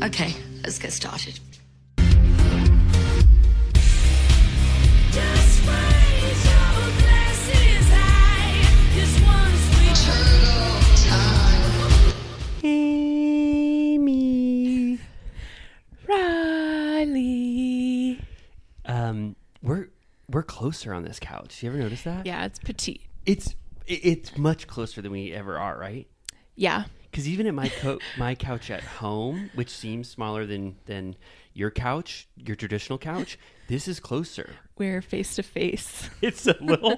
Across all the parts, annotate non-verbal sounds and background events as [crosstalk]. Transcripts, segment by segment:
Okay, let's get started. Just raise your glasses high. This one's for Amy Riley. Um, we're we're closer on this couch. You ever notice that? Yeah, it's petite. It's it's much closer than we ever are, right? Yeah. Because even at my co- my couch at home, which seems smaller than than your couch, your traditional couch, this is closer. We're face to face. It's a little.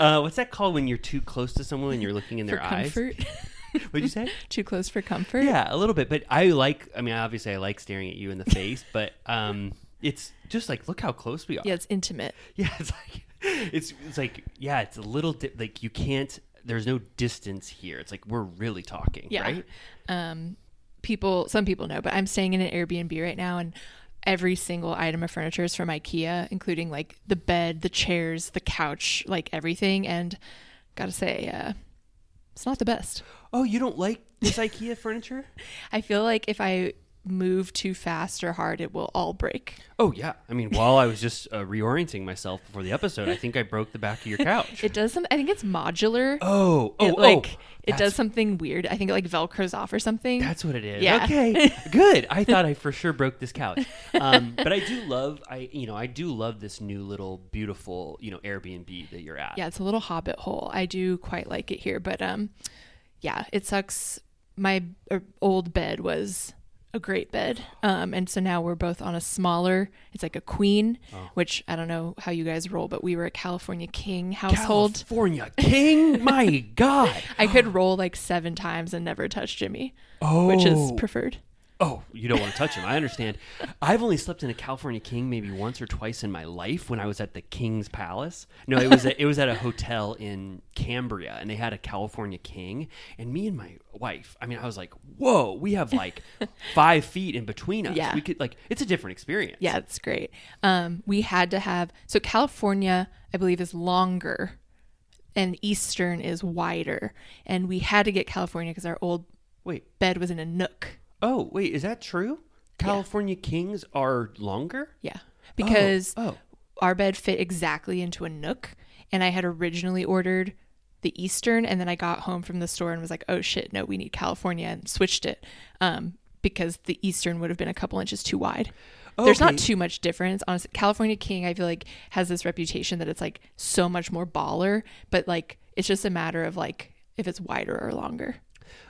uh, what's that called when you're too close to someone and you're looking in For their eyes? comfort. [laughs] What'd you say? [laughs] Too close for comfort? Yeah, a little bit. But I like. I mean, obviously, I like staring at you in the face. [laughs] but um, it's just like look how close we are. Yeah, it's intimate. Yeah, it's like it's it's like yeah, it's a little di- like you can't. There's no distance here. It's like we're really talking, Yeah. right? Um, people, some people know, but I'm staying in an Airbnb right now, and every single item of furniture is from IKEA, including like the bed, the chairs, the couch, like everything. And gotta say, uh, it's not the best. Oh, you don't like this IKEA furniture? [laughs] I feel like if I move too fast or hard, it will all break. Oh yeah. I mean, while I was just uh, reorienting myself before the episode, I think I broke the back of your couch. It does some. I think it's modular. Oh, oh, it, like oh, it does something weird. I think it like velcros off or something. That's what it is. Yeah. Okay. [laughs] Good. I thought I for sure broke this couch. Um, [laughs] but I do love I you know, I do love this new little beautiful, you know, Airbnb that you're at. yeah, it's a little hobbit hole. I do quite like it here, but um, yeah, it sucks. My uh, old bed was a great bed, um, and so now we're both on a smaller. It's like a queen, Oh. which I don't know how you guys roll, but we were a California king household. California king? My [laughs] God. I could roll like seven times and never touch Jimmy, oh. which is Oh. preferred. Oh, you don't want to touch him. I understand. I've only slept in a California King maybe once or twice in my life when I was at the King's Palace. No, it was a, it was at a hotel in Cambria, and they had a California King. And me and my wife, I mean, I was like, "Whoa, we have like [laughs] five feet in between us. Yeah. we could like it's a different experience." Yeah, it's great. Um, we had to have so California, I believe, is longer, and Eastern is wider, and we had to get California because our old wait bed was in a nook. Oh, wait, is that true? California Kings are longer? Yeah, because oh. our bed fit exactly into a nook, and I had originally ordered the Eastern, and then I got home from the store and was like, "Oh shit, no, we need California," and switched it um, because the Eastern would have been a couple inches too wide. There's not Okay. too much difference. Honestly, California King, I feel like, has this reputation that it's like so much more baller, but like it's just a matter of like if it's wider or longer.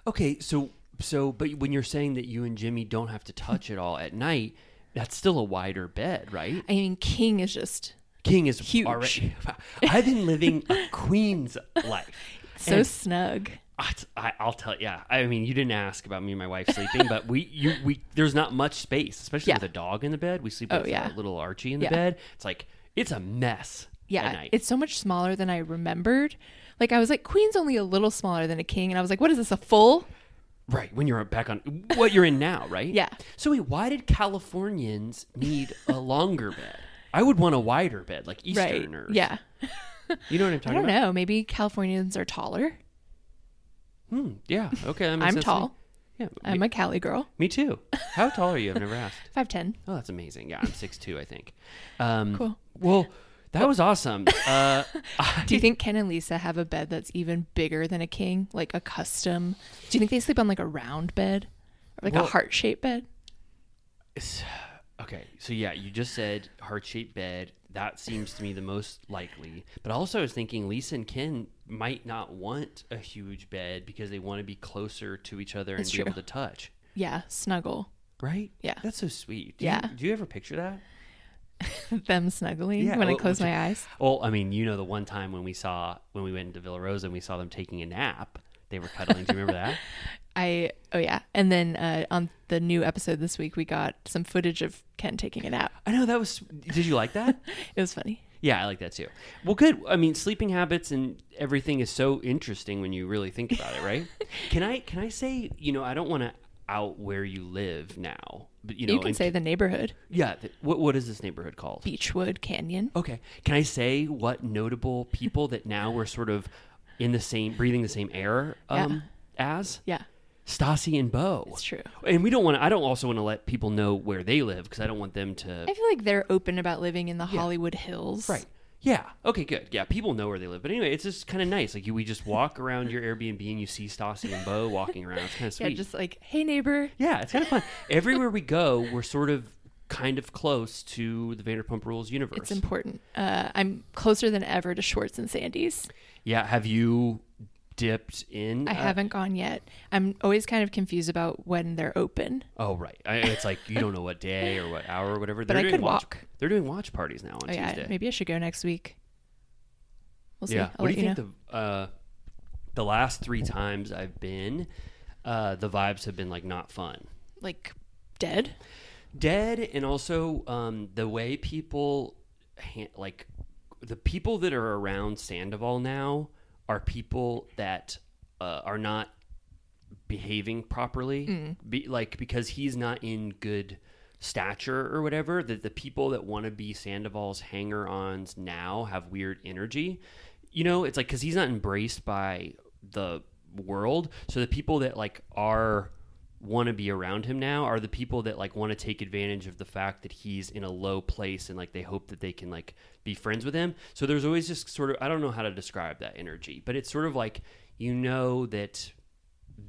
Okay, so so but when you're saying that you and Jimmy don't have to touch it all at night, that's still a wider bed, right? I mean, King is just King is Huge. Already, [laughs] I've been living a queen's life. [laughs] so And snug. I, I, I'll tell. Yeah, I mean, you didn't ask about me and my wife sleeping, but we, you, we, there's not much space, especially Yeah. with a dog in the bed. We sleep Oh, with yeah. uh, little Archie in the Yeah. bed. It's like it's a mess Yeah, at night. it's so much smaller than I remembered. Like I was like, queen's only a little smaller than a king, and I was like, what is this? A full? Right when you're back on what you're in now, right? Yeah. So wait, why did Californians need a longer bed? I would want a wider bed, like Right. Easterners. Yeah. You know what I'm talking about? I don't about? know. Maybe Californians are taller. Hmm, yeah. Okay. I'm tall. Yeah. I'm me, a Cali girl. me too. How tall are you? I've never asked. [laughs] Five ten. Oh, that's amazing. Yeah, I'm six two, I think. Um, Cool. Well, that was awesome. [laughs] Uh, Do you think Ken and Lisa have a bed that's even bigger than a king, like a custom? Do you think they sleep on like a round bed, or like Well- a heart shaped bed? okay, so yeah, you just said heart shaped bed. That seems to me the most likely. But also, I was thinking Lisa and Ken might not want a huge bed because they want to be closer to each other That's and be able to touch. Yeah, snuggle. Right? Yeah. That's so sweet. Do Yeah. You, do you ever picture that? [laughs] Them snuggling Yeah, when I close my eyes. Well, I mean, you know, the one time when we saw when we went into Villa Rosa and we saw them taking a nap, they were cuddling. Do you remember that? [laughs] I oh yeah, and then uh, on the new episode this week, we got some footage of Ken taking a nap. I know that was. Did you like that? [laughs] It was funny. Yeah, I like that too. Well, good. I mean, sleeping habits and everything is so interesting when you really think about it, right? can I can I say, you know, I don't want to out where you live now, but you know, you can and- say the neighborhood, yeah. th- what what is this neighborhood called? Beachwood Canyon. Okay. Can I say what notable people that now we're sort of in the same breathing the same air um, as? Yeah, Stassi and Beau. it's true. And we don't want to. I don't also want to let people know where they live because I don't want them to. I feel like they're open about living in the Hollywood Hills. Right. Yeah. Okay. Good. Yeah. People know where they live, but anyway, it's just kind of nice. Like you, we just walk around your Airbnb and you see Stassi and Beau walking around. It's kind of sweet. Yeah, just like, hey neighbor. yeah, it's kind of fun. Everywhere we go, we're sort of kind of close to the Vanderpump Rules universe. It's important. Uh, I'm closer than ever to Schwartz and Sandy's. yeah. Have you dipped in? I uh, haven't gone yet. I'm always kind of confused about when they're open. Oh right. I, it's like you don't know what day or what hour or whatever. [laughs] But They're I doing could watch, walk. They're doing watch parties now on Oh yeah, Tuesday. maybe I should go next week. We'll see. Yeah. I'll what do let you think the uh, the last three times I've been, uh, the vibes have been like not fun, like dead. dead, and also um, the way people ha- like the people that are around Sandoval now are people that uh, are not behaving properly, be, like because he's not in good stature or whatever. That the people that want to be Sandoval's hanger-ons now have weird energy. You know, it's like because he's not embraced by the world, so the people that like are want to be around him now are the people that like want to take advantage of the fact that he's in a low place and like they hope that they can like be friends with him. So there's always just sort of I don't know how to describe that energy, but it's sort of like you know that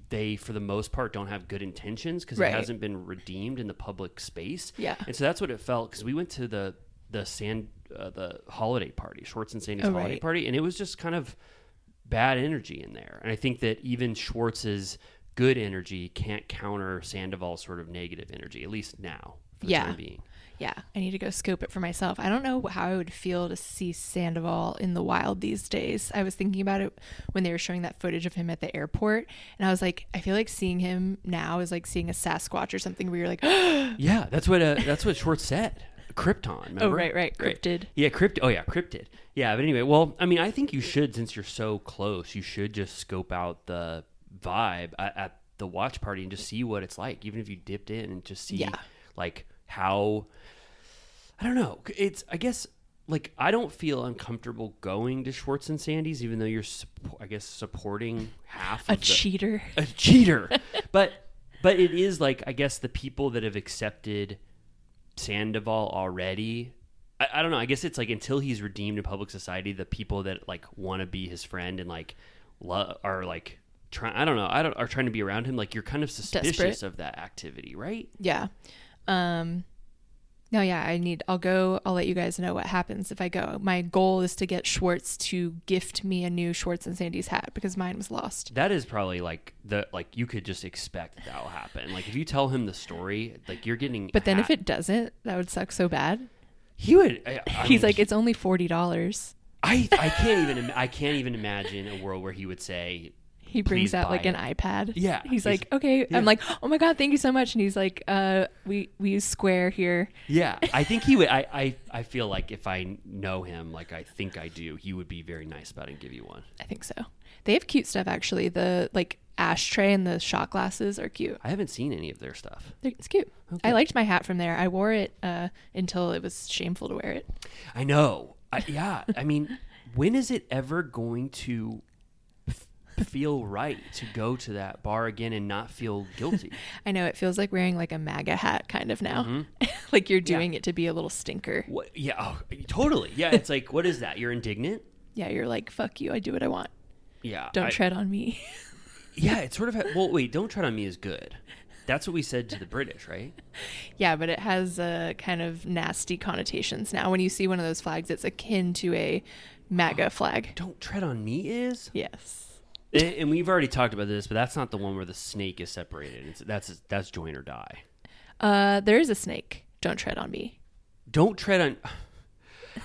they for the most part don't have good intentions because Right. it hasn't been redeemed in the public space. Yeah. And so that's what it felt because we went to the the sand uh, the holiday party, Schwartz and Sandy's Oh, holiday right. party, and it was just kind of bad energy in there. And I think that even Schwartz's good energy can't counter Sandoval's sort of negative energy, at least now. For the Yeah. time being. Yeah, I need to go scope it for myself. I don't know how I would feel to see Sandoval in the wild these days. I was thinking about it when they were showing that footage of him at the airport, and I was like, I feel like seeing him now is like seeing a Sasquatch or something where you're like, [gasps] Yeah, that's what uh, that's what Schwartz said. Krypton. Remember? Oh, right, right, cryptid. Yeah, cryptid. Oh yeah, cryptid. Yeah, but anyway, well, I mean, I think you should, since you're so close, you should just scope out the vibe at, at the watch party and just see what it's like, even if you dipped in and just see Yeah. like how. I don't know. It's I guess like I don't feel uncomfortable going to Schwartz and Sandy's, even though you're, I guess, supporting half a the, cheater. a cheater. [laughs] but but it is like I guess the people that have accepted Sandoval already. I, I don't know. I guess it's like until he's redeemed in public society, the people that like want to be his friend and like lo- are like trying. I don't know. I don't are trying to be around him. Like you're kind of suspicious Desperate. of that activity, right? Yeah. Um no, yeah, I need I'll go I'll let you guys know what happens if I go. My goal is to get Schwartz to gift me a new Schwartz and Sandy's hat because mine was lost. That is probably like the like you could just expect that will happen. Like if you tell him the story, like you're getting. But then if it doesn't, that would suck so bad. he would, I, I [laughs] He's mean, like, it's only forty dollars. I I can't even I can't even imagine a world where he would say He brings out like an it. iPad. Yeah, He's he's- like, okay. yeah. I'm like, oh my god, thank you so much. And he's like, uh, we we use square here. Yeah, I think he would. I, [laughs] I, I feel like if I know him, like I think I do, he would be very nice about it and give you one. I think so. They have cute stuff actually. The like ashtray and the shot glasses are cute. I haven't seen any of their stuff. They're, it's cute. I liked my hat from there. I wore it uh, until it was shameful to wear it. I know. I, yeah, I mean, when is it ever going to feel right to go to that bar again and not feel guilty? [laughs] I know it feels like wearing like a MAGA hat kind of now. Mm-hmm. [laughs] like you're doing it to be a little stinker. what? Yeah, oh, totally. Yeah, it's like, what is that? You're indignant. Yeah, you're like, fuck you, I do what I want. Yeah, Don't I- tread on me. [laughs] Yeah, it's sort of. Well, wait, don't tread on me is good. That's what we said to the British, right? yeah, but it has uh, kind of nasty connotations now. When you see one of those flags, it's akin to a MAGA [gasps] flag. Don't tread on me is. Yes. And, and we've already talked about this, but that's not the one where the snake is separated. It's, that's that's join or die. Uh, there is a snake. Don't tread on me. Don't tread on.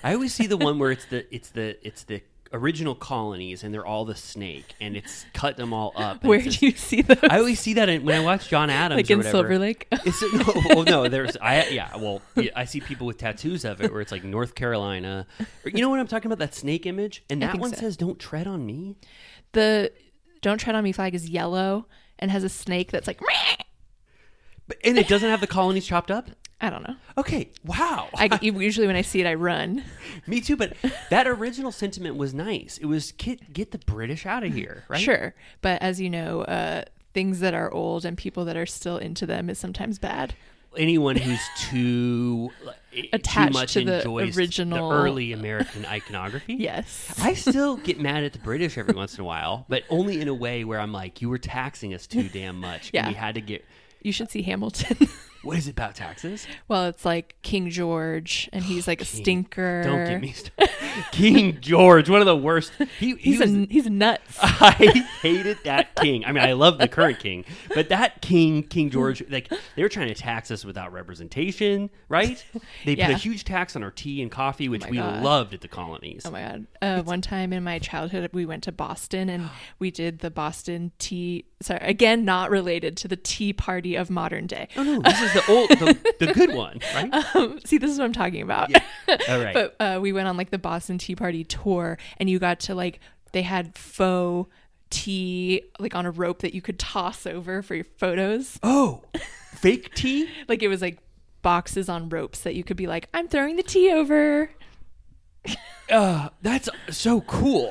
I always see the one where it's the it's the it's the original colonies and they're all the snake and it's cut them all up. [laughs] Where do you see those? I always see that in, when I watch John [laughs] Adams, like or in whatever. Silver Lake. [laughs] It's no, well, no. There's I yeah. Well, I see people with tattoos of it where it's like North Carolina. Or, you know what I'm talking about? That snake image, and that one so. says "Don't tread on me." the Don't tread on me flag is yellow and has a snake that's like. And it doesn't have the colonies chopped up. I don't know. Okay, wow. I [laughs] usually when I see it, I run. Me too. But that original sentiment was nice. It was get get the British out of here, right? Sure, but as you know, uh, things that are old and people that are still into them is sometimes bad. Anyone who's too too Attached much to the original- the early American iconography. Yes. I still [laughs] get mad at the British every once in a while, but only in a way where I'm like, you were taxing us too damn much. Yeah. And we had to get. You should see Hamilton. [laughs] What is it about taxes? well, it's like King George, and he's like a stinker. Don't get me started. [laughs] King George, one of the worst. He, he He's was, a, he's nuts. [laughs] I hated that king. I mean, I love the current king, but that king, King George, like they were trying to tax us without representation, right? They put a huge tax on our tea and coffee, which my we God. loved at the colonies. Oh my god! Uh, one time in my childhood, we went to Boston and we did the Boston Tea. Sorry, again, not related to the Tea Party of modern day. Oh no, this is the old, the, the [laughs] good one, right? Um, see, this is what I'm talking about. [laughs] All right. but uh, we went on like the Boston Tea Party tour, and you got to like they had faux tea like on a rope that you could toss over for your photos. oh, fake tea? [laughs] Like it was like boxes on ropes that you could be like, I'm throwing the tea over. Uh, that's so cool.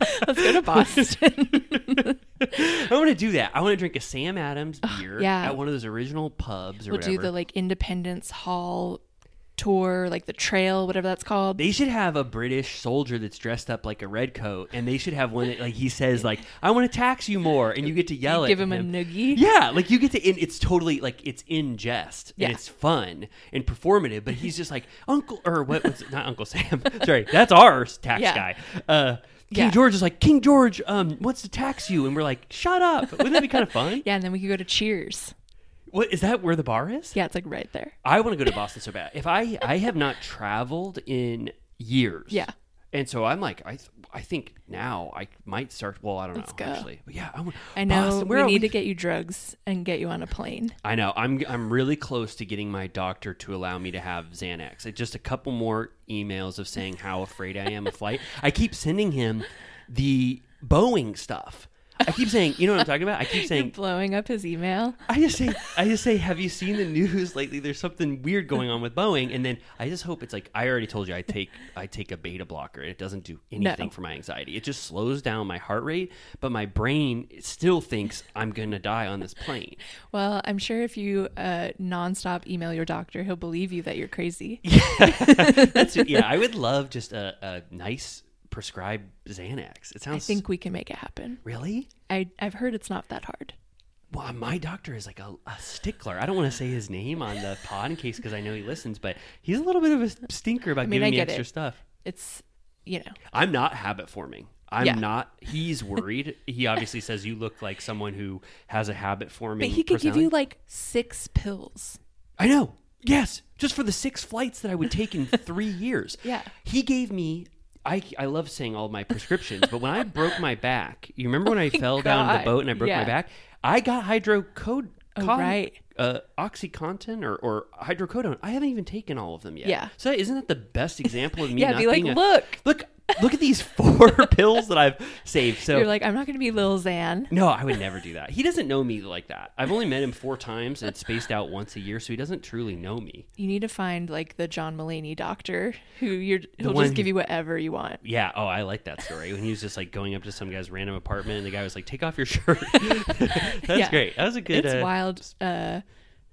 [laughs] Let's go to Boston. [laughs] I want to do that. I want to drink a Sam Adams beer yeah. at one of those original pubs or we'll whatever. do the like Independence Hall tour, like the trail, whatever that's called. They should have a British soldier that's dressed up like a red coat, and they should have one that like he says like I want to tax you more, and you get to yell give at him a noogie. Yeah, like you get to. And it's totally like it's in jest Yeah. and it's fun and performative, but he's just like Uncle or what? It? not Uncle Sam? [laughs] Sorry, that's our tax Yeah. guy. Uh, King Yeah. George is like King George um wants to tax you, and we're like shut up. [laughs] Wouldn't that be kind of fun? Yeah, and then we could go to Cheers. What is that? Where the bar is? Yeah, it's like right there. I want to go to Boston so bad. If I I have not traveled in years. Yeah. And so I'm like I th- I think now I might start. Well, I don't Let's know go. actually, but yeah, I, want- I know Boston, we need to get you drugs and get you on a plane. I know I'm I'm really close to getting my doctor to allow me to have Xanax. It's just a couple more emails of saying how afraid I am of flight. I keep sending him the Boeing stuff. I keep saying, you know what I'm talking about? I keep [laughs] You're saying blowing up his email. I just say, I just say, have you seen the news lately? There's something weird going on with Boeing, and then I just hope it's like I already told you I take I take a beta blocker. and It doesn't do anything No. for my anxiety. It just slows down my heart rate, but my brain still thinks I'm gonna die on this plane. Well, I'm sure if you uh, nonstop email your doctor, he'll believe you that you're crazy. [laughs] That's yeah. I would love just a, a nice prescribed Xanax. It sounds. I think we can make it happen. really. I I've heard it's not that hard. Well, uh, my doctor is like a, a stickler. I don't want to say his name on the pod in case because I know he listens, but he's a little bit of a stinker about I mean, giving I me extra it. stuff. It's you know I'm not habit forming. I'm Yeah. not. He's worried. he obviously says you look like someone who has a habit forming. But he could give you like six pills. I know. Yes, just for the six flights that I would take in three years. [laughs] Yeah. He gave me. I, I love saying all my prescriptions, but when I [laughs] broke my back, you remember when I fell down the Oh boat and I broke yeah. my back? I got hydrocodone. Oh, right. uh, OxyContin or, or hydrocodone. I haven't even taken all of them yet. Yeah. So isn't that the best example of me? [laughs] Yeah, not be like, a- "Look." look, look at these [laughs] four [laughs] pills that I've saved. So You're like, I'm not going to be Lil Xan. no, I would never do that. He doesn't know me like that. I've only met him four times and it's spaced out once a year, so he doesn't truly know me. You need to find like the John Mulaney doctor who you're he'll one- just give you whatever you want. Yeah. Oh, I like that story. When he was just like going up to some guy's random apartment and the guy was like, "Take off your shirt." [laughs] That's Yeah. great. That was a good. it's uh, wild uh,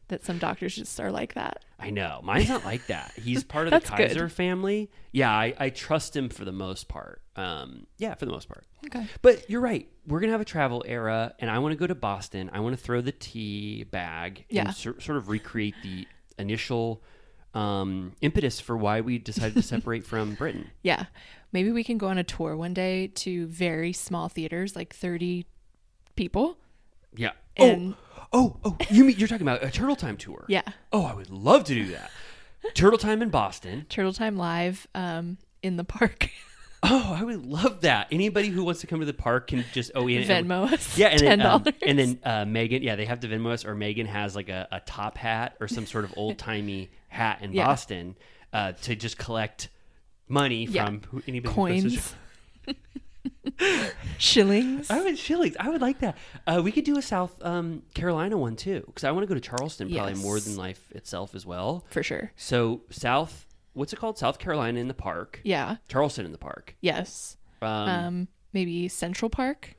that some doctors just are like that. I know. Mine's not like that. He's [laughs] part of the good. Kaiser family. Yeah, I, I trust him for the most part. Um, yeah, for the most part. Okay. But you're right. We're gonna have a travel era, and I want to go to Boston. I want to throw the tea bag Yeah. and sor- sort of recreate the initial um, impetus for why we decided to separate [laughs] from Britain. Yeah. Maybe we can go on a tour one day to very small theaters, like 30 people. Yeah. And- oh, oh, oh! You mean you're talking about a Turtle Time tour? Yeah. Oh, I would love to do that. Turtle Time in Boston. Turtle Time Live um, in the park. [laughs] Oh, I would love that. Anybody who wants to come to the park can just oh yeah, Venmo us Yeah, and then um, $10. and then uh, Megan, yeah, they have to Venmo us, or Megan has like a, a top hat or some sort of old timey hat in [laughs] Yeah. Boston uh, to just collect money Yeah. from who, anybody who Coins. [laughs] [laughs] Shillings. I would shillings. I would like that. Uh, we could do a South um, Carolina one too, because I want to go to Charleston probably Yes. more than life itself as well. For sure. So South, what's it called? South Carolina in the park. Yeah. Charleston in the park. Yes. Um, Um, maybe Central Park.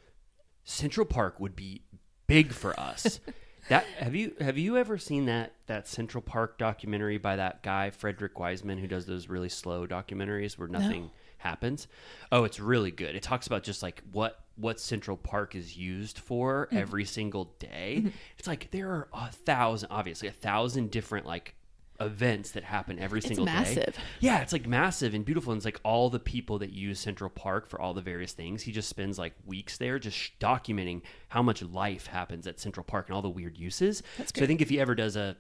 Central Park would be big for us. [laughs] that have you have you ever seen that that Central Park documentary by that guy Frederick Wiseman who does those really slow documentaries where nothing happens? Oh, it's really good. It talks about just like what what Central Park is used for Mm. every single day. Mm-hmm. It's like there are a thousand, obviously a thousand different like events that happen every single day. massive. Yeah, it's like massive and beautiful. And it's like all the people that use Central Park for all the various things. He just spends like weeks there just sh- documenting how much life happens at Central Park and all the weird uses. so I think if he ever does a,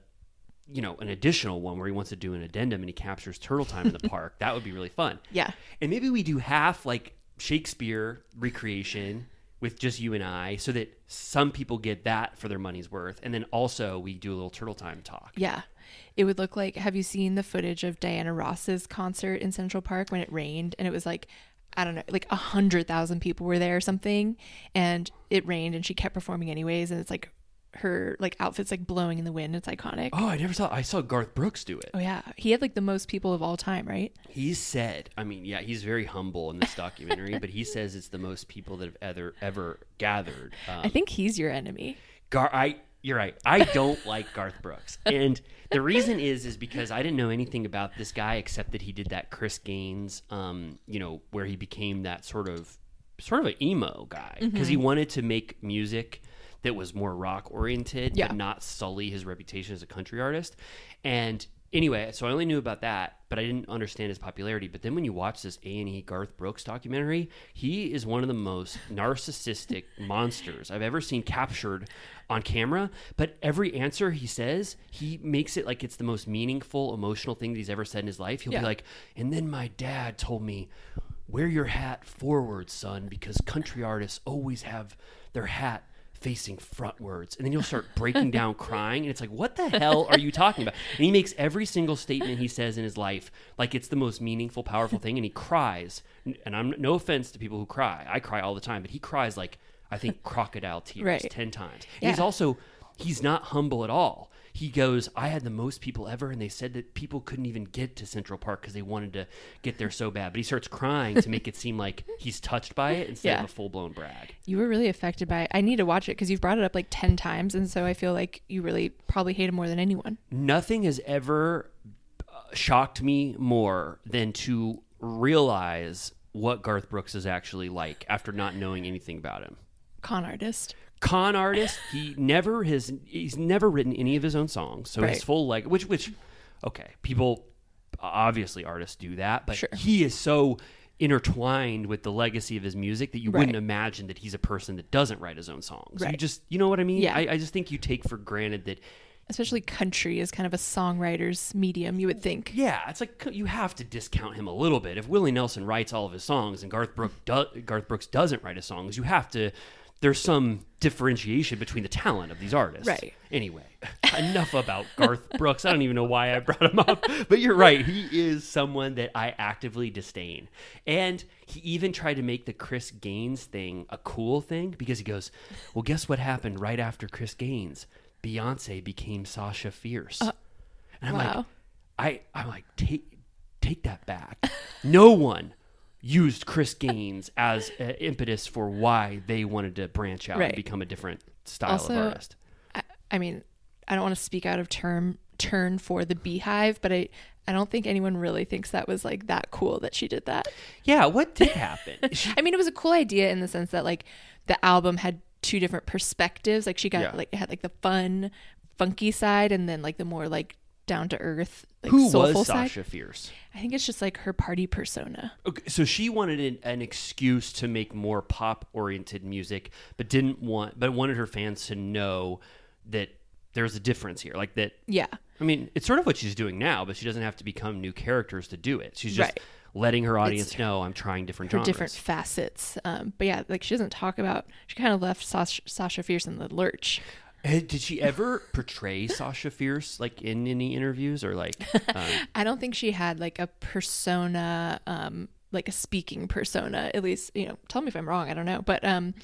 you know, an additional one where he wants to do an addendum and he captures turtle time in the park, [laughs] that would be really fun. Yeah. And maybe we do half like Shakespeare recreation with just you and I so that some people get that for their money's worth. And then also we do a little turtle time talk. Yeah. It would look like have you seen the footage of Diana Ross's concert in Central Park when it rained and it was like I don't know, like a hundred thousand people were there or something and it rained and she kept performing anyways and it's like her like outfit's like blowing in the wind. It's iconic. Oh, I never saw I saw Garth Brooks do it. Oh yeah. He had like the most people of all time, right? He said, I mean, yeah, he's very humble in this documentary, but he says it's the most people that have ever ever gathered. Um, I think he's your enemy. Gar, I you're right. I don't [laughs] like Garth Brooks, and the reason is is because I didn't know anything about this guy except that he did that Chris Gaines, um, you know, where he became that sort of sort of an emo guy because he wanted to make music that was more rock oriented, Yeah. but not sully his reputation as a country artist. And anyway, so I only knew about that, but I didn't understand his popularity. But then when you watch this A and E Garth Brooks documentary, he is one of the most narcissistic [laughs] monsters I've ever seen captured on camera. But every answer he says, he makes it like it's the most meaningful, emotional thing that he's ever said in his life. He'll Yeah. be like, and then my dad told me. Wear your hat forward, son, because country artists always have their hat facing frontwards and then you'll start breaking down [laughs] crying and it's like what the hell are you talking about? And he makes every single statement he says in his life like it's the most meaningful powerful thing and he cries. And i'm no offense to people who cry. I cry all the time but he cries like i think crocodile tears Right. 10 times. And he's also he's not humble at all he goes i had the most people ever and they said that people couldn't even get to central park because they wanted to get there so bad but he starts crying to make it seem like he's touched by it instead Yeah. of a full-blown brag You were really affected by it. I need to watch it because you've brought it up like 10 times. And so I feel like you really probably hate him more than anyone. nothing has ever uh, shocked me more than to realize what Garth Brooks is actually like after not knowing anything about him. Con artist. Con artist, he never has he's never written any of his own songs. So his full like which which okay, people obviously artists do that, but Sure. he is so intertwined with the legacy of his music that you wouldn't imagine that he's a person that doesn't write his own songs. You just you know what I mean? Yeah. I, I just think you take for granted that Especially country is kind of a songwriter's medium, you would think. Yeah, it's like you have to discount him a little bit. If Willie Nelson writes all of his songs and Garth Brooks do- Garth Brooks doesn't write his songs, you have to there's some differentiation between the talent of these artists. Right. Anyway, [laughs] enough about Garth Brooks. I don't even know why I brought him up, but you're right. He is someone that I actively disdain. And he even tried to make the Chris Gaines thing a cool thing because he goes, Well, guess what happened right after Chris Gaines? Beyonce became Sasha Fierce. Uh, and I'm like. I, I'm like, take take that back. no one used Chris Gaines as an impetus for why they wanted to branch out Right. and become a different style Also, of artist. I, I mean, I don't want to speak out of term turn for the Beehive, but I I don't think anyone really thinks that was like that cool that she did that. Yeah, what did happen? [laughs] I mean, it was a cool idea in the sense that like the album had two different perspectives. Like she got Yeah. like it had like the fun, funky side, and then like the more like down to earth, like who soulful was side. Sasha Fierce? I think it's just like her party persona. Okay, so she wanted an, an excuse to make more pop oriented music, but didn't want, but wanted her fans to know that there's a difference here. Like that. Yeah. I mean, it's sort of what she's doing now, but she doesn't have to become new characters to do it. She's just Right. letting her audience It's know I'm trying different genres. different facets. Um, but yeah, like she doesn't talk about. She kind of left Sasha, Sasha Fierce in the lurch. Did she ever portray Sasha Fierce like in any interviews or like? [laughs] Um, I don't think she had like a persona, um, like a speaking persona. At least, you know, tell me if I'm wrong. I don't know, but um,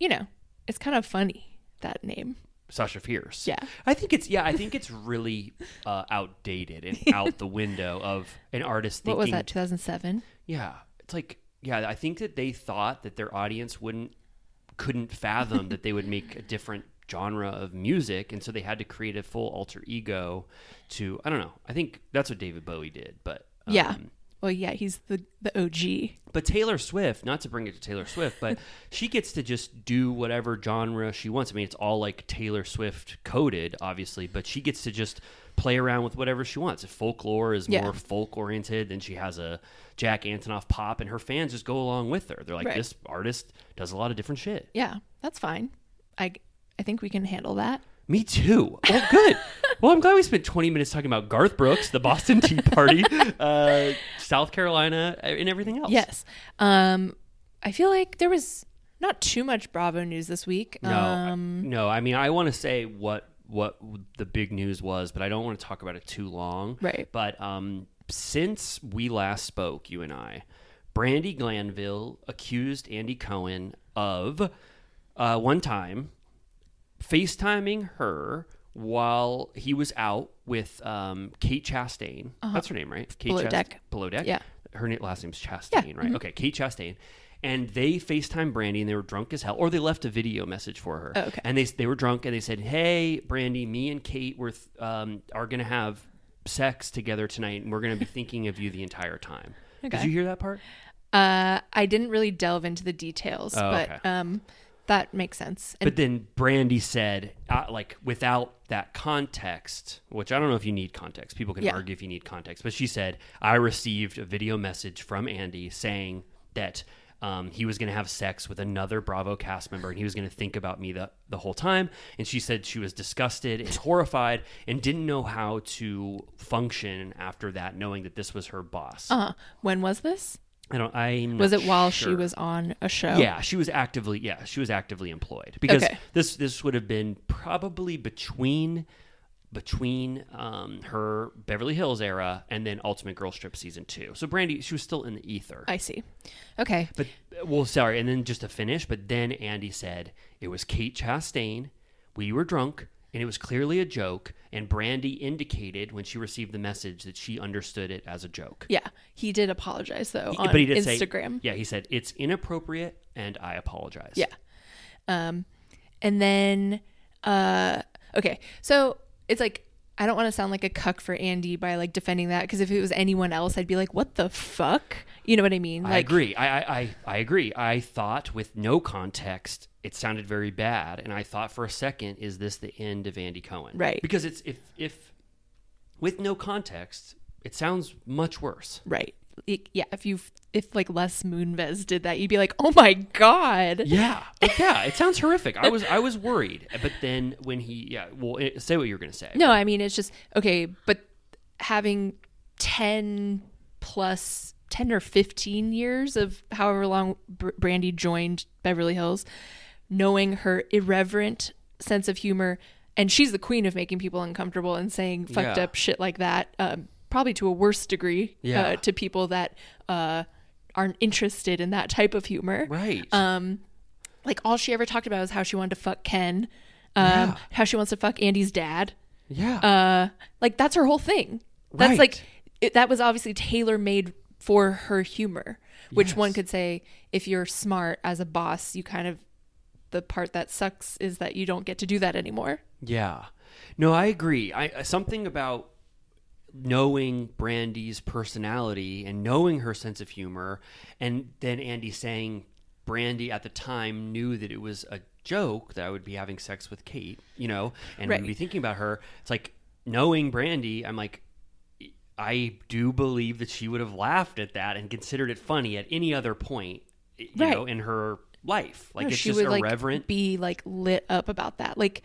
you know, it's kind of funny that name. Sasha Fierce. Yeah. I think it's yeah, I think it's really uh, outdated and [laughs] out the window of an artist What was that? 2007. Yeah. It's like yeah, I think that they thought that their audience wouldn't couldn't fathom that they would make a different genre of music and so they had to create a full alter ego to I don't know. I think that's what David Bowie did, but um, yeah. Well, yeah, he's the the OG. But Taylor Swift, not to bring it to Taylor Swift, but [laughs] she gets to just do whatever genre she wants. I mean, it's all like Taylor Swift coded, obviously, but she gets to just play around with whatever she wants. If folklore is Yeah. more folk oriented, then she has a Jack Antonoff pop, and her fans just go along with her. They're like, Right. this artist does a lot of different shit. Yeah, that's fine. I I think we can handle that. Me too. Well, good. [laughs] well, I'm glad we spent 20 minutes talking about Garth Brooks, the Boston Tea Party, [laughs] uh, South Carolina, and everything else. Yes. Um, I feel like there was not too much Bravo news this week. No, Um, no. I mean, I want to say what what the big news was, but I don't want to talk about it too long. Right. But um, since we last spoke, you and I, Brandi Glanville accused Andy Cohen of uh, one time FaceTiming her while he was out with um, Kate Chastain. That's her name, right? Kate Uh-huh. Below Chast- Deck. Below Deck. Yeah. Her na- last name's Chastain, Yeah, mm-hmm. right? Okay, Kate Chastain. And they FaceTime Brandi, and they were drunk as hell, or they left a video message for her. Oh, okay. And they they were drunk, and they said, "Hey, Brandi, me and Kate were th- um, are gonna have sex together tonight, and we're gonna be [laughs] thinking of you the entire time." Did you hear that part? uh, I didn't really delve into the details, Oh, but okay. um, that makes sense. And But then Brandi said, uh, like, without that context, which I don't know if you need context. People can Yeah. argue if you need context. But she said, I received a video message from Andy saying that um, he was going to have sex with another Bravo cast member and he was going to think about me the, the whole time. And she said she was disgusted and horrified and didn't know how to function after that, knowing that this was her boss. uh, when was this? I don't, I'm Was it while she was on a show? Yeah, she was actively yeah, she was actively employed because Okay. this this would have been probably between between um, her Beverly Hills era and then Ultimate Girls Trip season two. So Brandi, she was still in the ether. I see. Okay. but well, sorry, and then just to finish, but then Andy said it was Kate Chastain. We were drunk. And it was clearly a joke, and Brandi indicated when she received the message that she understood it as a joke. Yeah, he did apologize though He- on but he did Instagram. say, yeah, he said it's inappropriate, and I apologize. Yeah. Um, and then, uh, okay, so it's like I don't want to sound like a cuck for Andy by like defending that because if it was anyone else, I'd be like, "What the fuck?" You know what I mean? I agree. I, I, I, I agree. I thought with no context, it sounded very bad, and I thought for a second, is this the end of Andy Cohen? Right. Because it's if if with no context, it sounds much worse. right? It- yeah, if you if like Les Moonves did that, you'd be like, "Oh my god!" Yeah, Like, yeah. It sounds horrific. I was I was [laughs] worried, but then when he yeah, well, eh, say what you're gonna say. No, I mean it's just okay, but having ten plus ten or fifteen years of however long Brandi joined Beverly Hills, knowing her irreverent sense of humor, and she's the queen of making people uncomfortable and saying fucked Yeah. up shit like that, um, probably to a worse degree Yeah. uh, to people that uh, aren't interested in that type of humor. Right. Um, like all she ever talked about was how she wanted to fuck Ken, um, how she wants to fuck Andy's dad. yeah. Uh, like that's her whole thing. That's Right. like it, that was obviously tailor made for her humor, which one could say if you're smart as a boss, you kind of the part that sucks is that you don't get to do that anymore. Yeah. No, I agree. I uh, something about knowing Brandi's personality and knowing her sense of humor and then Andy saying Brandi at the time knew that it was a joke that I would be having sex with Kate, you know, and Right. would be thinking about her. It's like knowing Brandi, I'm like I do believe that she would have laughed at that and considered it funny at any other point, you Right. know, in her life. Like No, it's she just would irreverent. like be like lit up about that. Like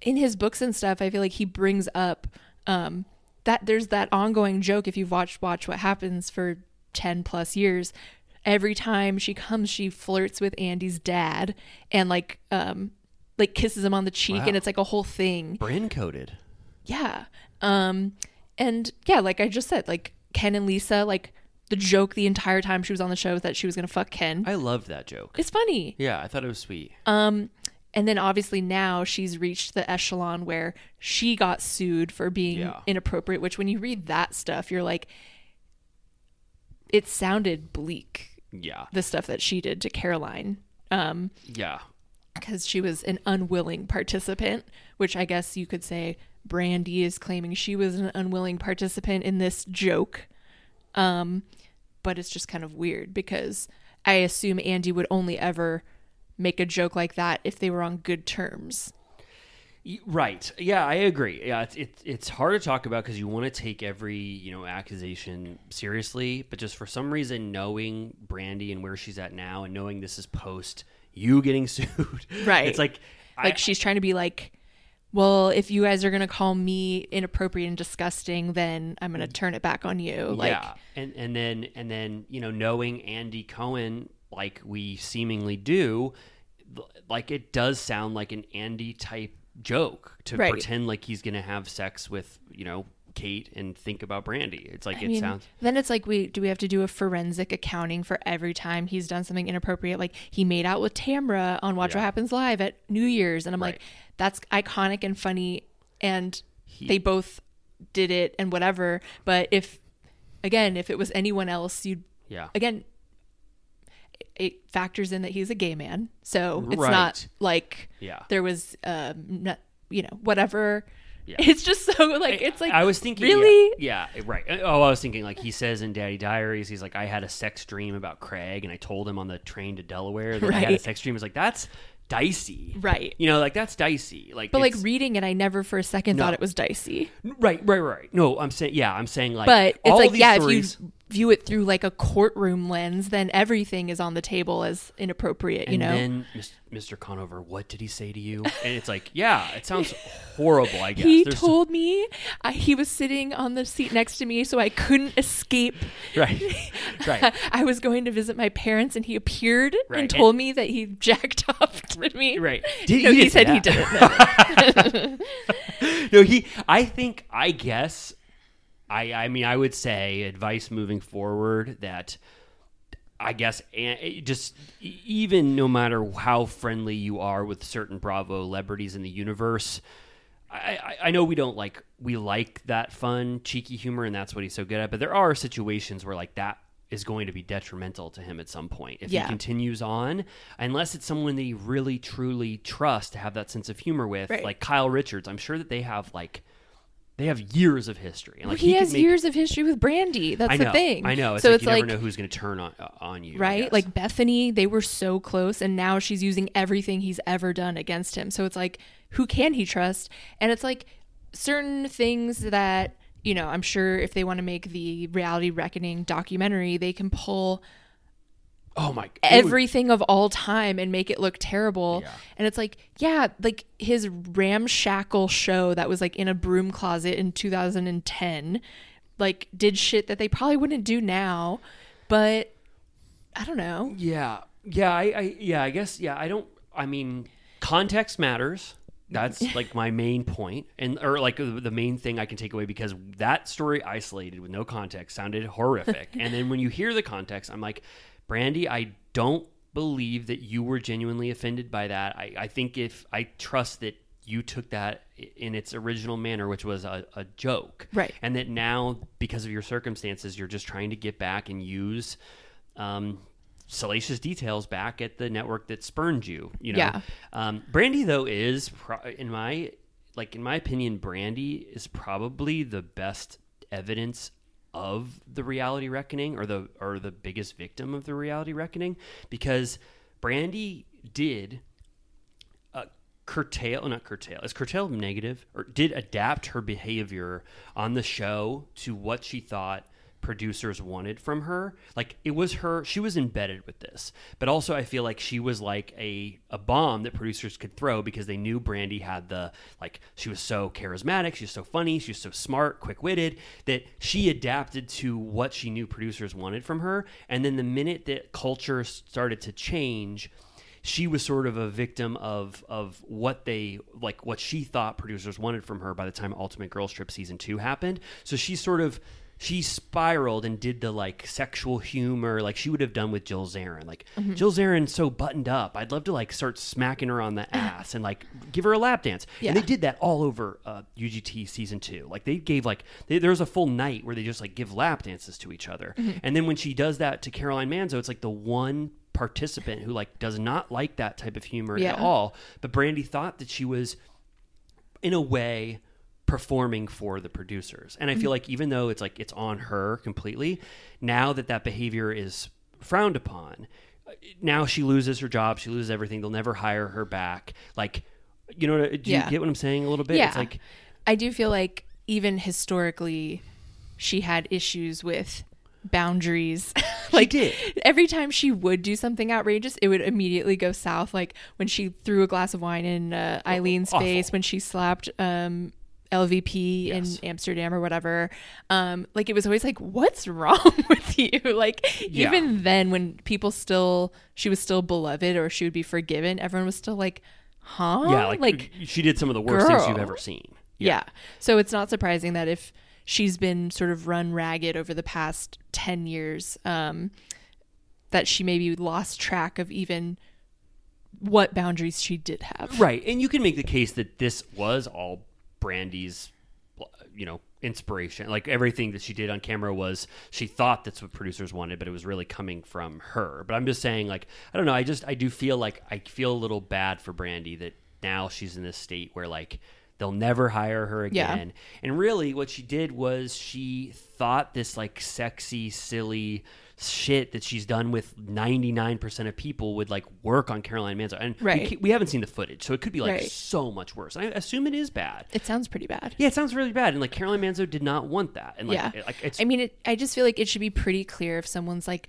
in his books and stuff, I feel like he brings up um that there's that ongoing joke if you've watched watch what happens for 10 plus years every time she comes she flirts with Andy's dad and like um like kisses him on the cheek Wow. and it's like a whole thing. Brand coded. Yeah. Um and yeah, like I just said like Ken and Lisa like the joke the entire time she was on the show was that she was going to fuck Ken. I loved that joke. it's funny. Yeah, I thought it was sweet. Um, and then obviously now she's reached the echelon where she got sued for being Yeah. inappropriate, which when you read that stuff, you're like, it sounded bleak, yeah. the stuff that she did to Caroline. Um, Yeah. because she was an unwilling participant, which I guess you could say Brandi is claiming she was an unwilling participant in this joke. Um, but it's just kind of weird because I assume Andy would only ever make a joke like that if they were on good terms. Right. Yeah, I agree. Yeah, it's it's, it's hard to talk about because you want to take every you know accusation seriously, but just for some reason, knowing Brandi and where she's at now, and knowing this is post you getting [laughs] sued, Right. It's like Like I, she's trying to be like, well, if you guys are going to call me inappropriate and disgusting, then I'm going to mm. turn it back on you. Like, yeah, and and then and then you know knowing Andy Cohen like we seemingly do, like it does sound like an Andy type joke to Right. pretend like he's gonna have sex with you know Kate and think about Brandi. It's like I it mean, sounds. then it's like we do we have to do a forensic accounting for every time he's done something inappropriate like he made out with Tamra on Watch What Happens Live at New Year's and I'm like that's iconic and funny and they both did it and whatever but if again if it was anyone else you'd Yeah. again it factors in that he's a gay man so it's Right. not like Yeah. there was um not, you know whatever Yeah. [laughs] it's just so like it's like I was thinking, really yeah, yeah, right. Oh, I was thinking like he says in Daddy Diaries, he's like, I had a sex dream about Craig, and I told him on the train to Delaware that I had a sex dream. It's like that's dicey, Right. You know, like that's dicey. Like, But like reading it, I never for a second No. thought it was dicey. right, right, right. No, I'm saying, yeah, I'm saying like, But it's like, these yeah, stories, if you view it through like a courtroom lens, then everything is on the table as inappropriate, you know? and know? then Mis- Mr. Conover, what did he say to you? And it's like, yeah, it sounds horrible. I guess he There's- told me I, he was sitting on the seat next to me, so I couldn't escape. right, [laughs] right. I was going to visit my parents, and he appeared Right. and told me that he [laughs] jacked off [laughs] to me. Right. [laughs] No, Did- he, he said he didn't. [laughs] no. no, he. I think. I guess. I. I mean, I would say advice moving forward that. I guess just even no matter how friendly you are with certain Bravo celebrities in the universe, I, I, I know we don't like we like that fun cheeky humor and that's what he's so good at. But there are situations where like that is going to be detrimental to him at some point if Yeah. he continues on, unless it's someone that he really truly trusts to have that sense of humor with, Right. like Kyle Richards. I'm sure that they have like they have years of history. And like he, could has make- years of history with Brandi. That's know, the thing. I know. It's so like it's you like never know who's going to turn on uh, on you, right? Like Bethany, they were so close, and now she's using everything he's ever done against him. So it's like, who can he trust? And it's like certain things that you know. I'm sure if they want to make the reality reckoning documentary, they can pull oh my, it would- everything of all time and make it look terrible. Yeah. And it's like, yeah, like his ramshackle show that was like in a broom closet in 2010, like did shit that they probably wouldn't do now. But I don't know. Yeah, yeah, I, I, yeah, I guess, yeah, I don't I mean, context matters. That's [laughs] like my main point, and or like the main thing I can take away because that story isolated with no context sounded horrific. [laughs] and then when you hear the context, I'm like, Brandi, I don't believe that you were genuinely offended by that. I, I think if I trust that you took that in its original manner, which was a, a joke, Right. And that now, because of your circumstances, you're just trying to get back and use. Um, salacious details back at the network that spurned you you know Yeah. um, Brandi though is pro- in my like in my opinion Brandi is probably the best evidence of the reality reckoning or the or the biggest victim of the reality reckoning because Brandi did uh, curtail not curtail is curtail negative or did adapt her behavior on the show to what she thought producers wanted from her. Like it was her she was embedded with this. But also i feel like she was like a a bomb that producers could throw because they knew Brandi had the like she was so charismatic she was so funny she was so smart quick-witted that she adapted to what she knew producers wanted from her. And then the minute that culture started to change she was sort of a victim of of what they like what she thought producers wanted from her by the time Ultimate Girls Trip season 2 happened. So she sort of she spiraled and did the like sexual humor like she would have done with Jill Zarin. Like Jill Zarin's so buttoned up. I'd love to like start smacking her on the [laughs] ass and like give her a lap dance. And they did that all over uh, UGT season 2. Like they gave like they, there was a full night where they just like give lap dances to each other. And then when she does that to Caroline Manzo, it's like the one participant who like does not like that type of humor Yeah. at all. But Brandi thought that she was in a way performing for the producers. And I feel like even though it's like it's on her completely, now that that behavior is frowned upon, now she loses her job, she loses everything. They'll never hire her back. Like you know, do you Yeah. get what I'm saying a little bit? yeah. It's like I do feel like even historically, she had issues with boundaries. [laughs] like did. every time she would do something outrageous, it would immediately go south. Like when she threw a glass of wine in uh, Eileen's awful. face, when she slapped um, LVP Yes. in Amsterdam or whatever. Um, like it was always like, what's [laughs] wrong with you? [laughs] Like Yeah. even then, when people still, she was still beloved or she would be forgiven, everyone was still like, huh? yeah, like, like she did some of the worst things you've ever seen. yeah. So it's not surprising that if she's been sort of run ragged over the past 10 years, um, that she maybe lost track of even what boundaries she did have. Right. And you can make the case that this was all Brandi's, you know, inspiration. Like everything that she did on camera was she thought that's what producers wanted, but it was really coming from her. But I'm just saying, like, I don't know. I just, I do feel like I feel a little bad for Brandi that now she's in this state where, like, they'll never hire her Yeah. again. And really, what she did was she thought this, like, sexy, silly, shit that she's done with 99% of people would like work on Caroline Manzo and we Right. ca- we, haven't seen the footage so it could be like Right. so much worse I assume it is bad It sounds pretty bad. yeah it sounds really bad and like Caroline Manzo did not want that and like, yeah. it- like it's I mean, it, I just feel like it should be pretty clear if someone's like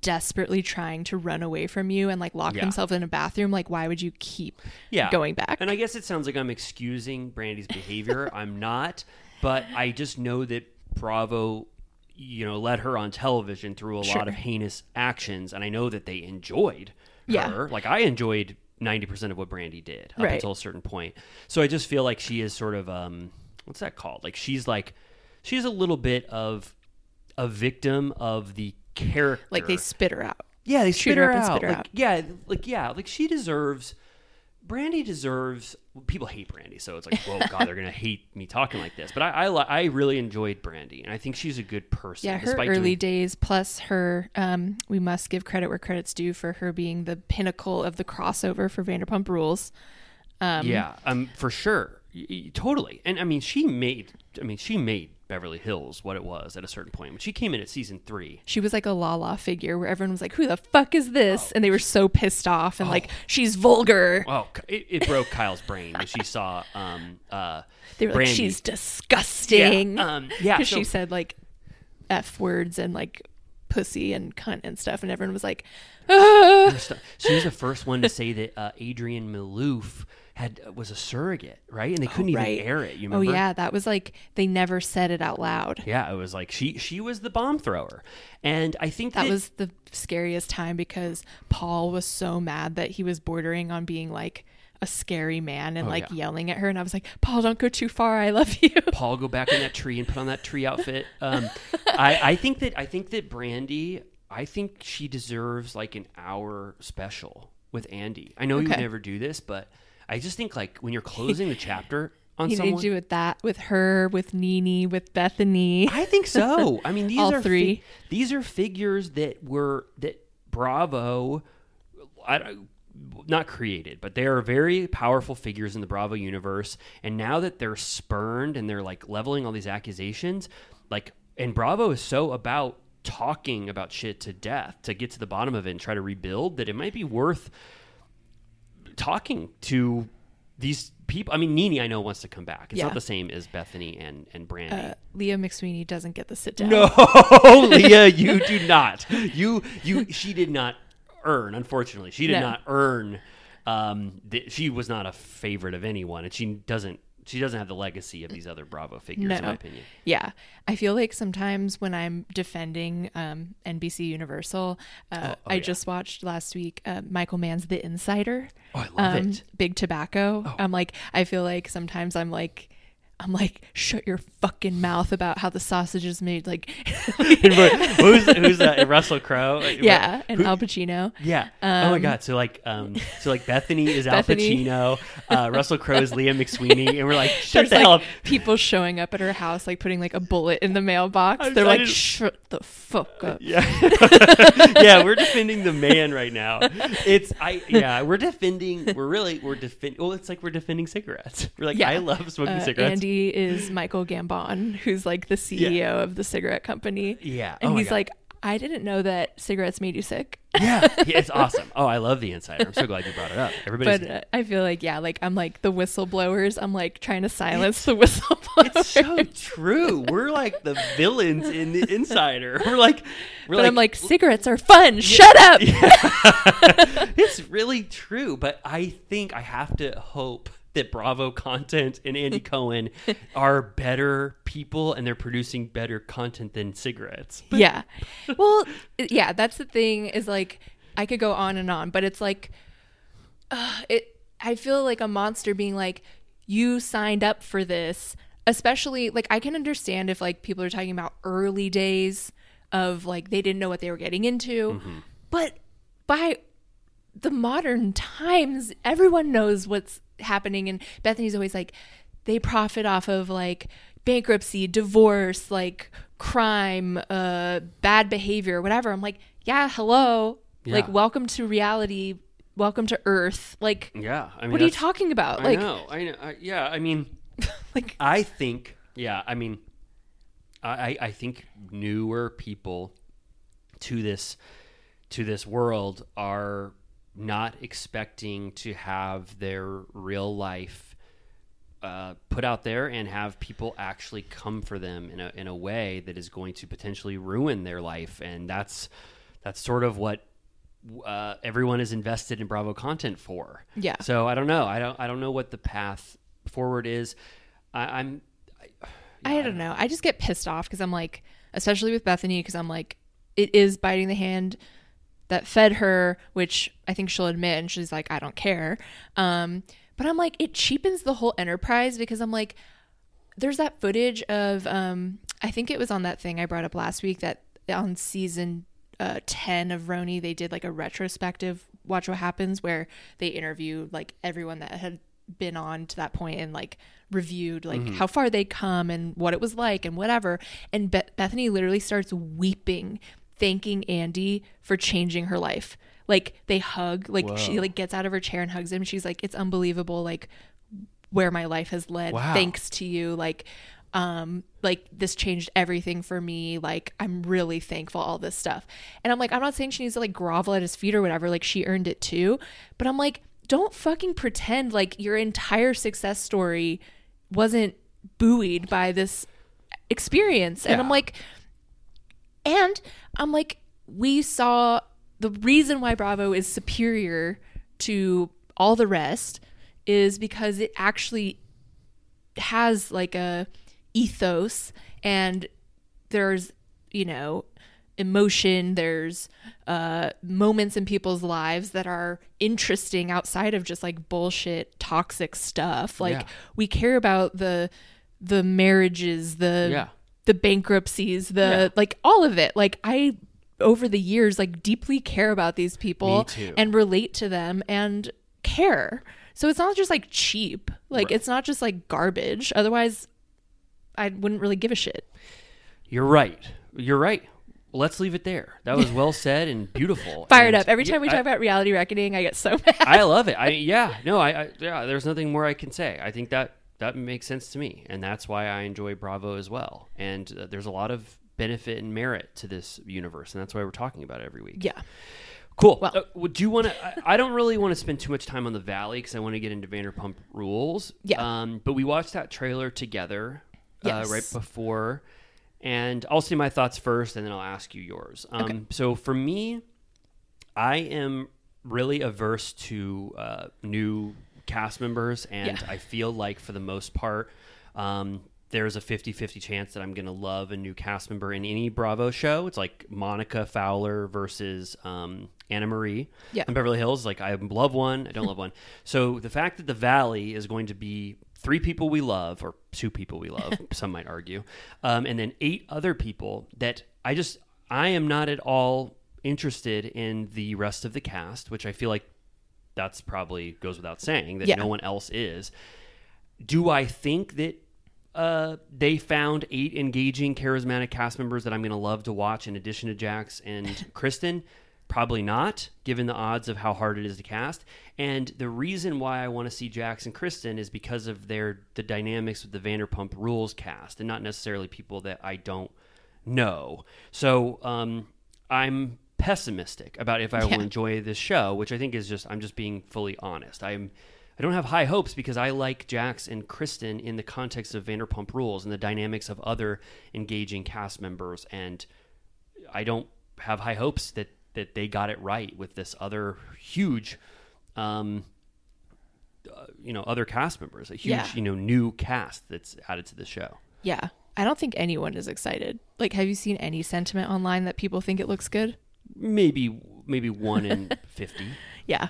desperately trying to run away from you and like lock Yeah. themselves in a bathroom. Like, why would you keep yeah going back? and I guess it sounds like I'm excusing Brandi's behavior [laughs] I'm not but I just know that Bravo you know led her on television through a lot of heinous actions and I know that they enjoyed Yeah. her like I enjoyed 90% of what Brandi did up Right. until a certain point so I just feel like she is sort of um what's that called like she's like she's a little bit of a victim of the character like they spit her out. yeah, they spit her her up and out. spit her like, out. Yeah, like yeah, like she deserves. Brandi deserves. People hate Brandi, so it's like, whoa, God, they're gonna hate me talking like this. But I, I, I really enjoyed Brandi, and I think she's a good person. Yeah, her early doing- days, plus her, um, we must give credit where credit's due for her being the pinnacle of the crossover for Vanderpump Rules. Um, yeah, um, for sure, totally. And I mean, she made. I mean, she made Beverly Hills what it was at a certain point. When she came in at season three, She was like a la la figure where everyone was like, "Who the fuck is this?" And they were so pissed off and like, "She's vulgar." oh, it, it broke Kyle's brain when she saw. Um, uh, they were Brandi. like, "She's disgusting." Yeah, um, yeah, because so- she said like f words and like pussy and cunt and stuff, and everyone was like, stu- she was the first one to say that uh, Adrienne Maloof had was a surrogate, right? And they couldn't even right. air it. You Oh yeah, that was like they never said it out loud. Yeah, it was like she she was the bomb thrower, and I think That that, was the scariest time because Paul was so mad that he was bordering on being like a scary man and Oh, like yeah. yelling at her and I was like, "Paul, don't go too far. I love you." [laughs] Paul go back in that tree and put on that tree outfit. Um, I, I think that I think that Brandi, I think she deserves like an hour special with Andy. I know you would never do this, but I just think like when you're [laughs] closing the chapter on You need someone, do with that with her, with NeNe, with Bethenny. I think so. [laughs] I mean, these All are fi- three. these are figures that were that Bravo, I not created, but they are very powerful figures in the Bravo universe. And now that they're spurned and they're like leveling all these accusations, like, and Bravo is so about talking about shit to death to get to the bottom of it and try to rebuild that it might be worth talking to these people. I mean, NeNe, I know wants to come back. It's Yeah. not the same as Bethenny and and Brandi. uh, Leah McSweeney doesn't get the sit down. No, [laughs] Leah, you do not. You you she did not earn. Unfortunately, she did No. not earn. Um, th- she was not a favorite of anyone, and she doesn't. She doesn't have the legacy of these other Bravo figures, in my opinion. Yeah. I feel like sometimes when I'm defending um, NBC Universal, uh, oh, I yeah. just watched last week uh, Michael Mann's The Insider. Oh, I love um, it. Oh. Big Tobacco. I'm like, I feel like sometimes I'm like, I'm like, shut your fucking mouth about how the sausage is made. Like, [laughs] who's who's that? Russell Crowe. yeah, and Who- Al Pacino. Yeah. oh my Um, God. So like, um, so like Bethenny is Al Pacino, uh, Russell Crowe is Leah McSweeney, and we're like, shut There's the hell up. people showing up at her house, like putting like a bullet in the mailbox. I'm- They're like, didn't- shut the fuck up. Yeah. [laughs] yeah, we're defending the man right now. It's I yeah, we're defending we're really we're defending well, it's like we're defending cigarettes. We're like Yeah. I love smoking Uh, cigarettes. Andy is Michael Gambon, who's like the CEO of the cigarette company. Yeah. And Oh he's like, I didn't know that cigarettes made you sick. yeah, [laughs] yeah, it's awesome. Oh, I love the insider. I'm so glad you brought it up. Everybody's But uh, I feel like, yeah, like I'm like the whistleblowers. I'm like trying to silence the whistleblowers. it's so true. We're like the villains in the insider. [laughs] We're like we're but I'm like, cigarettes are fun. Shut up. [laughs] it's really true, but I think I have to hope that Bravo [laughs] content and Andy [laughs] Cohen are better people and they're producing better content than cigarettes. yeah. Well, yeah, that's the thing is like I could go on and on, but it's like uh, it I feel like a monster being like you signed up for this, especially like I can understand if like people are talking about early days of like they didn't know what they were getting into, but by the modern times, everyone knows what's happening. And Bethenny's always like, they profit off of like bankruptcy, divorce, like crime, uh, bad behavior, whatever. I'm like, yeah, hello. Like, welcome to reality. Welcome to Earth. Like, Yeah, I mean, what are you talking about? I Like, know, I know. I, yeah, I mean, [laughs] like, I think, yeah, I mean, I, I- I think newer people to this to this world are not expecting to have their real life uh, put out there and have people actually come for them in a in a way that is going to potentially ruin their life, and that's that's sort of what uh, everyone is invested in Bravo content for. Yeah. So I don't know. I don't. I don't know what the path forward is. I, I'm. I don't know. I just get pissed off because I'm like, especially with Bethenny, because I'm like, it is biting the hand that fed her, which I think she'll admit, and she's like, I don't care. Um, but I'm like, it cheapens the whole enterprise because I'm like, there's that footage of, um, I think it was on that thing I brought up last week that on season uh, 10 of RHONY, they did like a retrospective Watch What Happens where they interviewed like everyone that had been on to that point and like reviewed like how far they'd come and what it was like and whatever. And Be- Bethenny literally starts weeping, thanking Andy for changing her life. Like they hug, like she like gets out of her chair and hugs him. She's like, it's unbelievable, like where my life has led Wow. thanks to you. Like, um, like this changed everything for me. Like I'm really thankful, all this stuff. And I'm like, I'm not saying she needs to like grovel at his feet or whatever. Like she earned it too. But I'm like, don't fucking pretend like your entire success story wasn't buoyed by this experience. And I'm like, and I'm like, we saw the reason why Bravo is superior to all the rest is because it actually has like a ethos and there's you know emotion there's uh moments in people's lives that are interesting outside of just like bullshit toxic stuff like Yeah. we care about the the marriages the Yeah. The bankruptcies the Yeah. like all of it like i over the years like deeply care about these people and relate to them and care so it's not just like cheap like it's not just like garbage otherwise i wouldn't really give a shit You're right. You're right. Let's leave it there. That was well [laughs] said and beautiful. fired And up every time we talk I- about reality reckoning i get so [laughs] mad I love it. I yeah, no, I, I yeah. There's nothing more I can say. I think that that makes sense to me, and that's why I enjoy Bravo as well. And uh, there's a lot of benefit and merit to this universe, and that's why we're talking about it every week. yeah Cool. Well- uh, do you want to? I, I don't really want to spend too much time on the Valley because I want to get into Vanderpump Rules. Yeah. Um, but we watched that trailer together Yes. uh, right before, and I'll say my thoughts first, and then I'll ask you yours. Um, So for me, I am really averse to uh, new cast members, and Yeah. I feel like for the most part, um, there's a 50 50 chance that I'm going to love a new cast member in any Bravo show. It's like Monica Fowler versus um, Anna Marie Yeah. in Beverly Hills. Like, I love one, I don't love one. [laughs] So the fact that the Valley is going to be three people we love, or two people we love, [laughs] some might argue, um, and then eight other people that I just, I am not at all interested in the rest of the cast, which I feel like that's probably goes without saying that Yeah. no one else is. Do I think that uh, they found eight engaging, charismatic cast members that I'm going to love to watch in addition to Jax and [laughs] Kristen? Probably not, given the odds of how hard it is to cast. And the reason why I want to see Jax and Kristen is because of their the dynamics with the Vanderpump Rules cast, and not necessarily people that I don't know. So um, I'm pessimistic about if I will Yeah. enjoy this show, which I think is just I'm just being fully honest. I'm I don't have high hopes because I like Jax and Kristen in the context of Vanderpump Rules and the dynamics of other engaging cast members, and I don't have high hopes that that they got it right with this other huge, um, uh, you know, other cast members, a huge Yeah. you know new cast that's added to the show. yeah i don't think anyone is excited like have you seen any sentiment online that people think it looks good Maybe maybe one in [laughs] fifty. yeah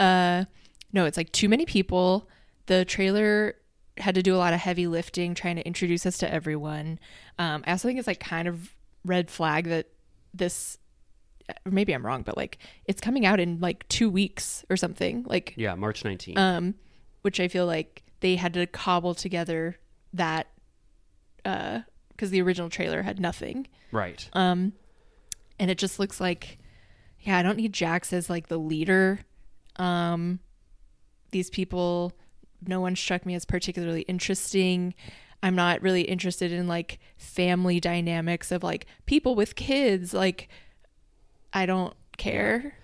uh no it's like too many people the trailer had to do a lot of heavy lifting trying to introduce us to everyone um i also think it's like kind of red flag that this or maybe i'm wrong but like it's coming out in like two weeks or something like Yeah, March nineteenth. um which i feel like they had to cobble together that uh because the original trailer had nothing right. um and it just looks like yeah i don't need jax as like the leader. Um these people no one struck me as particularly interesting. I'm not really interested in like family dynamics of like people with kids. Like i don't care.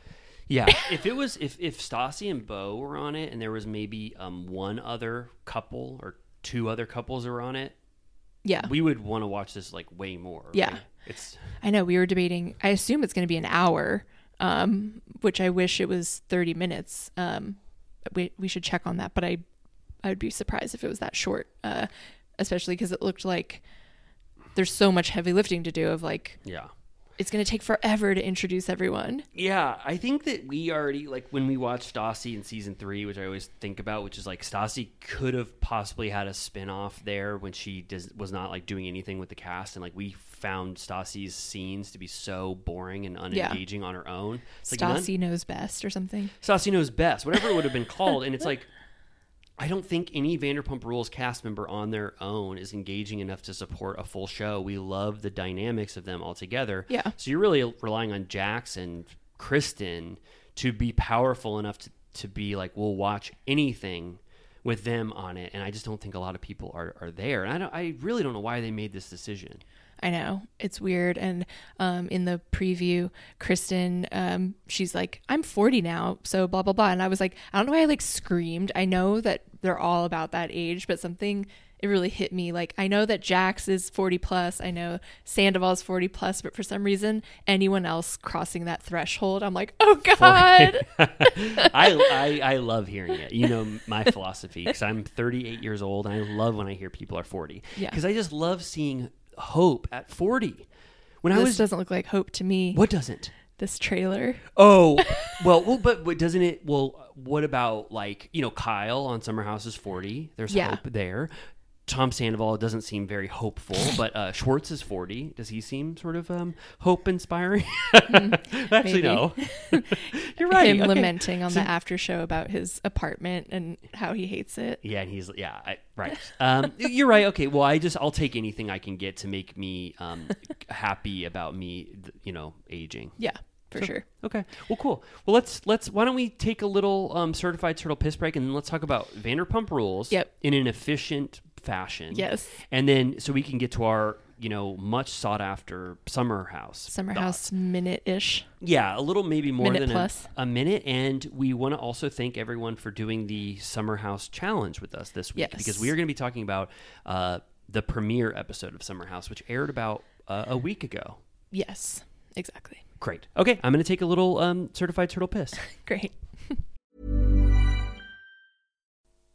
Yeah, [laughs] if it was if if Stassi and Beau were on it, and there was maybe um one other couple or two other couples were on it, yeah we would want to watch this like way more. Yeah. right? it's I know we were debating. I assume it's going to be an hour, um, which I wish it was thirty minutes. Um, we we should check on that, but I I would be surprised if it was that short, uh, especially because it looked like there's so much heavy lifting to do. Of like yeah. It's going to take forever to introduce everyone. Yeah, I think that we already like when we watched Stassi in season three, which I always think about, which is like Stassi could have possibly had a spin off there when she does, was not like doing anything with the cast, and like we found Stassi's scenes to be so boring and Yeah. unengaging on her own. It's like none- Stassi knows best or something. Stassi knows best, whatever it would have been called. And it's like, I don't think any Vanderpump Rules cast member on their own is engaging enough to support a full show. We love the dynamics of them all together. Yeah. So you're really relying on Jax and Kristen to be powerful enough to, to be like, we'll watch anything with them on it. And I just don't think a lot of people are, are there. And I, don't, I really don't know why they made this decision. I know it's weird. And um, in the preview, Kristen, um, she's like, "I'm 40 now, so blah blah blah." And I was like, I don't know why I like screamed. I know that they're all about that age, but something it really hit me. Like I know that Jax is 40 plus, I know Sandoval is 40 plus, but for some reason, anyone else crossing that threshold, I'm like, oh [laughs] god. [laughs] I, I I love hearing it. You know my philosophy because I'm 38 years old and I love when I hear people are 40 Yeah. because I just love seeing hope at 40. When I was doesn't look like hope to me. what doesn't? This trailer. Oh, [laughs] well, well, but, but doesn't it? Well, what about like you know Kyle on Summer House is 40. There's Yeah. hope there. Tom Sandoval doesn't seem very hopeful, [laughs] but uh, Schwartz is 40. Does he seem sort of um, hope inspiring? [laughs] Actually, no. [laughs] You're right. Him okay. lamenting on the after show about his apartment and how he hates it. Yeah, and he's yeah, I, right. Um, you're right. Okay, well, I just I'll take anything I can get to make me um, happy about me, you know, aging. Yeah, for sure. Okay. Well, cool. Well, let's let's why don't we take a little um, certified turtle piss break and then let's talk about Vanderpump Rules. Yep. In an efficient fashion. Yes. And then so we can get to our you know much sought after summer house. Summer thoughts. House minute ish. Yeah, a little maybe more Minute than a- plus. A, minute, and we want to also thank everyone for doing the Summer House Challenge with us this week Yes. because we are going to be talking about uh, the premiere episode of Summer House, which aired about uh, a week ago. Yes, exactly. Great. Okay, I'm going to take a little um, certified turtle piss. [laughs] Great. [laughs]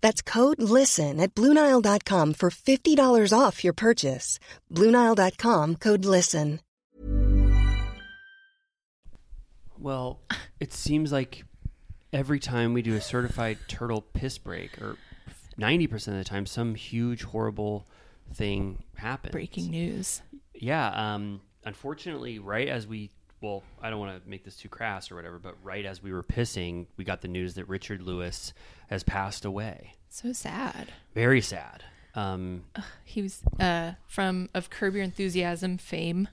That's code LISTEN at Bluenile.com for $50 off your purchase. Bluenile.com code LISTEN. Well, it seems like every time we do a certified turtle piss break, or 90% of the time, some huge, horrible thing happens. Breaking news. Yeah. Um, unfortunately, right as we, well, I don't want to make this too crass or whatever, but right as we were pissing, we got the news that Richard Lewis has passed away. So sad. Very sad. Um, He was uh, from of Curb Your Enthusiasm fame.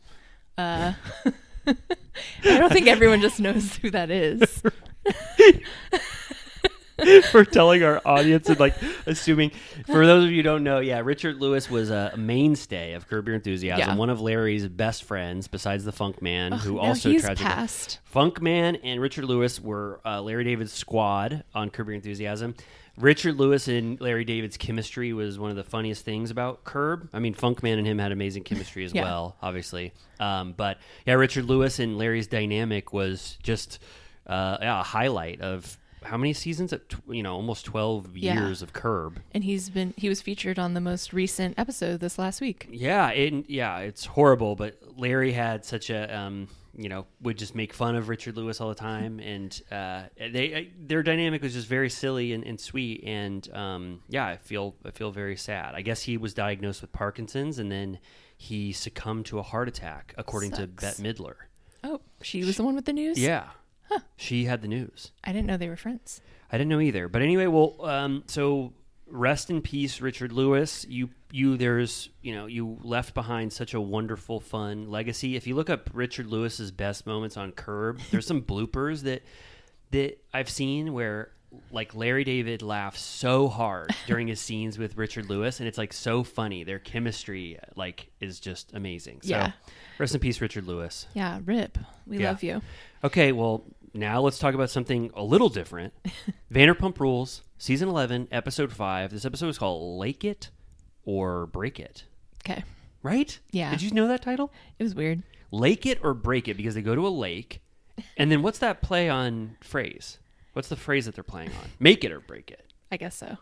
Uh, [laughs] I don't think everyone just knows who that is. [laughs] [laughs] [laughs] for telling our audience and like assuming for those of you who don't know yeah richard lewis was a mainstay of curb your enthusiasm Yeah. one of larry's best friends besides the funk man who now also he's tragically passed. funk man and richard lewis were uh, larry david's squad on curb your enthusiasm richard lewis and larry david's chemistry was one of the funniest things about curb i mean funk man and him had amazing chemistry as [laughs] Yeah. well obviously um, but yeah richard lewis and larry's dynamic was just uh, yeah, a highlight of how many seasons? At you know almost 12 Yeah. years of curb. And he's been he was featured on the most recent episode this last week. yeah it, yeah it's horrible but larry had such a um, you know would just make fun of richard lewis all the time. [laughs] And uh, they their dynamic was just very silly and, and sweet. And um, yeah i feel i feel very sad. I guess he was diagnosed with parkinson's and then he succumbed to a heart attack according to bette midler. Oh, she was the one with the news? yeah she had the news I didn't know they were friends. I didn't know either. But anyway, well, um, so rest in peace, Richard Lewis. You, you, there's, you know, you left behind such a wonderful, fun legacy. If you look up Richard Lewis's best moments on Curb, there's some [laughs] bloopers that that I've seen where like Larry David laughs so hard [laughs] during his scenes with Richard Lewis, and it's like so funny. Their chemistry like is just amazing. So, Yeah. rest in peace, Richard Lewis. Yeah, rip. We Yeah. love you. Okay, well, now let's talk about something a little different. [laughs] Vanderpump Rules, season 11, episode 5. This episode is called Lake It or Break It, Okay. right? Yeah. Did you know that title? It was weird. Lake It or Break It because they go to a lake. And then what's that play on phrase? What's the phrase that they're playing on? Make it or break it. I guess so.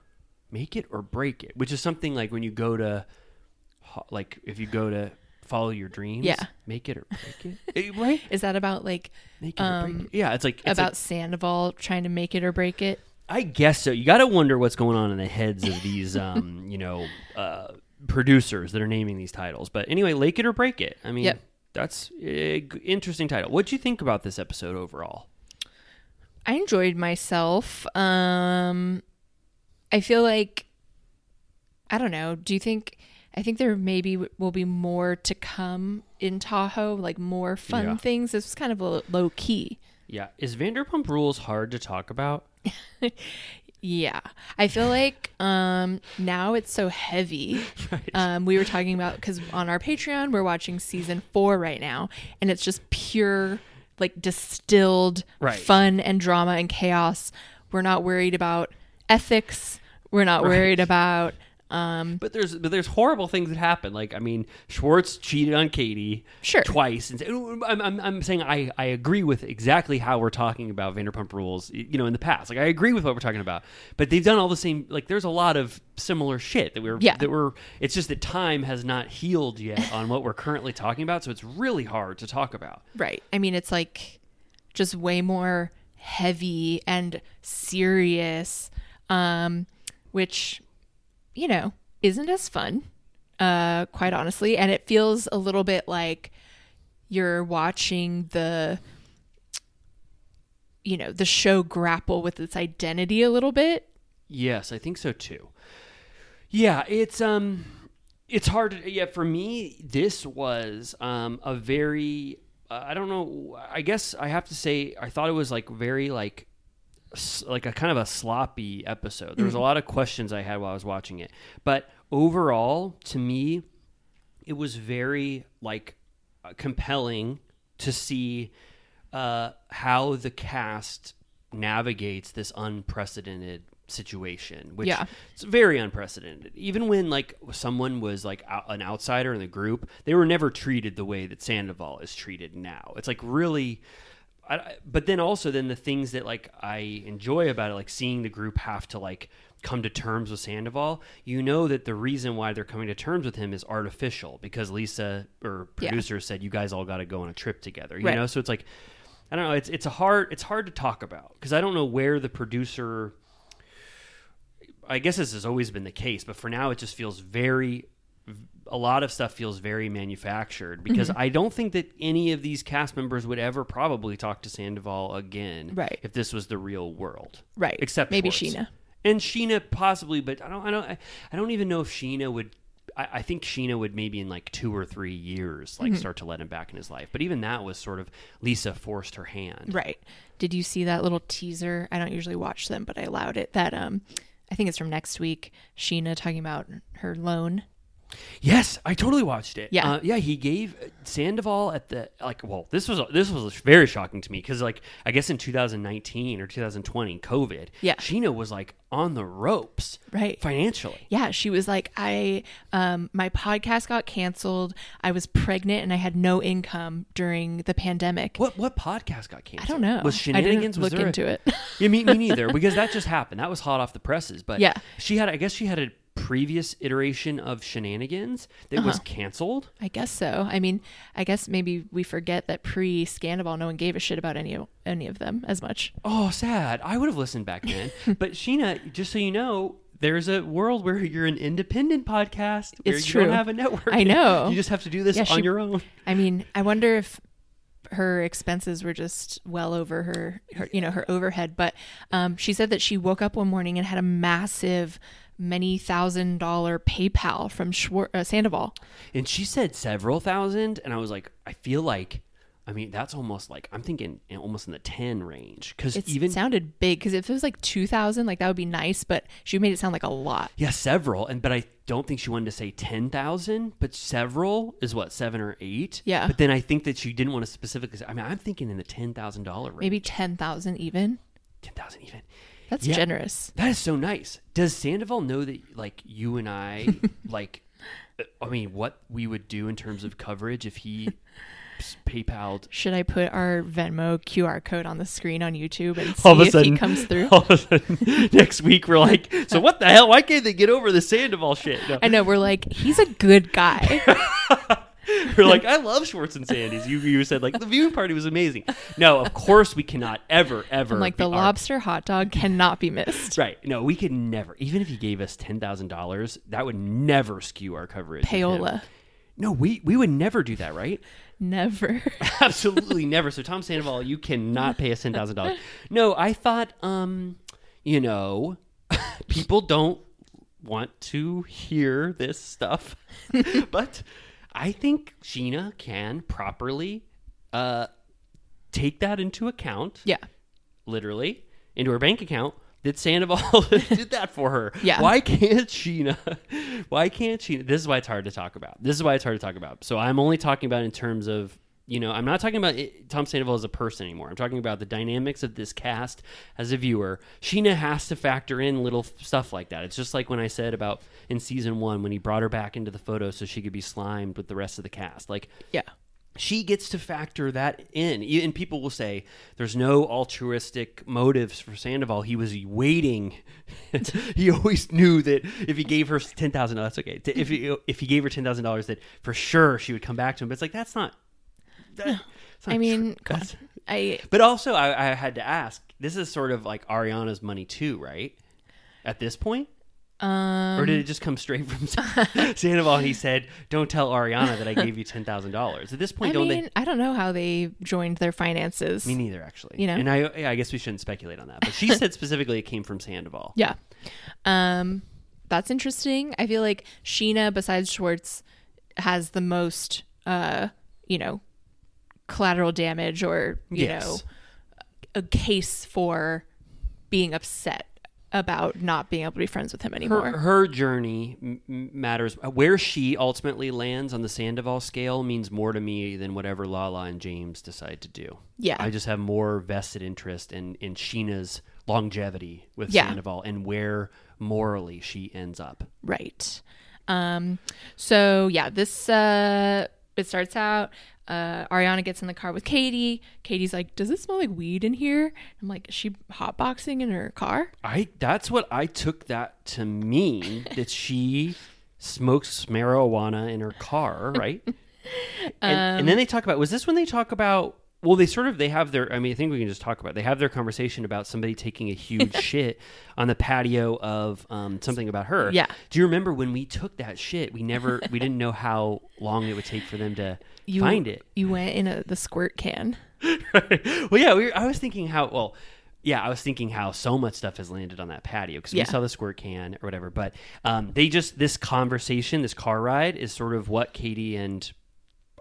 Make it or break it, which is something like when you go to, like if you go to follow your dreams. Yeah. Make it or break it. [laughs] Right? Is that about like Make it or break it. Yeah, it's like it's about like- Sandoval trying to make it or break it? I guess so. You got to wonder what's going on in the heads of these, [laughs] um, you know, uh, producers that are naming these titles. But anyway, Lake It or Break It. I mean, Yep. that's a g- interesting title. What'd you think about this episode overall? I enjoyed myself. Um I feel like I don't know. Do you think I think there maybe will be more to come in Tahoe, like more fun Yeah. things. This was kind of a low key. Yeah, is Vanderpump Rules hard to talk about? [laughs] Yeah. I feel like um now it's so heavy. [laughs] Um we were talking about cuz on our Patreon we're watching season 4 right now and it's just pure like distilled Right. fun and drama and chaos. We're not worried about ethics. We're not worried about um But there's but there's horrible things that happen. Like I mean, Schwartz cheated on Katie Sure. twice, and I'm, I'm, I'm saying I, I agree with exactly how we're talking about Vanderpump Rules. You know, in the past, like I agree with what we're talking about. But they've done all the same. Like there's a lot of similar shit that we're Yeah. that we're. It's just that time has not healed yet [laughs] on what we're currently talking about, so it's really hard to talk about. Right. I mean, it's like just way more heavy and serious, um, which, you know, isn't as fun, uh, quite honestly. And it feels a little bit like you're watching the, you know, the show grapple with its identity a little bit. Yes, I think so too. Yeah, it's um it's hard to, yeah, for me this was um a very uh, I don't know, I guess I have to say I thought it was like very like like a kind of a sloppy episode. There was a lot of questions I had while I was watching it. But overall, to me, it was very like uh, compelling to see uh, how the cast navigates this unprecedented situation which Yeah. it's very unprecedented even when like someone was like out, an outsider in the group they were never treated the way that sandoval is treated now it's like really I, but then also then the things that like I enjoy about it, like seeing the group have to like come to terms with Sandoval, you know that the reason why they're coming to terms with him is artificial because Lisa or Yeah. producer said you guys all got to go on a trip together. You Right. know, so it's like I don't know. It's it's a hard it's hard to talk about because I don't know where the producer. I guess this has always been the case, but for now it just feels very. A lot of stuff feels very manufactured because Mm-hmm. I don't think that any of these cast members would ever probably talk to Sandoval again, Right. If this was the real world, Right. Except Maybe. Scheana. and Scheana possibly, but I don't, I don't, I, I don't even know if Scheana would. I, I think Scheana would maybe in like two or three years like Mm-hmm. start to let him back in his life. But even that was sort of Lisa forced her hand. Right. Did you see that little teaser? I don't usually watch them, but I allowed it. That um, I think it's from next week. Scheana talking about her loan. Yes, I totally watched it. Yeah. uh, yeah. He gave Sandoval at the like. Well, this was this was very shocking to me because like I guess in 2019 or 2020, COVID. Yeah. Scheana was like on the ropes, Right. financially. Yeah, she was like, I, um, my podcast got canceled. I was pregnant and I had no income during the pandemic. What what podcast got canceled? I don't know. Was I Scheananigans? didn't was look there a- into it. yeah, me, me neither. [laughs] Because that just happened. That was hot off the presses. But Yeah. she had. I guess she had a previous iteration of Scheananigans that was Uh-huh. canceled. I guess so. I mean, I guess maybe we forget that pre Scandival, no one gave a shit about any of, any of them as much. Oh, sad. I would have listened back then. [laughs] but Scheana, just so you know, there's a world where you're an independent podcast. Where It's you true. don't have a network. I know. [laughs] you just have to do this Yeah, on she- your own. I mean, I wonder if her expenses were just well over her, her you know, her overhead. But um, she said that she woke up one morning and had a massive, many thousand dollar PayPal from Schwar- uh, Sandoval. And she said several thousand, and I was like, I feel like I mean, that's almost like I'm thinking almost in the ten range because It even sounded big because if it was like two thousand, like that would be nice. But she made it sound like a lot. yeah, several, and but I don't think she wanted to say ten thousand, but several is what seven or eight. Yeah. but then I think that she didn't want to specifically. say I mean, I'm thinking in the ten thousand dollar range, Maybe ten thousand even. ten thousand even. That's Yeah. generous. That is so nice. Does Sandoval know that like you and I [laughs] like uh, I mean what we would do in terms of coverage if he PayPal'd Should I put our Venmo QR code on the screen on YouTube and see all of a if sudden he comes through? All of a sudden [laughs] next week we're like, so what the hell? Why can't they get over the Sandoval shit? No. I know we're like, he's a good guy. [laughs] [laughs] We're like, I love Schwartz and Sandy's. You you said like the viewing party was amazing. No, of course we cannot ever ever I'm like the our- lobster hot dog cannot be missed. [laughs] Right. No, we could never. Even if he gave us ten thousand dollars, that would never skew our coverage. Payola. No, we we would never do that, right? Never. [laughs] Absolutely never. So Tom Sandoval, you cannot pay us ten thousand dollars. No, I thought, um, you know, people don't want to hear this stuff, but I think Scheana can properly uh, take that into account. Yeah. literally into her bank account. That Sandoval [laughs] did that for her. Yeah. Why can't Scheana? Why can't Scheana? This is why it's hard to talk about. This is why it's hard to talk about. So I'm only talking about in terms of you know I'm not talking about it, Tom Sandoval as a person anymore. I'm talking about the dynamics of this cast as a viewer. Scheana has to factor in little stuff like that. It's just like when I said about in season one when he brought her back into the photo so she could be slimed with the rest of the cast. Like Yeah. she gets to factor that in. And people will say there's no altruistic motives for Sandoval. He was waiting. [laughs] he always knew that if he gave her $10,000, that's okay. If he if he gave her ten thousand dollars, that for sure she would come back to him. But it's like that's not. That- I mean, true. God, I But also, I, I had to ask. This is sort of like Ariana's money too, right? At this point. um or did it just come straight from [laughs] Sandoval? He said, "Don't tell Ariana that I gave you ten thousand dollars." At this point, I don't mean, they? I don't know how they joined their finances. Me neither, actually. You know? and I, yeah, I guess we shouldn't speculate on that. But she [laughs] said specifically it came from Sandoval. Yeah. Um that's interesting. I feel like Scheana besides Schwartz has the most uh, you know, collateral damage or, you Yes. know, a case for being upset about not being able to be friends with him anymore. Her, her journey m- matters. Where she ultimately lands on the Sandoval scale means more to me than whatever Lala and James decide to do. Yeah. I just have more vested interest in in Scheana's longevity with Yeah. Sandoval and where morally she ends up. Right. Um, so yeah, this uh it starts out, uh Ariana gets in the car with Katie. Katie's like, Does it smell like weed in here? I'm like, Is she hotboxing in her car? I that's what I took that to mean that she smokes marijuana in her car, right? [laughs] and, and then they talk about was this when they talk about well they sort of they have their I mean I think we can just talk about it. they have their conversation about somebody taking a huge [laughs] shit on the patio of um, something about her. Yeah. Do you remember when we took that shit? We never we didn't know how long it would take for them to You find it. You went in a the squirt can. [laughs] right. well, yeah, we were, I was thinking how well. Yeah, I was thinking how so much stuff has landed on that patio because Yeah. we saw the squirt can or whatever. But um, they just this conversation, this car ride, is sort of what Katie and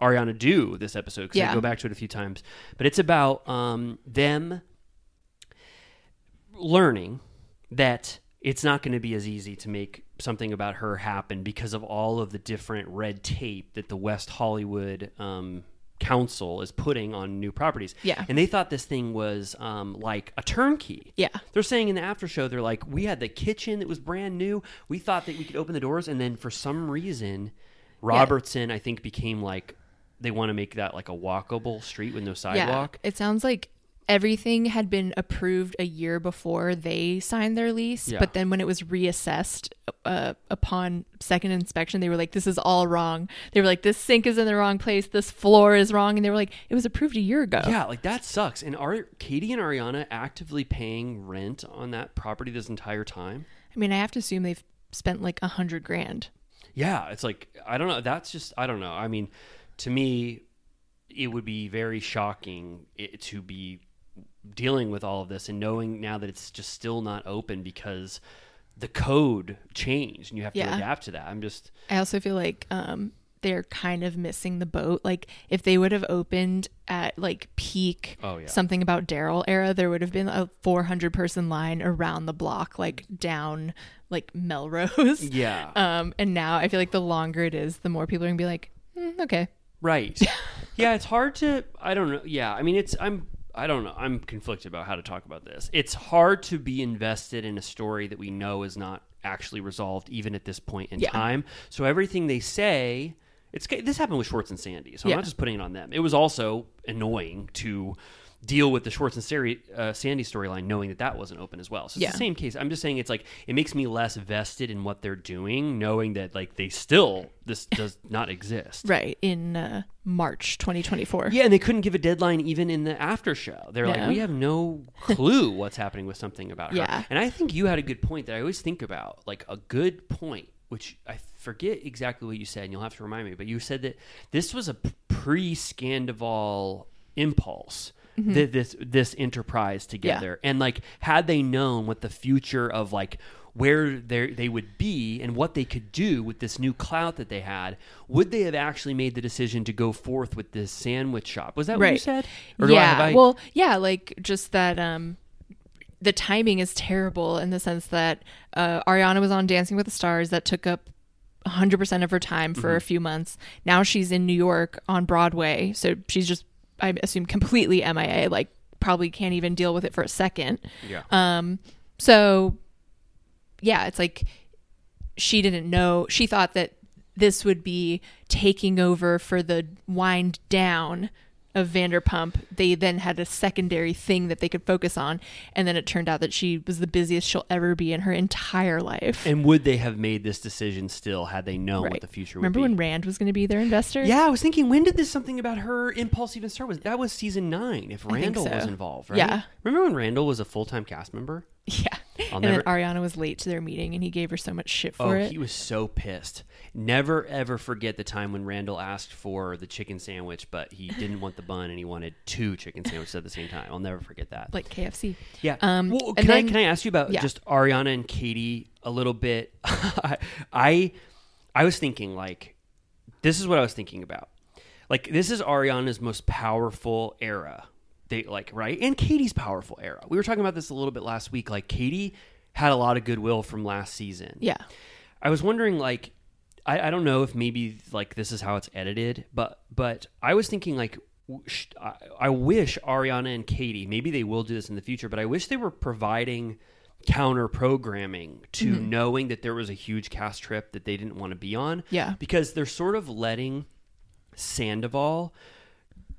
Ariana do this episode because Yeah. I go back to it a few times. But it's about um, them learning that it's not going to be as easy to make something about her happen because of all of the different red tape that the West Hollywood um, Council is putting on new properties. Yeah. And they thought this thing was um, like a turnkey. Yeah. They're saying in the after show, they're like, we had the kitchen that was brand new. We thought that we could open the doors. And then for some reason, Robertson, I think, became like, they want to make that like a walkable street with no sidewalk. Yeah. It sounds like everything had been approved a year before they signed their lease, Yeah. but then when it was reassessed uh, upon second inspection, they were like, "This is all wrong." They were like, "This sink is in the wrong place. This floor is wrong," and they were like, "It was approved a year ago." Yeah, like that sucks. And are Katie and Ariana actively paying rent on that property this entire time? I mean, I have to assume they've spent like a hundred grand. Yeah, it's like I don't know. That's just I don't know. I mean, to me, it would be very shocking to be dealing with all of this and knowing now that it's just still not open because the code changed and you have to Yeah. adapt to that. I'm just I also feel like um, they're kind of missing the boat. Like if they would have opened at like peak Oh, yeah. something about Daryl era, there would have been a 400 person line around the block, like down like Melrose. Yeah. [laughs] Um, and now I feel like the longer it is, the more people are gonna be like, "Hmm, okay. Right. [laughs] yeah, it's hard to I don't know. Yeah, I mean it's I'm I don't know. I'm conflicted about how to talk about this. It's hard to be invested in a story that we know is not actually resolved even at this point in Yeah. time. So everything they say, it's this happened with Schwartz and Sandy. So Yeah. I'm not just putting it on them. It was also annoying to deal with the Schwartz and Sari, uh, Sandy storyline knowing that that wasn't open as well. So it's Yeah. the same case. I'm just saying it's like it makes me less vested in what they're doing knowing that like they still this [laughs] does not exist. Right. In uh, March 2024. Yeah, and they couldn't give a deadline even in the after show. They're like, we have no [laughs] clue what's happening with something about her. Yeah. And I think you had a good point that I always think about, like a good point, which I forget exactly what you said, and you'll have to remind me. But you said that this was a pre-Scandival impulse. That this this enterprise together, and like had they known what the future of like where they they would be and what they could do with this new clout that they had, would they have actually made the decision to go forth with this sandwich shop? Was that what you said? Or do I- yeah. I- Well, yeah, like just that um the timing is terrible in the sense that uh, Ariana was on Dancing with the Stars that took up 100% of her time for Mm-hmm. a few months. Now she's in New York on Broadway, so she's just I assume completely MIA, like probably can't even deal with it for a second. Yeah. Um so yeah, it's like she didn't know. She thought that this would be taking over for the wind down of Vanderpump. They then had a secondary thing that they could focus on, and then it turned out that she was the busiest she'll ever be in her entire life. and would they have made this decision still had they known what the future Remember would be? Remember when Rand was going to be their investor? yeah, I was thinking, when did this something about her impulse even start? Was that was season nine? If Randall was involved, right? Yeah. Remember when Randall was a full time cast member? [laughs] yeah. I'll and never- then Ariana was late to their meeting, and he gave her so much shit Oh, for it. he was so pissed. Never ever forget the time when Randall asked for the chicken sandwich, but he didn't want the bun and he wanted two chicken sandwiches at the same time. I'll never forget that. like KFC. Yeah. Um, well, and can I can I ask you about Yeah. just Ariana and Katie a little bit? [laughs] I I was thinking like this is what I was thinking about. Like this is Ariana's most powerful era. They like right and Katie's powerful era. We were talking about this a little bit last week. Like Katie had a lot of goodwill from last season. Yeah. I was wondering, like, I, I don't know if maybe like this is how it's edited, but but I was thinking like, I, wish Ariana and Katie, maybe they will do this in the future, but I wish they were providing counter programming to Mhm. knowing that there was a huge cast trip that they didn't want to be on. Yeah. because they're sort of letting Sandoval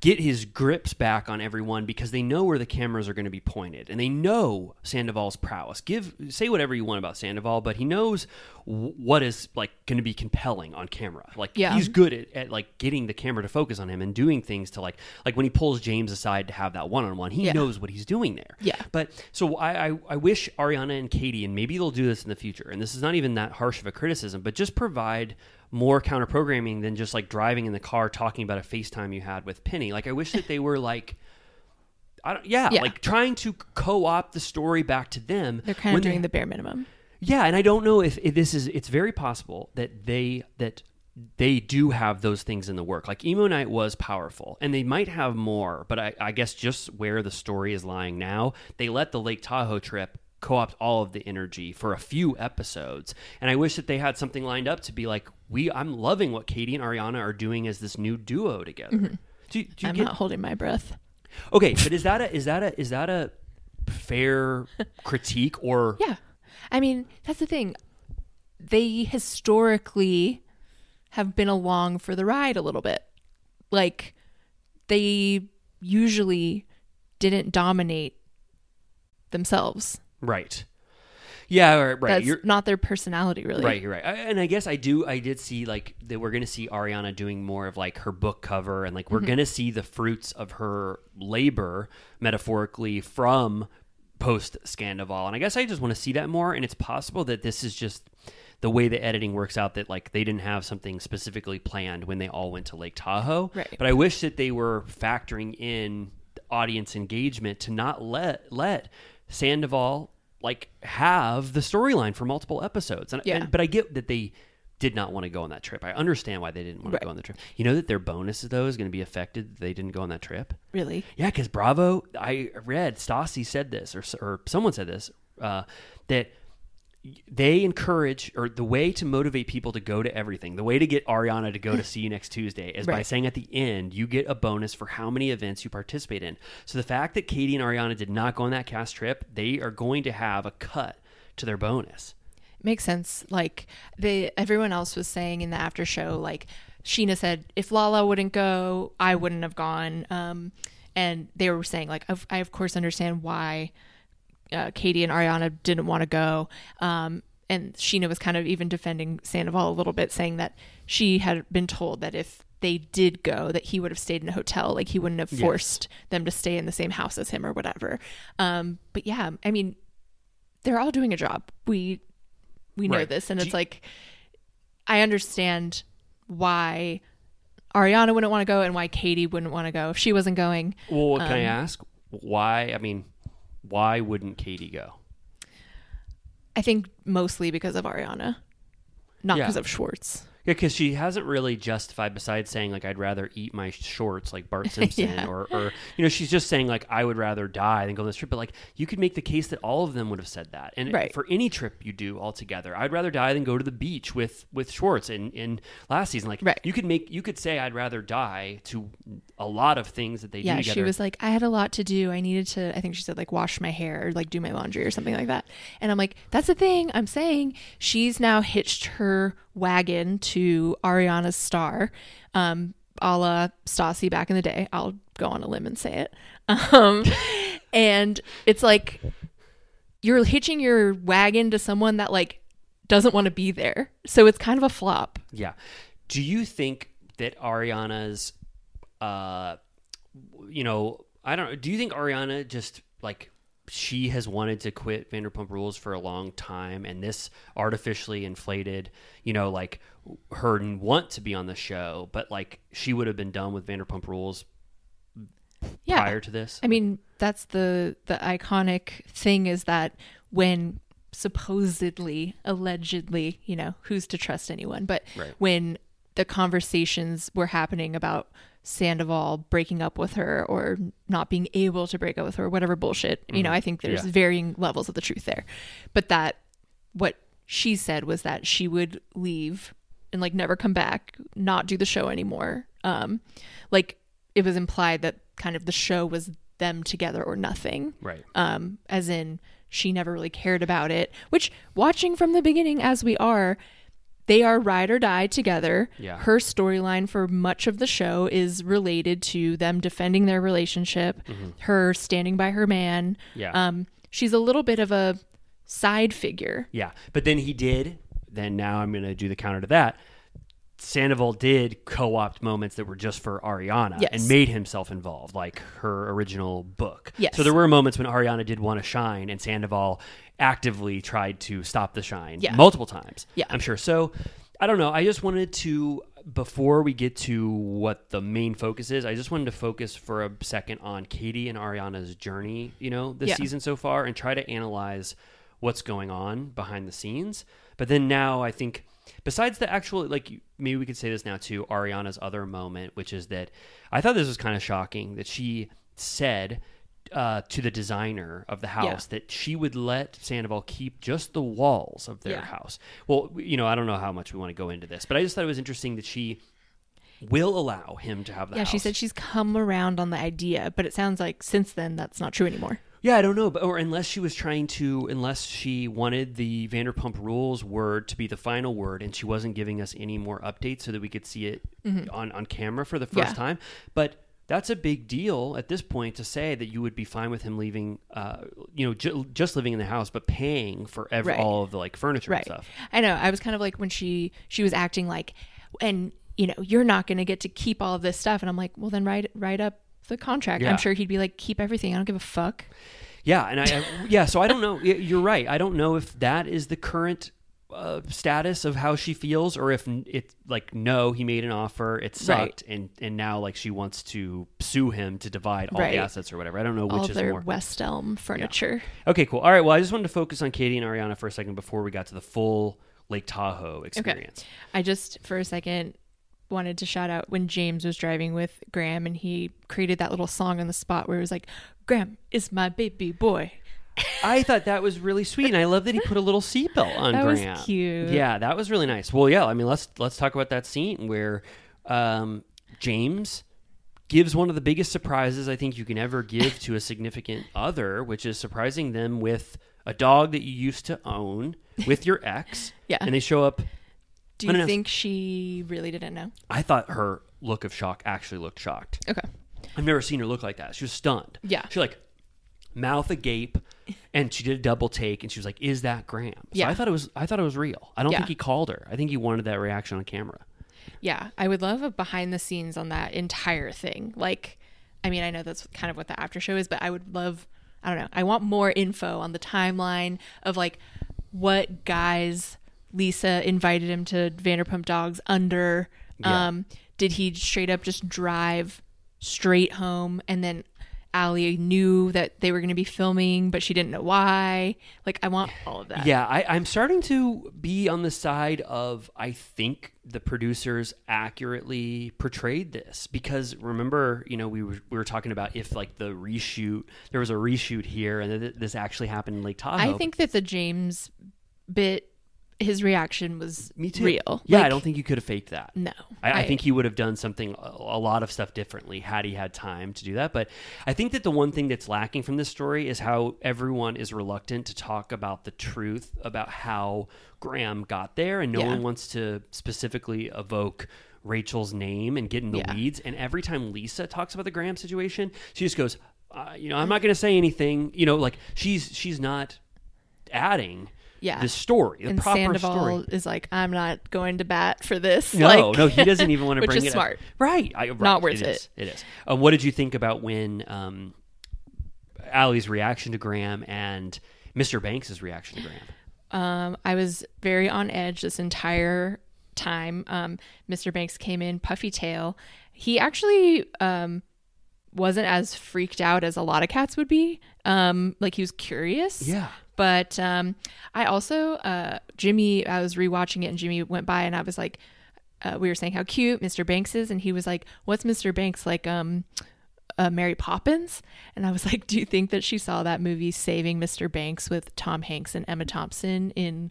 get his grips back on everyone because they know where the cameras are going to be pointed and they know Sandoval's prowess. Give say whatever you want about Sandoval, but he knows w- what is like going to be compelling on camera. Like Yeah. he's good at, at like getting the camera to focus on him and doing things to like like when he pulls James aside to have that one on one, he Yeah. knows what he's doing there. Yeah. But so I, I I wish Ariana and Katie and maybe they'll do this in the future. And this is not even that harsh of a criticism, but just provide more counter programming than just like driving in the car talking about a FaceTime you had with Penny. Like I wish that they were like I don't yeah, Yeah. like trying to co-opt the story back to them. They're kind of they- doing the bare minimum. yeah, and I don't know if, if this is. It's very possible that they that they do have those things in the work. Like Emo Night was powerful, and they might have more. But I, I guess just where the story is lying now, they let the Lake Tahoe trip co-opt all of the energy for a few episodes. And I wish that they had something lined up to be like, we. I'm loving what Katie and Ariana are doing as this new duo together. Mm-hmm. Do, do you I'm get, not holding my breath. okay, but is that a is that a is that a fair [laughs] critique or Yeah. I mean, that's the thing. They historically have been along for the ride a little bit. Like, they usually didn't dominate themselves. Right? Yeah, right. right. That's You're, not their personality, really. Right, you're right. I, and I guess I do. I did see like that. We're gonna see Ariana doing more of like her book cover, and like we're Mhm. gonna see the fruits of her labor, metaphorically, from post Scandival. And I guess I just want to see that more. And it's possible that this is just the way the editing works out. That like they didn't have something specifically planned when they all went to Lake Tahoe. Right. But I wish that they were factoring in audience engagement to not let let Sandoval like have the storyline for multiple episodes. And, Yeah. and- but I get that they did not want to go on that trip. I understand why they didn't want Right. to go on the trip. You know that their bonus though is going to be affected. That they didn't go on that trip. Really? Yeah, because Bravo, I read Stassi said this, or or someone said this, uh, that they encourage, or the way to motivate people to go to everything, the way to get Ariana to go to see you next Tuesday is by saying at the end you get a bonus for how many events you participate in. So the fact that Katie and Ariana did not go on that cast trip, they are going to have a cut to their bonus. Makes sense. Like they everyone else was saying in the after show, like Scheana said, if Lala wouldn't go, I wouldn't have gone. Um, and they were saying like, I of course understand why uh, Katie and Ariana didn't want to go. Um, and Scheana was kind of even defending Sandoval a little bit, saying that she had been told that if they did go, that he would have stayed in a hotel, like he wouldn't have Yes. forced them to stay in the same house as him or whatever. Um, but yeah, I mean, they're all doing a job. We we know Right. this, and Do it's you- like I understand why Ariana wouldn't want to go and why Katie wouldn't want to go if she wasn't going. Well, can I Um, ask why? I mean, why wouldn't Katie go? I think mostly because of Ariana, not Yeah. because of Schwartz. Yeah, because she hasn't really justified besides saying like I'd rather eat my shorts like Bart [laughs] Simpson, Yeah. or, or you know she's just saying like I would rather die than go on this trip. But like you could make the case that all of them would have said that, and Right. for any trip you do altogether, I'd rather die than go to the beach with with Schwartz. In in last season, like Right. you could make you could say I'd rather die to a lot of things that they do yeah, together. she was like, I had a lot to do. I needed to, I think she said, like, wash my hair or like do my laundry or something like that. And I'm like, that's the thing. I'm saying she's now hitched her wagon to Ariana's star, um, a la Stassi back in the day. I'll go on a limb and say it. Um, [laughs] and it's like, you're hitching your wagon to someone that like doesn't want to be there. So it's kind of a flop. Yeah. Do you think that Ariana's, uh, you know, I don't know. Do you think Ariana just like she has wanted to quit Vanderpump Rules for a long time, and this artificially inflated, you know, like her want to be on the show, but like she would have been done with Vanderpump Rules Yeah. prior to this? I mean, that's the the iconic thing is that when supposedly, allegedly, you know, who's to trust anyone, but Right. when the conversations were happening about Sandoval breaking up with her or not being able to break up with her, whatever bullshit, you know, I think there's Yeah. varying levels of the truth there. But that what she said was that she would leave and like never come back, not do the show anymore. Um like it was implied that kind of the show was them together or nothing. Right. Um as in she never really cared about it, which watching from the beginning as we are they are ride or die together. Yeah. Her storyline for much of the show is related to them defending their relationship, her standing by her man. Mm-hmm. Yeah. Um, she's a little bit of a side figure. Yeah, but then he did. Then now I'm going to do the counter to that. Sandoval did co-opt moments that were just for Ariana Yes. and made himself involved, like her original book. Yes. So there were moments when Ariana did want to shine, and Sandoval actively tried to stop the shine Yeah. multiple times. Yeah. I'm sure. So I don't know. I just wanted to before we get to what the main focus is, I just wanted to focus for a second on Katie and Ariana's journey, you know, this Yeah. season so far and try to analyze what's going on behind the scenes. But then now I think besides the actual like maybe we could say this now too, Ariana's other moment, which is that I thought this was kind of shocking that she said uh, to the designer of the house that she would let Sandoval keep just the walls of their Yeah. house. Well, you know, I don't know how much we want to go into this, but I just thought it was interesting that she will allow him to have the house. yeah, house. she said she's come around on the idea, but it sounds like since then that's not true anymore. Yeah, I don't know, but or unless she was trying to, unless she wanted the Vanderpump Rules word to be the final word, and she wasn't giving us any more updates so that we could see it on on camera for the first Mm-hmm. Yeah. time. But that's a big deal at this point to say that you would be fine with him leaving, uh, you know, ju- just living in the house, but paying for every, Right. all of the like furniture right. and stuff. I know. I was kind of like when she she was acting like, and you know, you're not going to get to keep all of this stuff, and I'm like, well, then write write up the contract. Yeah. I'm sure he'd be like, keep everything. I don't give a fuck. Yeah, and I, I yeah, so I don't know. You're right. I don't know if that is the current uh, status of how she feels, or if it's like no, he made an offer, it sucked, and and now like she wants to sue him to divide all Right. the assets or whatever. I don't know all which of is more. West Elm furniture. Okay, cool. All right. Well, I just wanted to focus on Katie and Ariana for a second before we got to the full Lake Tahoe experience. I just for a second wanted to shout out when James was driving with Graham and he created that little song on the spot where it was like, "Graham is my baby boy." I thought that was really sweet, and I love that he put a little seatbelt on That was Graham. cute. Yeah, that was really nice. Well, yeah, I mean, let's let's talk about that scene where um, James gives one of the biggest surprises I think you can ever give to a significant other, which is surprising them with a dog that you used to own with your ex. Yeah. and they show up. Do you think she really didn't know? I thought her look of shock actually looked shocked. Okay. I've never seen her look like that. She was stunned. Yeah. She like mouth agape, and she did a double take, and she was like, "Is that Graham?" So Yeah. I thought it was. I thought it was real. I don't Yeah. think he called her. I think he wanted that reaction on camera. Yeah, I would love a behind the scenes on that entire thing. Like, I mean, I know that's kind of what the after show is, but I would love, I don't know, I want more info on the timeline of like what guys Lisa invited him to Vanderpump Dogs under. Yeah. Um, did he straight up just drive straight home and then Ally knew that they were going to be filming, but she didn't know why? Like, I want all of that. Yeah, I, I'm starting to be on the side of I think the producers accurately portrayed this because remember, you know, we were we were talking about if like the reshoot there was a reshoot here and th- this actually happened in Lake Tahoe. I think that the James bit, his reaction was Me too. real. Yeah, I don't think you could have faked that. No. I, I I- think he would have done something, a, a lot of stuff differently had he had time to do that. But I think that the one thing that's lacking from this story is how everyone is reluctant to talk about the truth about how Graham got there, and no Yeah. one wants to specifically evoke. Rachel's name and get in the Yeah. weeds. And every time Lisa talks about the Graham situation, she just goes, uh, "You know, I'm not going to say anything." You know, like she's she's not adding Yeah. the story, the and proper Sandoval story. is like, I'm not going to bat for this. No, Like- no, he doesn't even want to [laughs] bring it smart. up. Right, I, right. Not worth it. Is. It is. Uh, what did you think about when um, Ally's reaction to Graham and Mr. Banks' reaction to Graham? Um, I was very on edge this entire time. Um, Mr. Banks came in puffy tail. He actually um, wasn't as freaked out as a lot of cats would be. Um, like he was curious. Yeah. But um, I also uh, Jimmy. I was rewatching it, and Jimmy went by, and I was like, uh, we were saying how cute Mr. Banks is, and he was like, "What's Mr. Banks like?" Um, uh, Mary Poppins, and I was like, "Do you think that she saw that movie Saving Mr. Banks with Tom Hanks and Emma Thompson in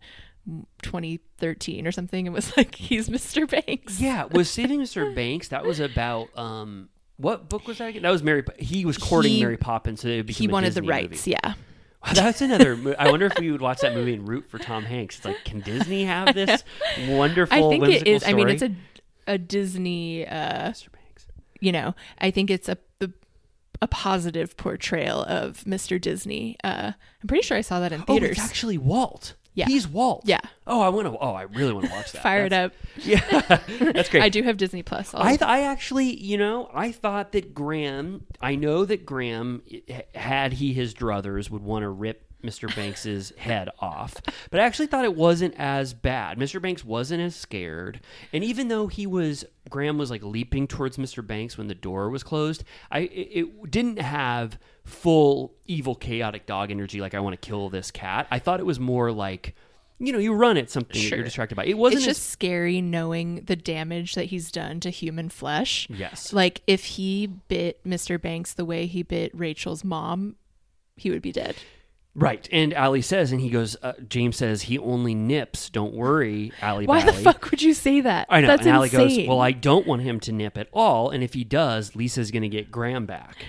2013 or something?" And was like, "He's Mr. Banks." Yeah, was [laughs] Saving Mr. Banks? That was about um, what book was that again? That was Mary. He was courting He- Mary Poppins, so it would he wanted the rights. movie. Yeah. [laughs] That's another. mo- I wonder if we would watch that movie and root for Tom Hanks. It's like, can Disney have this [laughs] wonderful? I think it whimsical is. I mean, it's a a Disney. Uh, Mr. Banks. you know, I think it's a the, a positive portrayal of Mr. Disney. Uh, I'm pretty sure I saw that in Oh, theaters. it's actually Walt. Yeah. he's Walt. Yeah. Oh, I want to. Oh, I really want to watch that. [laughs] Fire it up. [laughs] Yeah, that's great. I do have Disney Plus. I, th- I actually, you know, I thought that Graham. I know that Graham, eh, had he his druthers, would want to rip Mr. Banks's head off, but I actually thought it wasn't as bad. Mr. Banks wasn't as scared, and even though he was, Graham was like leaping towards Mr. Banks when the door was closed. I it, it didn't have full evil, chaotic dog energy. Like I want to kill this cat. I thought it was more like. You know, you run at something that Sure. you're distracted by. It wasn't it's as just scary knowing the damage that he's done to human flesh. Yes. Like if he bit Mr. Banks the way he bit Rachel's mom, he would be dead. Right. And Ally says, and he goes, uh, James says, he only nips. Don't worry, Ally. Why the fuck would you say that? I know. That's and Ally insane. goes, well, I don't want him to nip at all. And if he does, Lisa's going to get Graham back.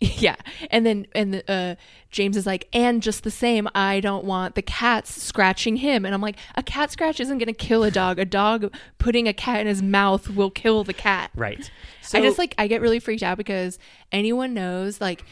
[laughs] yeah. And then and uh James is like, and just the same, I don't want the cats scratching him. And I'm like, a cat scratch isn't gonna kill a dog. A dog putting a cat in his mouth will kill the cat. Right. So, I just like I get really freaked out because anyone knows like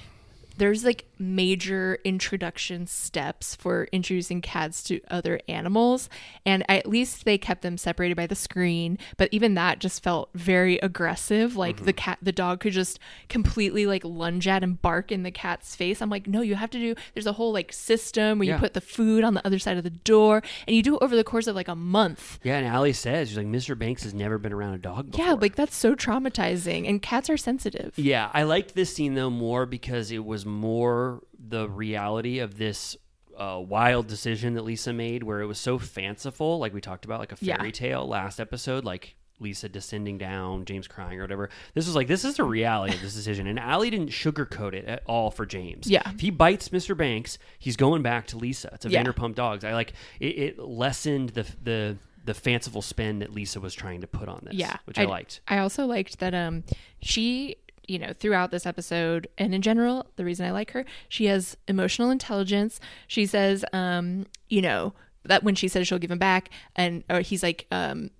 there's like major introduction steps for introducing cats to other animals and at least they kept them separated by the screen but even that just felt very aggressive like the mm-hmm. cat the dog could just completely like lunge at and bark in the cat's face i'm like no you have to do there's a whole like system where you put the food on the other side of the door and you do it over the course of like a month Yeah. And Ally says, she's like, Mr. Banks has never been around a dog before. yeah like that's so traumatizing and cats are sensitive Yeah, I liked this scene though more because it was more the reality of this a wild decision that Lisa made where it was so fanciful, like we talked about, like a Yeah. fairy tale last episode, like Lisa descending down, James crying or whatever. This was like this is the reality of this decision, and Ally didn't sugarcoat it at all for James. Yeah. if he bites Mr. Banks, he's going back to Lisa. It's a Yeah. Vanderpump Dogs. I like it, it lessened the the the fanciful spin that Lisa was trying to put on this. yeah which I, liked. i also liked that um she you know throughout this episode and in general the reason i like her she has emotional intelligence she says um you know that when she says she'll give him back and or he's like um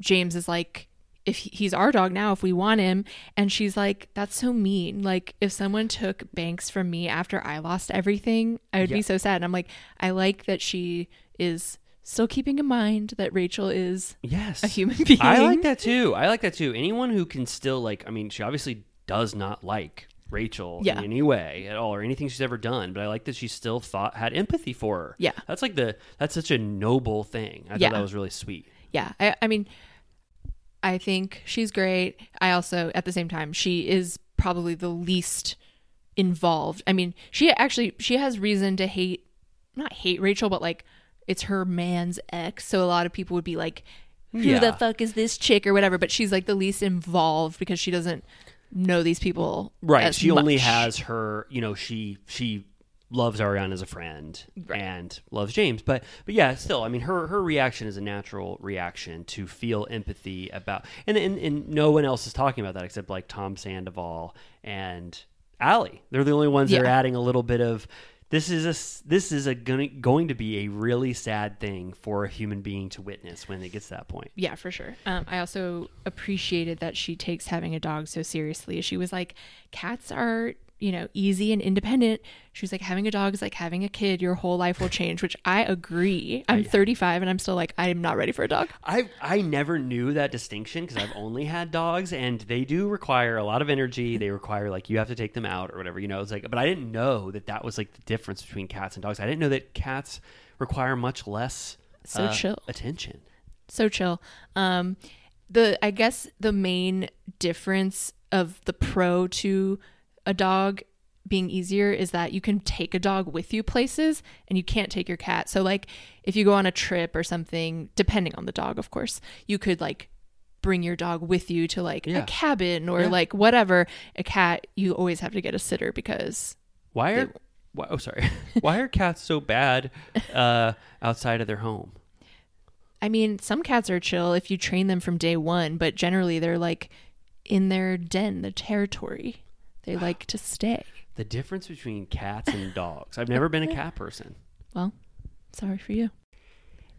james is like if he's our dog now if we want him and she's like that's so mean like if someone took banks from me after i lost everything i would Yeah. be so sad and i'm like i like that she is still keeping in mind that rachel is Yes. a human [laughs] being I like that too. I like that too. Anyone who can still like I mean, she obviously does not like Rachel Yeah. in any way at all or anything she's ever done, but I like that she still thought had empathy for her. Yeah. That's like the that's such a noble thing. I Yeah. thought that was really sweet. yeah I, I mean i think she's great i also at the same time she is probably the least involved i mean she actually she has reason to hate not hate rachel but like it's her man's ex so a lot of people would be like who Yeah. the fuck is this chick or whatever but she's like the least involved because she doesn't know these people Right. She only has her, you know, she she loves Ariana as a friend Right. and loves James. But but yeah, still, I mean her her reaction is a natural reaction to feel empathy about and and, and no one else is talking about that except like Tom Sandoval and Ally. They're the only ones that are adding a little bit of this is a this is a gonna, going to be a really sad thing for a human being to witness when it gets to that point. Yeah, for sure. Um, I also appreciated that she takes having a dog so seriously. She was like, cats are, you know, easy and independent. She was like, having a dog is like having a kid. Your whole life will change, which I agree. I'm 35 and I'm still like, I'm not ready for a dog. I I never knew that distinction because I've only had dogs and they do require a lot of energy. They require like you have to take them out or whatever. You know, it's like, but I didn't know that that was like the difference between cats and dogs. I didn't know that cats require much less So uh, chill. attention. so chill. Um, the I guess the main difference of the pro to a dog being easier is that you can take a dog with you places and you can't take your cat. So like if you go on a trip or something, depending on the dog, of course, you could like bring your dog with you to like Yeah. a cabin or Yeah. like whatever. A cat, you always have to get a sitter because Why are why, oh sorry [laughs] [laughs] why are cats so bad uh, outside of their home? I mean, some cats are chill if you train them from day one, but generally they're like in their den, the territory. They like to stay. The difference between cats and dogs. I've never been a cat person. Well, sorry for you.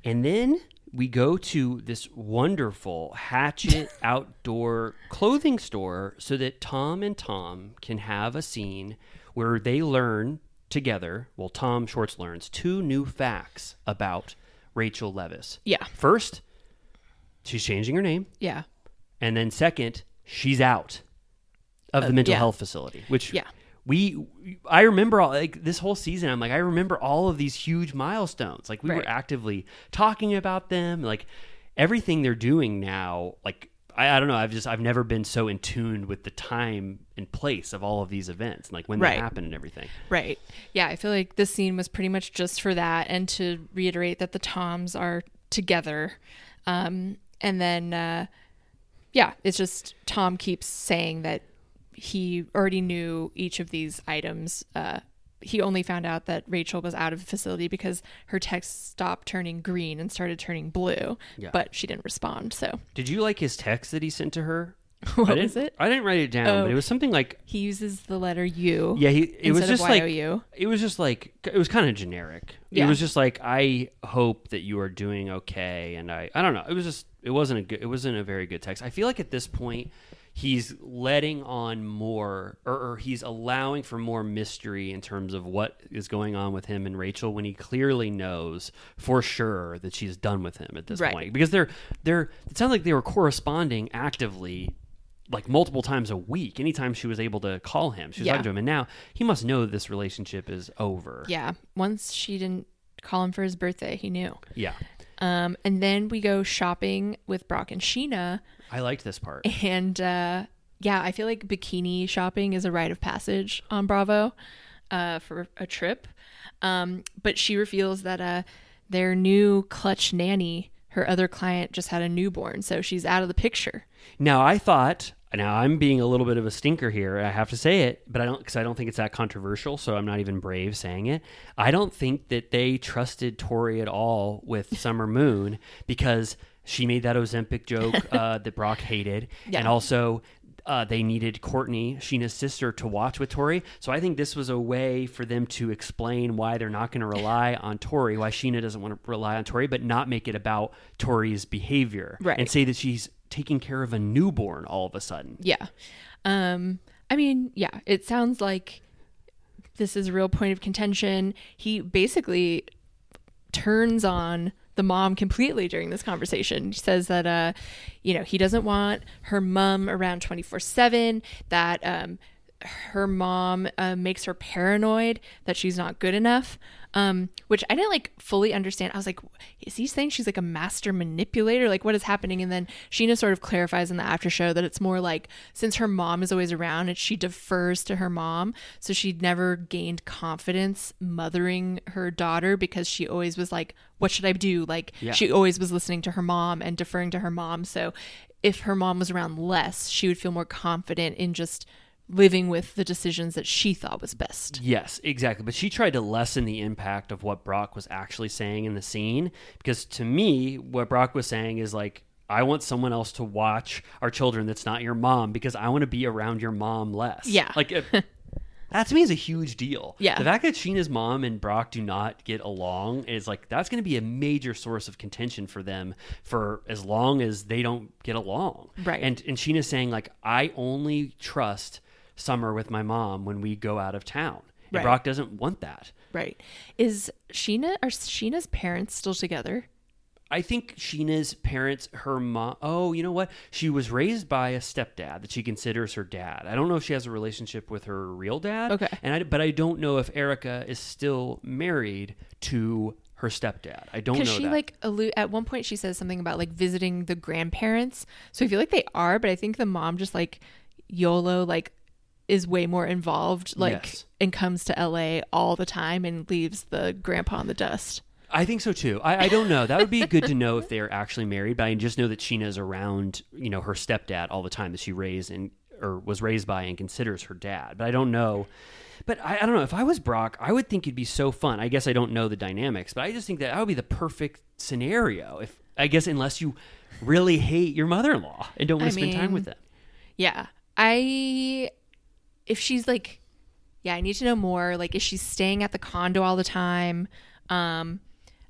And then we go to this wonderful Hatchet [laughs] outdoor clothing store so that Tom and Tom can have a scene where they learn together. Well, Tom Schwartz learns two new facts about Rachel Leviss. Yeah. First, she's changing her name. Yeah. And then second, she's out of the mental yeah. health facility, which Yeah. we I remember all like this whole season I'm like I remember all of these huge milestones. Like we were actively talking about them, like everything they're doing now, like I, I don't know, I've just I've never been so in tune with the time and place of all of these events, like when Right. they happen and everything. Right. Yeah, I feel like this scene was pretty much just for that and to reiterate that the Toms are together. Um, and then, uh, yeah, it's just Tom keeps saying that he already knew each of these items. Uh, he only found out that Rachel was out of the facility because her text stopped turning green and started turning blue, Yeah. but she didn't respond. So Did you like his text that he sent to her? [laughs] What was it? I didn't write it down, Oh. but it was something like he uses the letter U. Yeah, he it was just like it was just like it was kind of generic. Yeah. It was just like I hope that you are doing okay, and I I don't know. It was just it wasn't a good it wasn't a very good text. I feel like at this point he's letting on more or, or he's allowing for more mystery in terms of what is going on with him and Rachel when he clearly knows for sure that she's done with him at this Right. point because they're they're it sounds like they were corresponding actively like multiple times a week anytime she was able to call him she was Yeah. talking to him and now he must know this relationship is over Yeah. Once she didn't call him for his birthday, he knew. yeah Um, and then we go shopping with Brock and Scheana. I liked this part [laughs] And uh, yeah, I feel like bikini shopping is a rite of passage on Bravo uh, for a trip. Um, but she reveals that uh, their new clutch nanny, her other client, just had a newborn, so she's out of the picture. Now I thought. Now I'm being a little bit of a stinker here. I have to say it, but I don't because I don't think it's that controversial. So I'm not even brave saying it. I don't think that they trusted Tori at all with Summer Moon because she made that Ozempic joke [laughs] uh, that Brock hated, Yeah. and also uh, they needed Courtney, Scheana's sister, to watch with Tori. So I think this was a way for them to explain why they're not going to rely [laughs] on Tori, why Scheana doesn't want to rely on Tori, but not make it about Tori's behavior Right. and say that she's taking care of a newborn all of a sudden. Yeah. Um, I mean, yeah, it sounds like this is a real point of contention. He basically turns on the mom completely during this conversation. He says that uh, you know, he doesn't want her mom around 24/7, that um her mom uh, makes her paranoid that she's not good enough um, which i didn't like fully understand. I was like is he saying she's like a master manipulator? Like what is happening? And then Scheana sort of clarifies in the after show that it's more like since her mom is always around and she defers to her mom. So she'd never gained confidence mothering her daughter because she always was like what should i do? Like Yeah. she always was listening to her mom and deferring to her mom. So if her mom was around less she would feel more confident in just living with the decisions that she thought was best. Yes, exactly. But she tried to lessen the impact of what Brock was actually saying in the scene because to me, what Brock was saying is like, I want someone else to watch our children that's not your mom because I want to be around your mom less. Yeah. Like, if, [laughs] that to me is a huge deal. Yeah. The fact that Scheana's mom and Brock do not get along is like, that's going to be a major source of contention for them for as long as they don't get along. Right. And, and Scheana's saying, like, I only trust Summer with my mom when we go out of town. And Brock doesn't want that. Right. Is Scheana are Scheana's parents still together? I think Scheana's parents, her mom. Oh, you know what? She was raised by a stepdad that she considers her dad. I don't know if she has a relationship with her real dad. Okay. And I, but I don't know if Erica is still married to her stepdad. I don't know Because she that. like allude at one point she says something about like visiting the grandparents. So I feel like they are, but I think the mom just like YOLO like is way more involved, like Yes. and comes to LA all the time and leaves the grandpa in the dust. I think so too. I, I don't know. That would be good to know if they're actually married, but I just know that Scheana's around, you know, her stepdad all the time that she raised and or was raised by and considers her dad. But I don't know. But I, I don't know. If I was Brock, I would think it'd be so fun. I guess I don't know the dynamics, but I just think that that would be the perfect scenario. If I guess unless you really hate your mother-in-law and don't want I to spend time with them. Yeah. I if she's like yeah, I need to know more. Like is she staying at the condo all the time? Um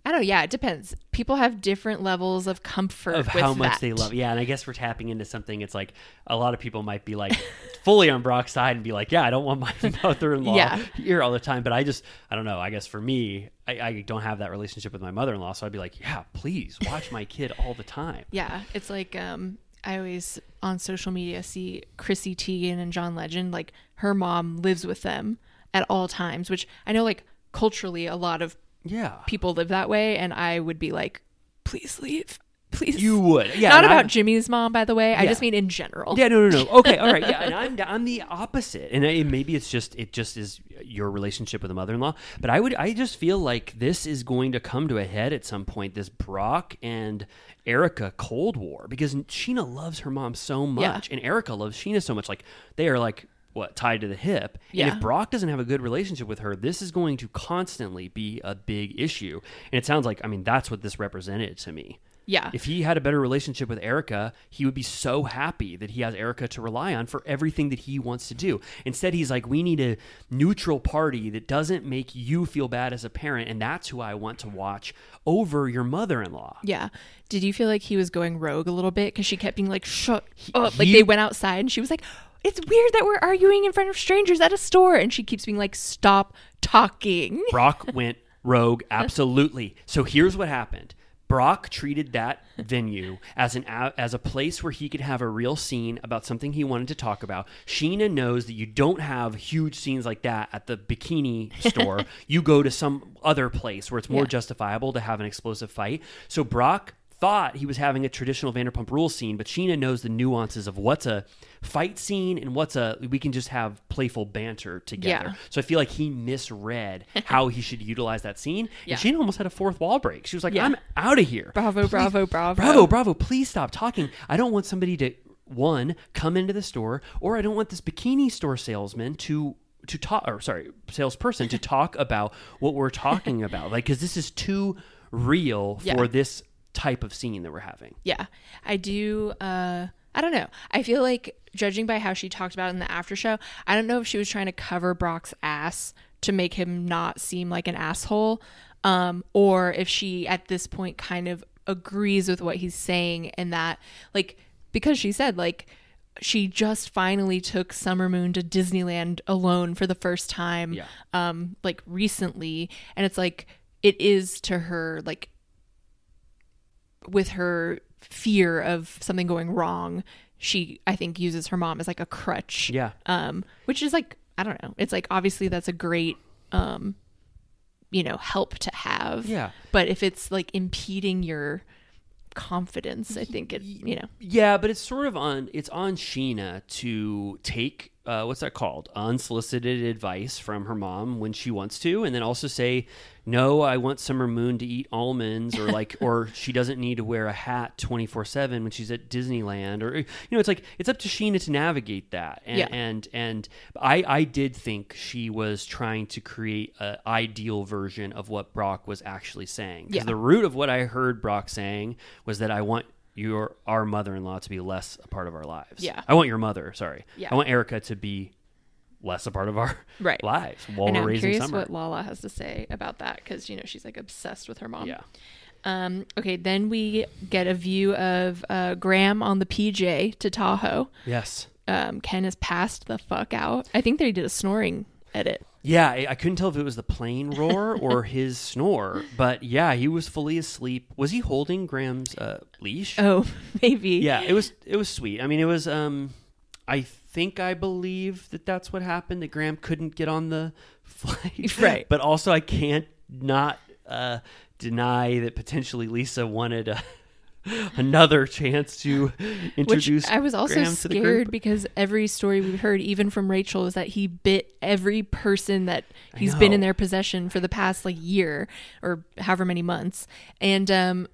I don't know, yeah, it depends. People have different levels of comfort of with how much that. they love. Yeah, and I guess we're tapping into something. It's like a lot of people might be like [laughs] fully on Brock's side and be like, "Yeah, I don't want my [laughs] mother-in-law Yeah. here all the time." But I just, I don't know. I guess for me, I, I don't have that relationship with my mother-in-law, so I'd be like, "Yeah, please watch my kid all the time." Yeah, it's like um I always on social media see Chrissy Teigen and John Legend like her mom lives with them at all times, which I know like culturally a lot of Yeah, people live that way and I would be like please leave. Please. you would. Yeah, Not about I'm- Jimmy's mom by the way. I just mean in general. Yeah, no, no, no. [laughs] Okay, all right. Yeah, and I'm I'm the opposite, and I, maybe it's just it just is your relationship with a mother-in-law. But I would I just feel like this is going to come to a head at some point. This Brock and Erica Cold War because Scheana loves her mom so much, and Erica loves Scheana so much. Like they are like what tied to the hip. And Yeah. if Brock doesn't have a good relationship with her, this is going to constantly be a big issue. And it sounds like I mean that's what this represented to me. Yeah. If he had a better relationship with Erica, he would be so happy that he has Erica to rely on for everything that he wants to do. Instead, he's like, we need a neutral party that doesn't make you feel bad as a parent, and that's who I want to watch over your mother in law. Yeah. Did you feel like he was going rogue a little bit because she kept being like, "Shut up!" Like they went outside and she was like, "It's weird that we're arguing in front of strangers at a store," and she keeps being like, "Stop talking." Brock [laughs] went rogue, absolutely. So here's what happened. Brock treated that venue as an as a place where he could have a real scene about something he wanted to talk about. Scheana knows that you don't have huge scenes like that at the bikini [laughs] store. you go to some other place where it's more Yeah. justifiable to have an explosive fight. So Brock thought he was having a traditional Vanderpump Rules scene, but Scheana knows the nuances of what's a fight scene and what's a we can just have playful banter together. Yeah. So I feel like he misread [laughs] how he should utilize that scene. Yeah. And Scheana almost had a fourth wall break. She was like, Yeah. "I'm out of here." Bravo, bravo, bravo. Bravo, bravo. Please stop talking. I don't want somebody to one come into the store or I don't want this bikini store salesman to to talk or sorry, salesperson to [laughs] talk about what we're talking about. Like cuz this is too real for Yeah. this type of scene that we're having. Yeah. I do uh I don't know. I feel like judging by how she talked about it in the after show, I don't know if she was trying to cover Brock's ass to make him not seem like an asshole um or if she at this point kind of agrees with what he's saying and that like because she said like she just finally took Summer Moon to Disneyland alone for the first time Yeah. um like recently and it's like it is to her like with her fear of something going wrong, she I think uses her mom as like a crutch. Yeah. Um, which is like I don't know. It's like obviously that's a great um, you know, help to have. Yeah. But if it's like impeding your confidence, I think it you know. Yeah, but it's sort of on it's on Scheana to take uh, what's that called unsolicited advice from her mom when she wants to, and then also say, "No, I want Summer Moon to eat almonds," or like, or [laughs] she doesn't need to wear a hat twenty four seven when she's at Disneyland, or you know, it's like it's up to Scheana to navigate that. And Yeah. and and I I did think she was trying to create an ideal version of what Brock was actually saying. 'Cause Yeah. the root of what I heard Brock saying was that I want your our mother-in-law to be less a part of our lives. Yeah. I want your mother, sorry. Yeah. I want Erica to be less a part of our [laughs] Right. lives while and we're I'm raising curious Summer. what Lala has to say about that because you know she's like obsessed with her mom. yeah. Um, okay, then we get a view of uh, Graham on the PJ to Tahoe. Yes. Um, Ken is passed the fuck out. I think they did a snoring edit. Yeah, I, I couldn't tell if it was the plane roar [laughs] or his snore, but yeah, he was fully asleep. Was he holding Graham's uh, leash? Oh, [laughs] maybe. yeah, it was it was sweet. I mean, it was um I think I believe that that's what happened that Graham couldn't get on the [laughs] flight. [laughs] Right. But also I can't not uh deny that potentially Lisa wanted a, [laughs] another chance to introduce Which I was also Graham scared because every story we've heard, even from Rachel, is that he bit every person that he's been in their possession for the past like year or however many months. And um,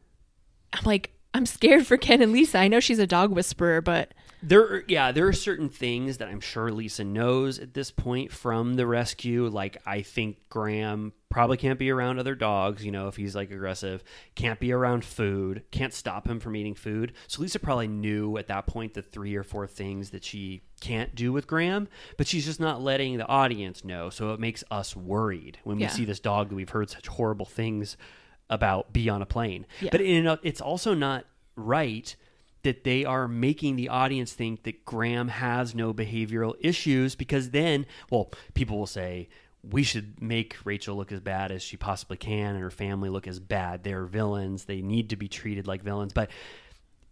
I'm like, I'm scared for Ken and Lisa. I know she's a dog whisperer, but There, are- yeah, there are certain things that I'm sure Lisa knows at this point from the rescue. Like, I think Graham probably can't be around other dogs, you know, if he's like aggressive, can't be around food, can't stop him from eating food. So Lisa probably knew at that point the three or four things that she can't do with Graham, but she's just not letting the audience know. So it makes us worried when we Yeah. see this dog that we've heard such horrible things about be on a plane. Yeah. But in a, it's also not right that they are making the audience think that Graham has no behavioral issues because then, well, people will say we should make Rachel look as bad as she possibly can and her family look as bad. They're villains. They need to be treated like villains. But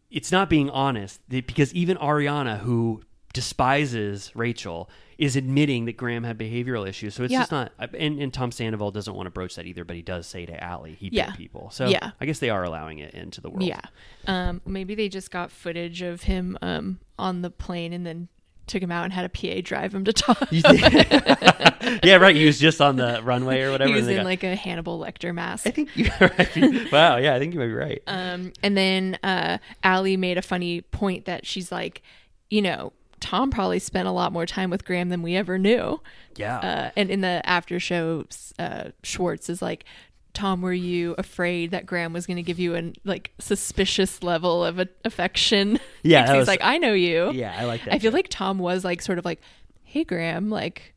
it's not being honest because even Ariana, who despises Rachel, is admitting that Graham had behavioral issues. So it's Yeah. just not. And, and Tom Sandoval doesn't want to broach that either, but he does say to Ally he Yeah. bit people. So Yeah. I guess they are allowing it into the world. yeah. Um, maybe they just got footage of him um, on the plane and then took him out and had a PA drive him to talk. [laughs] [laughs] Yeah, right. He was just on the runway or [laughs] whatever. he was in got- like a Hannibal Lecter mask. I think you're right. wow. Yeah, I think you might be right. Um, and then uh, Ally made a funny point that she's like, you know, Tom probably spent a lot more time with Graham than we ever knew. yeah. Uh, and in the after show, uh, Schwartz is like, Tom, were you afraid that Graham was going to give you an like suspicious level of a- affection? Yeah, he's was- like, I know you. yeah, I like that. I feel joke. like Tom was like sort of like, hey Graham, like,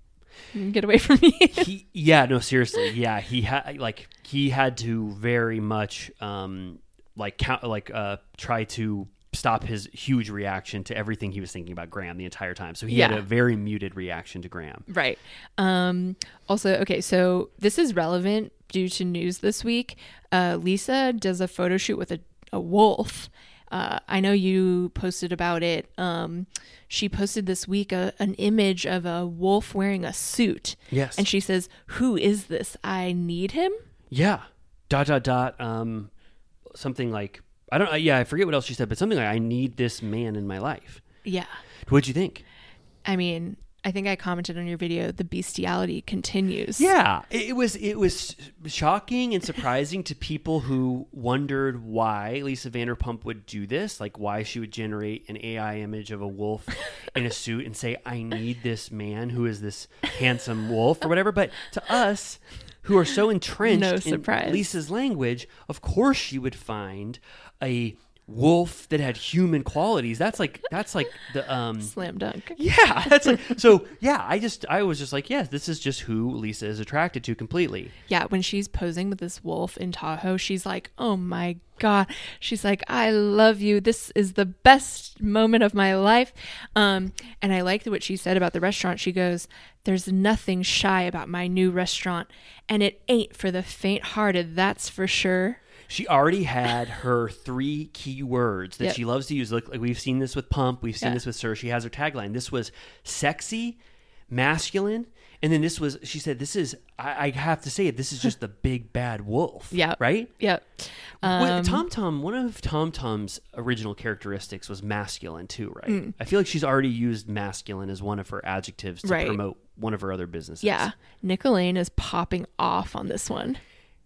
get away from me. [laughs] he, yeah, no, seriously, yeah, he had like he had to very much um like count like uh try to stop his huge reaction to everything he was thinking about Graham the entire time. So he had a very muted reaction to Graham. Right. Um, also, okay, so this is relevant due to news this week. Uh, Lisa does a photo shoot with a, a wolf. Uh, I know you posted about it. Um, she posted this week a, an image of a wolf wearing a suit. Yes. And she says, Who is this? I need him. Yeah. Dot dot dot. Um, something like I don't. Yeah, I forget what else she said, but something like, "I need this man in my life." Yeah. What'd you think? I mean, I think I commented on your video. The bestiality continues. Yeah, it it was it was shocking and surprising to people who wondered why Lisa Vanderpump would do this, like why she would generate an AI image of a wolf [laughs] in a suit and say, "I need this man who is this handsome wolf" or whatever. But to us, who are so entrenched No in. Lisa's language, of course she would find a wolf that had human qualities. That's like that's like the um Slam dunk. yeah, that's like so. Yeah, I just I was just like, yes, this is just who Lisa is attracted to completely. Yeah, when she's posing with this wolf in Tahoe, she's like, "Oh my god." She's like, "I love you. This is the best moment of my life." Um, and I liked what she said about the restaurant. She goes, "There's nothing shy about my new restaurant, and it ain't for the faint-hearted, that's for sure." She already had her three key words that Yep. she loves to use. Look, like we've seen this with Pump, we've seen Yeah. this with Sir. She has her tagline. This was sexy, masculine, and then this was. She said, "This is." I, I have to say it. This is just the [laughs] big bad wolf. Yeah. Right. Yep. Well, Um, Tom Tom, one of Tom Tom's original characteristics was masculine too, right? Mm. I feel like she's already used masculine as one of her adjectives to Right. promote one of her other businesses. Yeah, Nick Elaine is popping off on this one.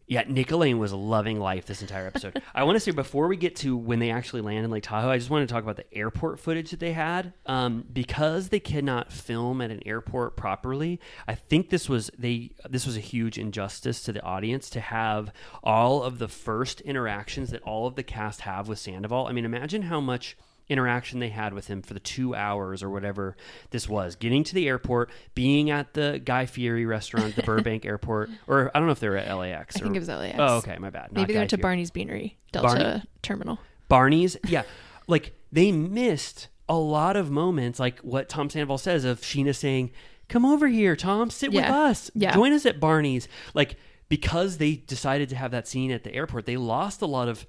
Yeah, Nick Alain was loving life this entire episode. [laughs] I want to say before we get to when they actually land in Lake Tahoe, I just want to talk about the airport footage that they had. Um, because they cannot film at an airport properly, I think this was they this was a huge injustice to the audience to have all of the first interactions that all of the cast have with Sandoval. I mean, imagine how much interaction they had with him for the two hours or whatever this was. Getting to the airport, being at the Guy Fieri restaurant, the [laughs] Burbank airport, or I don't know if they were at LAX. I think it was LAX. Oh, okay, my bad. Maybe they went to Fieri. Barney's Beanery, Delta Barney- Terminal. Barney's, [laughs] yeah, like they missed a lot of moments, like what Tom Sandoval says of Scheana saying, "Come over here, Tom, sit with us, Yeah. join us at Barney's." Like because they decided to have that scene at the airport, they lost a lot of.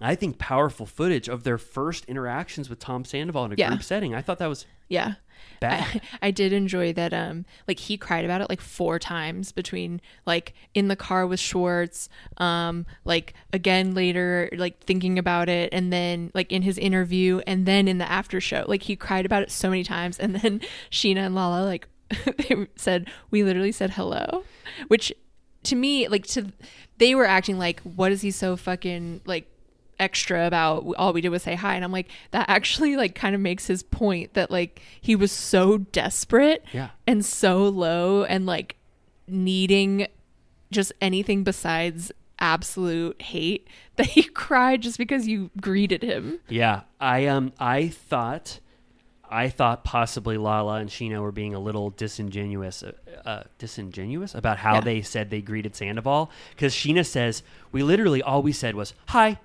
I think powerful footage of their first interactions with Tom Sandoval in a Yeah. group setting. I thought that was Yeah. bad. I, [laughs] I did enjoy that um like he cried about it like four times between like in the car with Schwartz um like again later like thinking about it and then like in his interview and then in the after show like he cried about it so many times and then [laughs] Scheana and Lala like [laughs] they said we literally said hello which to me like to they were acting like what is he so fucking like extra about all we did was say hi and i'm like that actually like kind of makes his point that like he was so desperate Yeah. and so low and like needing just anything besides absolute hate [laughs] that he cried just because you greeted him Yeah, I um I thought I thought possibly Lala and Scheana were being a little disingenuous uh, uh, disingenuous about how Yeah. they said they greeted Sandoval because Scheana says we literally all we said was hi.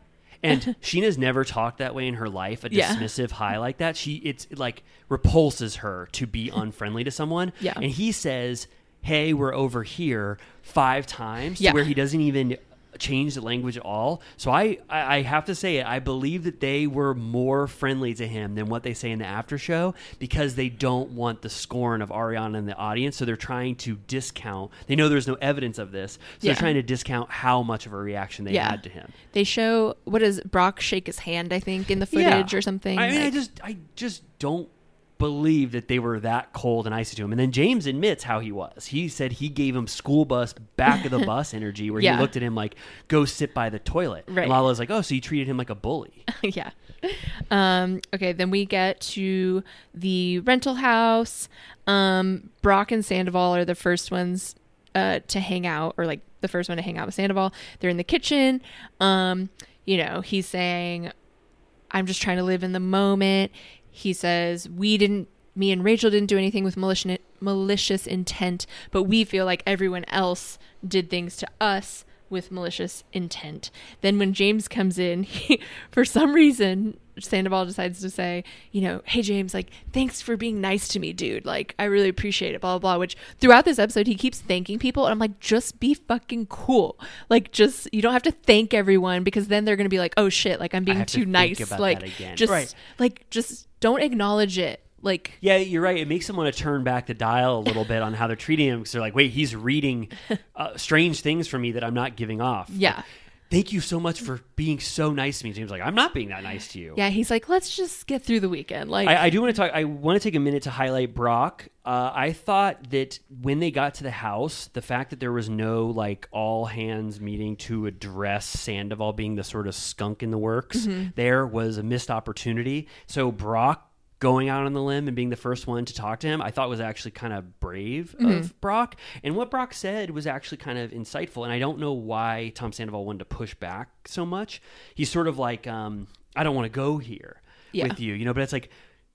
And [laughs] Scheana's never talked that way in her life, a Yeah. dismissive hi like that. She it's it, like repulses her to be [laughs] unfriendly to someone. Yeah. And he says, Hey, we're over here five times Yeah. where he doesn't even change the language at all. So I, I have to say it. I believe that they were more friendly to him than what they say in the after show because they don't want the scorn of Ariana in the audience. So they're trying to discount. They know there's no evidence of this, so Yeah. they're trying to discount how much of a reaction they Yeah. had to him. they show what does brock shake his hand i think in the footage Yeah. or something I mean, I just I just don't believe that they were that cold and icy to him. And then James admits how he was. He said he gave him school bus back of the [laughs] bus energy where Yeah. he looked at him like, go sit by the toilet. Right. And Lala's like, oh, so you treated him like a bully. [laughs] yeah. Um, okay, then we get to the rental house. Um, Brock and Sandoval are the first ones uh, to hang out, or like the first one to hang out with Sandoval. They're in the kitchen. Um, you know, he's saying, I'm just trying to live in the moment. He says, We didn't, me and Rachel didn't do anything with malicious, malicious intent, but we feel like everyone else did things to us with malicious intent. Then when James comes in, [laughs] he, for some reason, Sandoval decides to say, you know, hey James, like, thanks for being nice to me, dude. Like, I really appreciate it, blah, blah, blah. Which throughout this episode, he keeps thanking people. And I'm like, just be fucking cool. Like, just, you don't have to thank everyone because then they're going to be like, oh shit, like, I'm being have to too nice. like, just, Right. like, just don't acknowledge it. Like, Yeah, you're right. It makes them want to turn back the dial a little bit on how they're treating him because they're like, wait, he's reading uh, strange things for me that I'm not giving off. Yeah. thank you so much for being so nice to me. James like, I'm not being that nice to you. Yeah, he's like, let's just get through the weekend. Like, I, I do want to talk. I want to take a minute to highlight Brock. Uh, I thought that when they got to the house, the fact that there was no like all hands meeting to address Sandoval being the sort of skunk in the works, Mm-hmm. there was a missed opportunity. So Brock going out on the limb and being the first one to talk to him, I thought was actually kind of brave Mm-hmm. of Brock. And what Brock said was actually kind of insightful. And I don't know why Tom Sandoval wanted to push back so much. He's sort of like, um, I don't want to go here Yeah. with you, you know. But it's like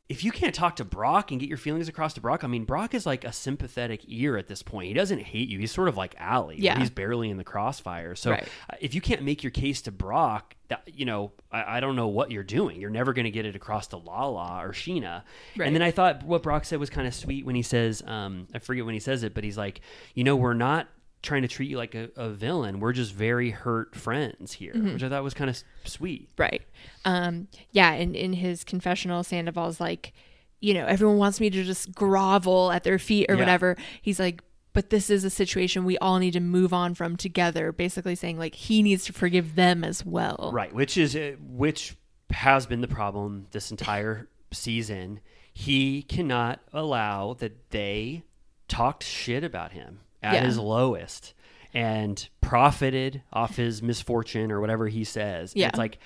if you can't talk to Brock and get your feelings across to Brock, I mean, Brock is like a sympathetic ear at this point. He doesn't hate you. He's sort of like Ally. Yeah. He's barely in the crossfire. So Right. uh, if you can't make your case to Brock, that, you know, I, I don't know what you're doing. You're never going to get it across to Lala or Scheana. Right. And then I thought what Brock said was kind of sweet when he says, um, I forget when he says it, but he's like, you know, we're not trying to treat you like a, a villain. We're just very hurt friends here, Mm-hmm. which I thought was kind of sweet. Right. Um, yeah, and in his confessional, Sandoval's like, you know, everyone wants me to just grovel at their feet or Yeah. whatever. He's like, but this is a situation we all need to move on from together, basically saying like he needs to forgive them as well. Right, which is uh, which has been the problem this entire [laughs] season. He cannot allow that they talked shit about him at Yeah. his lowest and profited off his misfortune or whatever he says. And Yeah. It's like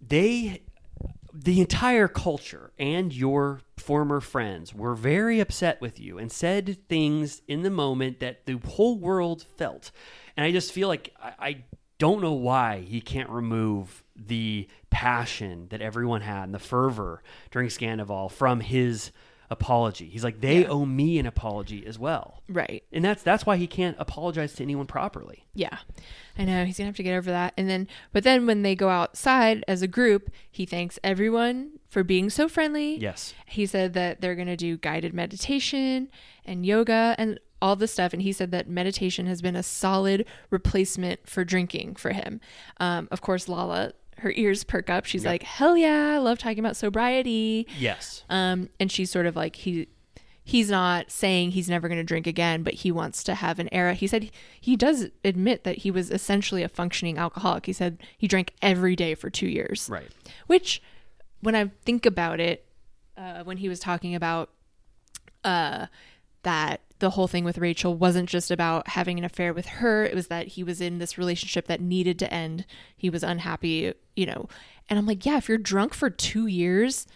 they the entire culture and your former friends were very upset with you and said things in the moment that the whole world felt. And I just feel like I, I don't know why he can't remove the passion that everyone had and the fervor during Scandival from his apology. He's like, they Yeah. owe me an apology as well. Right. And that's that's why he can't apologize to anyone properly. Yeah. I know he's gonna have to get over that. And then but then when they go outside as a group, he thanks everyone for being so friendly. Yes. He said that they're gonna do guided meditation and yoga and all this stuff. And he said that meditation has been a solid replacement for drinking for him. Um, of course, Lala, her ears perk up. She's like, Hell yeah, I love talking about sobriety. Yes. Um, and she's sort of like he he's not saying he's never going to drink again, but he wants to have an era. He said he does admit that he was essentially a functioning alcoholic. He said he drank every day for two years. Right. Which, when I think about it, uh, when he was talking about uh, that the whole thing with Rachel wasn't just about having an affair with her. It was that he was in this relationship that needed to end. He was unhappy, you know. And I'm like, yeah, if you're drunk for two years,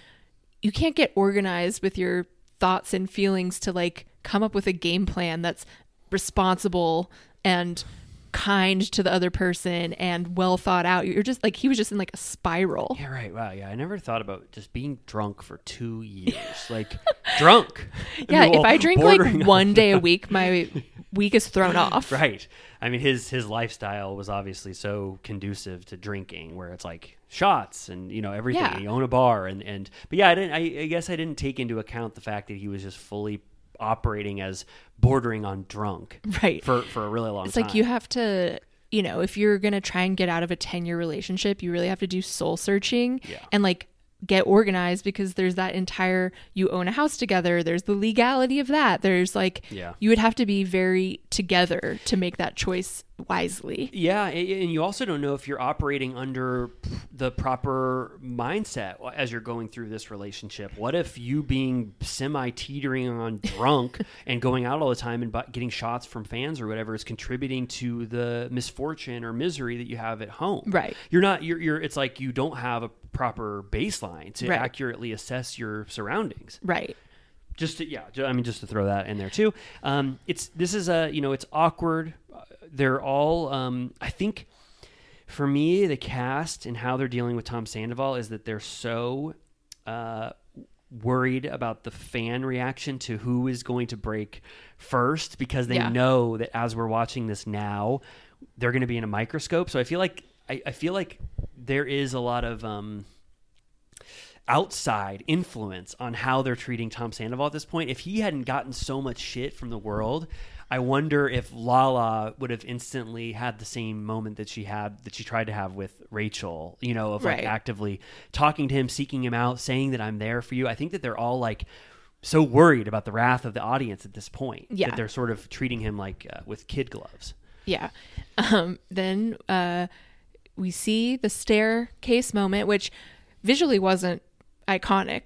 you can't get organized with your thoughts and feelings to like come up with a game plan that's responsible and kind to the other person and well thought out. You're just like he was just in like a spiral. Yeah, right. Wow. Yeah, I never thought about just being drunk for two years. like [laughs] drunk. Yeah, if I drink like on- one day a week, my [laughs] week is thrown off. Right. I mean, his his lifestyle was obviously so conducive to drinking, where it's like shots and you know everything. Yeah. You own a bar and and but yeah, I didn't. I, I guess I didn't take into account the fact that he was just fully operating as bordering on drunk. [laughs] Right. For for a really long time. It's time. like you have to, you know, if you're going to try and get out of a 10 year relationship, you really have to do soul searching Yeah. and like get organized because there's that entire, you own a house together. There's the legality of that. There's like, Yeah. you would have to be very together to make that choice wisely. Yeah, and you also don't know if you're operating under the proper mindset as you're going through this relationship. What if you being semi teetering on drunk [laughs] and going out all the time and getting shots from fans or whatever is contributing to the misfortune or misery that you have at home? Right. You're not. You're. you're it's like you don't have a proper baseline to Right. accurately assess your surroundings Right. just to, yeah i mean just to throw that in there too um it's this is a you know it's awkward Uh, they're all um i think for me the cast and how they're dealing with tom sandoval is that they're so uh worried about the fan reaction to who is going to break first because they Yeah. know that as we're watching this now they're going to be in a microscope so i feel like I, I feel like there is a lot of um outside influence on how they're treating Tom Sandoval at this point. If he hadn't gotten so much shit from the world, I wonder if Lala would have instantly had the same moment that she had that she tried to have with Rachel, you know, of like Right. actively talking to him, seeking him out, saying that I'm there for you. I think that they're all like so worried about the wrath of the audience at this point Yeah. that they're sort of treating him like uh, with kid gloves. Yeah. [laughs] Um, then uh, we see the staircase moment, which visually wasn't iconic.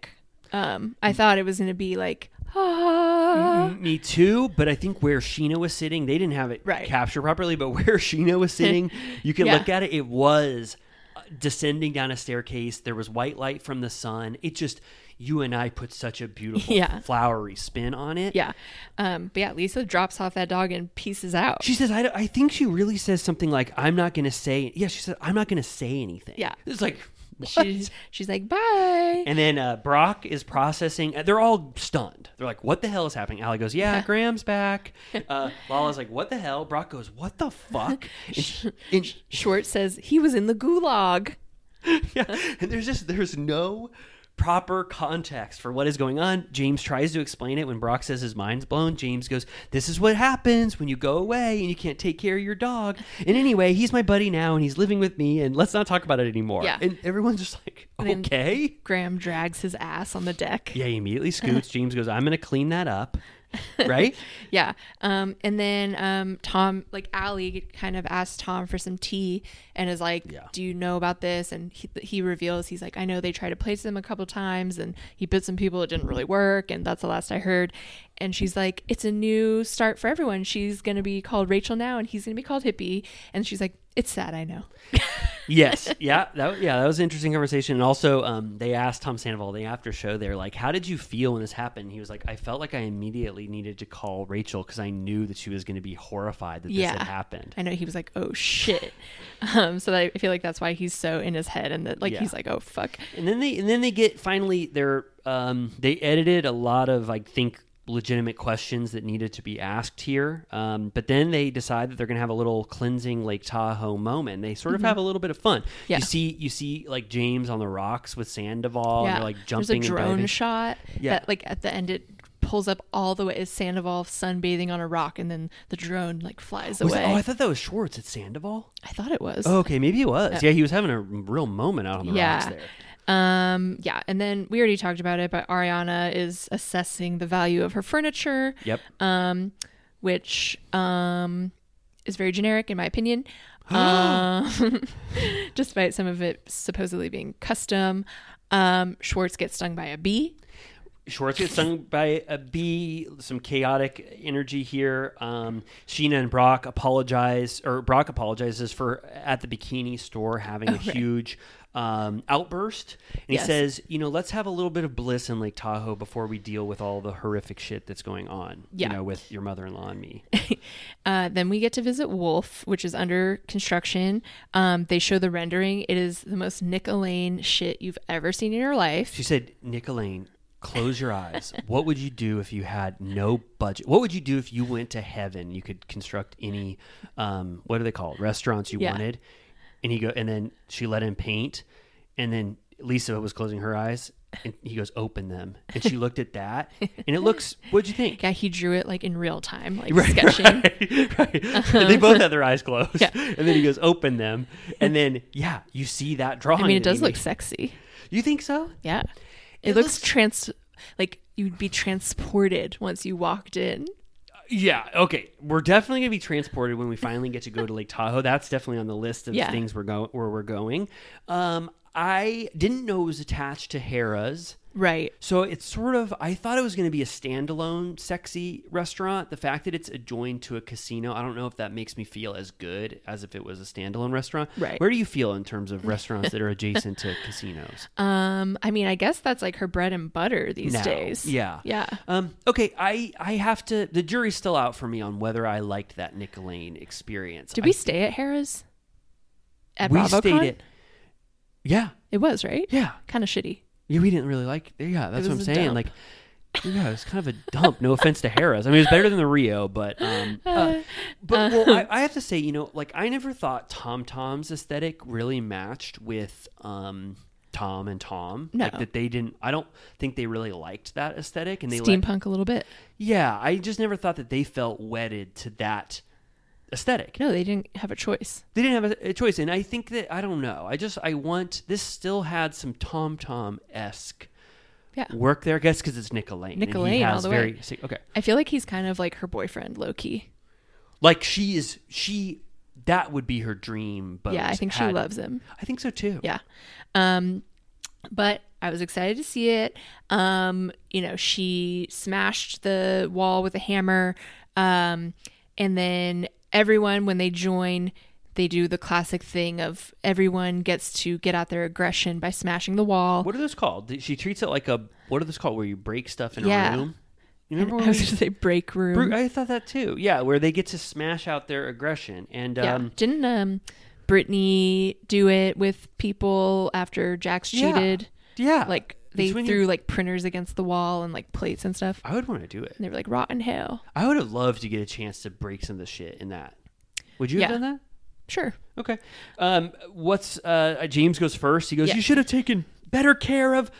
Um, I thought it was going to be like, ah. Me too, but I think where Scheana was sitting, they didn't have it Right. captured properly. But where [laughs] Scheana was sitting, you can Yeah. look at it. It was uh, descending down a staircase. There was white light from the sun. It just you and I put such a beautiful Yeah. flowery spin on it. Yeah. Um, but yeah, Lisa drops off that dog and pieces out. She says, I, I think she really says something like, I'm not going to say, yeah, she said, I'm not going to say anything. Yeah. It's like, she's, she's like, bye. And then uh, Brock is processing. uh, They're all stunned. They're like, "What the hell is happening?" Ally goes, "Yeah, [laughs] Graham's back." Uh, Lala's like, "What the hell?" Brock goes, "What the fuck?" [laughs] And, and Schwartz says he was in the gulag. [laughs] yeah, and there's just there's no proper context for what is going on. James tries to explain it when Brock says his mind's blown. James goes, "This is what happens when you go away and you can't take care of your dog." And anyway, he's my buddy now and he's living with me, and let's not talk about it anymore. Yeah. And everyone's just like, "Okay." Graham drags his ass on the deck. Yeah, he immediately scoots. [laughs] James goes, "I'm going to clean that up." [laughs] Right? Yeah. Um, and then um, Tom, like Ally, kind of asks Tom for some tea and is like, Yeah. "Do you know about this?" And he, he reveals he's like, "I know they tried to place him a couple times, and he bit some people. It didn't really work, and that's the last I heard." And she's like, "It's a new start for everyone. She's gonna be called Rachel now, and he's gonna be called Hippie." And she's like, "It's sad, I know." [laughs] yes, yeah, that yeah, that was an interesting conversation. And also, um, they asked Tom Sandoval the after show. They're like, "How did you feel when this happened?" He was like, "I felt like I immediately needed to call Rachel because I knew that she was going to be horrified that this had happened." I know he was like, "Oh shit." um, so that, I feel like that's why he's so in his head, and that like Yeah. he's like, "Oh fuck." And then they and then they get finally they're um, they edited a lot of I think legitimate questions that needed to be asked here. Um, but then they decide that they're going to have a little cleansing Lake Tahoe moment. They sort of have a little bit of fun. Mm-hmm. Yeah. You see you see like James on the rocks with Sandoval. yeah, And they're like there's jumping a drone shot Yeah. that like at the end it pulls up all the way is Sandoval sunbathing on a rock, and then the drone like flies Was away. that- oh, I thought that was Schwartz at Sandoval. I thought it was. Oh, okay, maybe it was. Yeah, he was having a real moment out on the rocks there. Um, yeah, and then we already talked about it, but Ariana is assessing the value of her furniture. Yep. Um, which um is very generic in my opinion. [gasps] um, [laughs] despite some of it supposedly being custom. Um, Schwartz gets stung by a bee. Schwartz gets stung by a bee. Some chaotic energy here. Um, Scheana and Brock apologize, or Brock apologizes for at the bikini store having a [laughs] Oh, huge um, outburst. And he says, "You know, let's have a little bit of bliss in Lake Tahoe before we deal with all the horrific shit that's going on. Yeah. You know, with your mother-in-law and me." [laughs] Uh, then we get to visit Wolf, which is under construction. Um, they show the rendering. It is the most Nick Alain shit you've ever seen in your life. She said, Nick Alain, close your eyes. [laughs] What would you do if you had no budget? What would you do if you went to heaven? You could construct any, um, what do they call it? Restaurants you Yeah. wanted. And he go, and then she let him paint. And then Lisa was closing her eyes and he goes, open them. And she looked at that and it looks, what'd you think? Yeah, he drew it like in real time, like Right, sketching. right, [laughs] right. they both had their eyes closed. Yeah. [laughs] And then he goes, open them. And then, yeah, you see that drawing. I mean, it does look made. sexy. You think so? Yeah, It it, looks, looks- trans like you'd be transported once you walked in. Yeah, okay. We're definitely gonna be transported when we finally get to go to Lake Tahoe. That's definitely on the list of Yeah. things we're going where we're going. Um, I didn't know it was attached to Harrah's. Right. So it's sort of I thought it was going to be a standalone sexy restaurant. The fact that it's adjoined to a casino, I don't know if that makes me feel as good as if it was a standalone restaurant. Right. Where do you feel in terms of restaurants that are adjacent to casinos? [laughs] Um, I mean, I guess that's like her bread and butter these now. days. Yeah. Yeah. Um, okay, I I have to. The jury's still out for me on whether I liked that Nick experience. Did I- we stay at Harrah's? At we stayed at. Yeah, It was right. yeah, Kind of shitty. yeah. We didn't really like. Yeah, that's what I'm saying. dump. Like, yeah, it was kind of a dump. No offense to Harrah's. I mean, it was better than the Rio, but um, [laughs] uh, but well, I, I have to say, you know, like I never thought Tom Tom's aesthetic really matched with um. Tom and Tom, No. like that they didn't. I don't think they really liked that aesthetic, and they let, Steampunk a little bit. Yeah, I just never thought that they felt wedded to that aesthetic. No, they didn't have a choice. They didn't have a, a choice, and I think that I don't know. I just I want this still had some Tom Tom esque Yeah. work there. I guess because it's Nick Alain. And he Elaine all the very way. see, okay. I feel like he's kind of like her boyfriend, low key. Like she is she that would be her dream But Yeah, I think she loves him. I think so too. Yeah. Um, but I was excited to see it. Um, you know, she smashed the wall with a hammer. Um, and then everyone, when they join, they do the classic thing of everyone gets to get out their aggression by smashing the wall. What are those called? She treats it like a what are those called where you break stuff in Yeah. a room? You And remember I was going to say break room. I thought that too. Yeah, where they get to smash out their aggression and yeah. um Didn't um, Brittany do it with people after Jax Yeah. cheated? Yeah. Like they when you- threw like printers against the wall and like plates and stuff. I would want to do it. And they were like, rotten hell. I would have loved to get a chance to break some of the shit in that. Would you have done that? Sure. Okay. Um, what's uh, James goes first. He goes, Yeah. "You should have taken better care of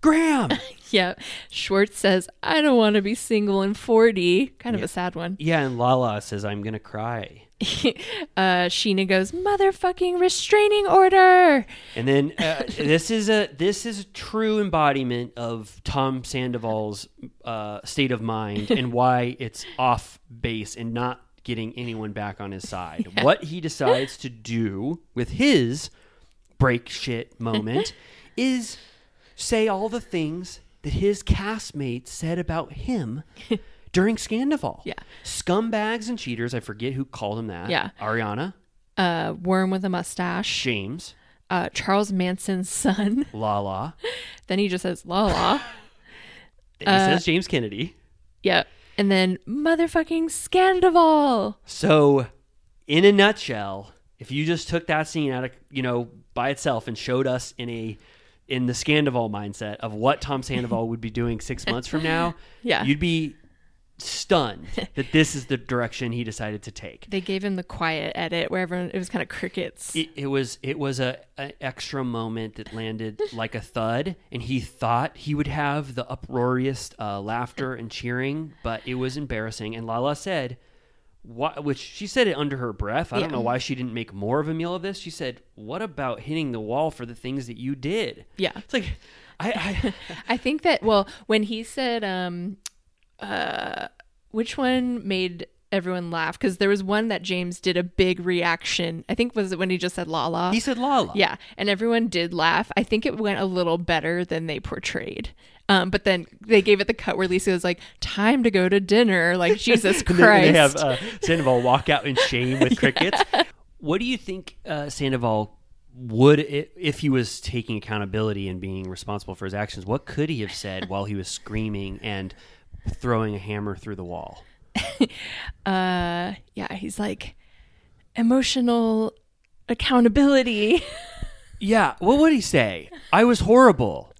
Graham." [laughs] Yeah. Schwartz says, I don't want to be single in 40. Kind of a sad one. yeah, and Lala says, "I'm gonna cry." [laughs] uh, Scheana goes, motherfucking restraining order. And then uh, this is a this is a true embodiment of Tom Sandoval's uh, state of mind and [laughs] why it's off base and not getting anyone back on his side. What he decides to do with his break shit moment [laughs] is say all the things that his castmates said about him during Scandival. Yeah. Scumbags and cheaters. I forget who called him that. Yeah. Ariana, Uh, worm with a mustache. James, Uh, Charles Manson's son. [laughs] Lala. then he just says, la la. [laughs] He says James Kennedy. yeah. And then motherfucking Scandival. So, in a nutshell, if you just took that scene out of you know by itself and showed us in a in the Scandival mindset of what Tom Sandoval [laughs] would be doing six months from now, Yeah. you'd be stunned [laughs] that this is the direction he decided to take. They gave him the quiet edit where everyone, it was kind of crickets. It, it was it was a, a extra moment that landed [laughs] like a thud, and he thought he would have the uproarious uh, laughter and cheering, but it was embarrassing. And Lala said, "Why?" Which she said it under her breath. I don't know why she didn't make more of a meal of this. She said, "What about hitting the wall for the things that you did?" yeah. It's like, I, I [laughs] I think that well, when he said um uh which one made everyone laugh because there was one that James did a big reaction. I think was it when he just said la la. he said Lala. yeah, and everyone did laugh. I think it went a little better than they portrayed. Um, but then they gave it the cut where Lisa was like, "Time to go to dinner." Like [laughs] Jesus And Christ. they, they have uh, Sandoval walk out in shame with [laughs] crickets. What do you think uh, Sandoval would, if he was taking accountability and being responsible for his actions, what could he have said while he was screaming and throwing a hammer through the wall? [laughs] uh, yeah, he's like emotional accountability. [laughs] Yeah, what would he say? I was horrible.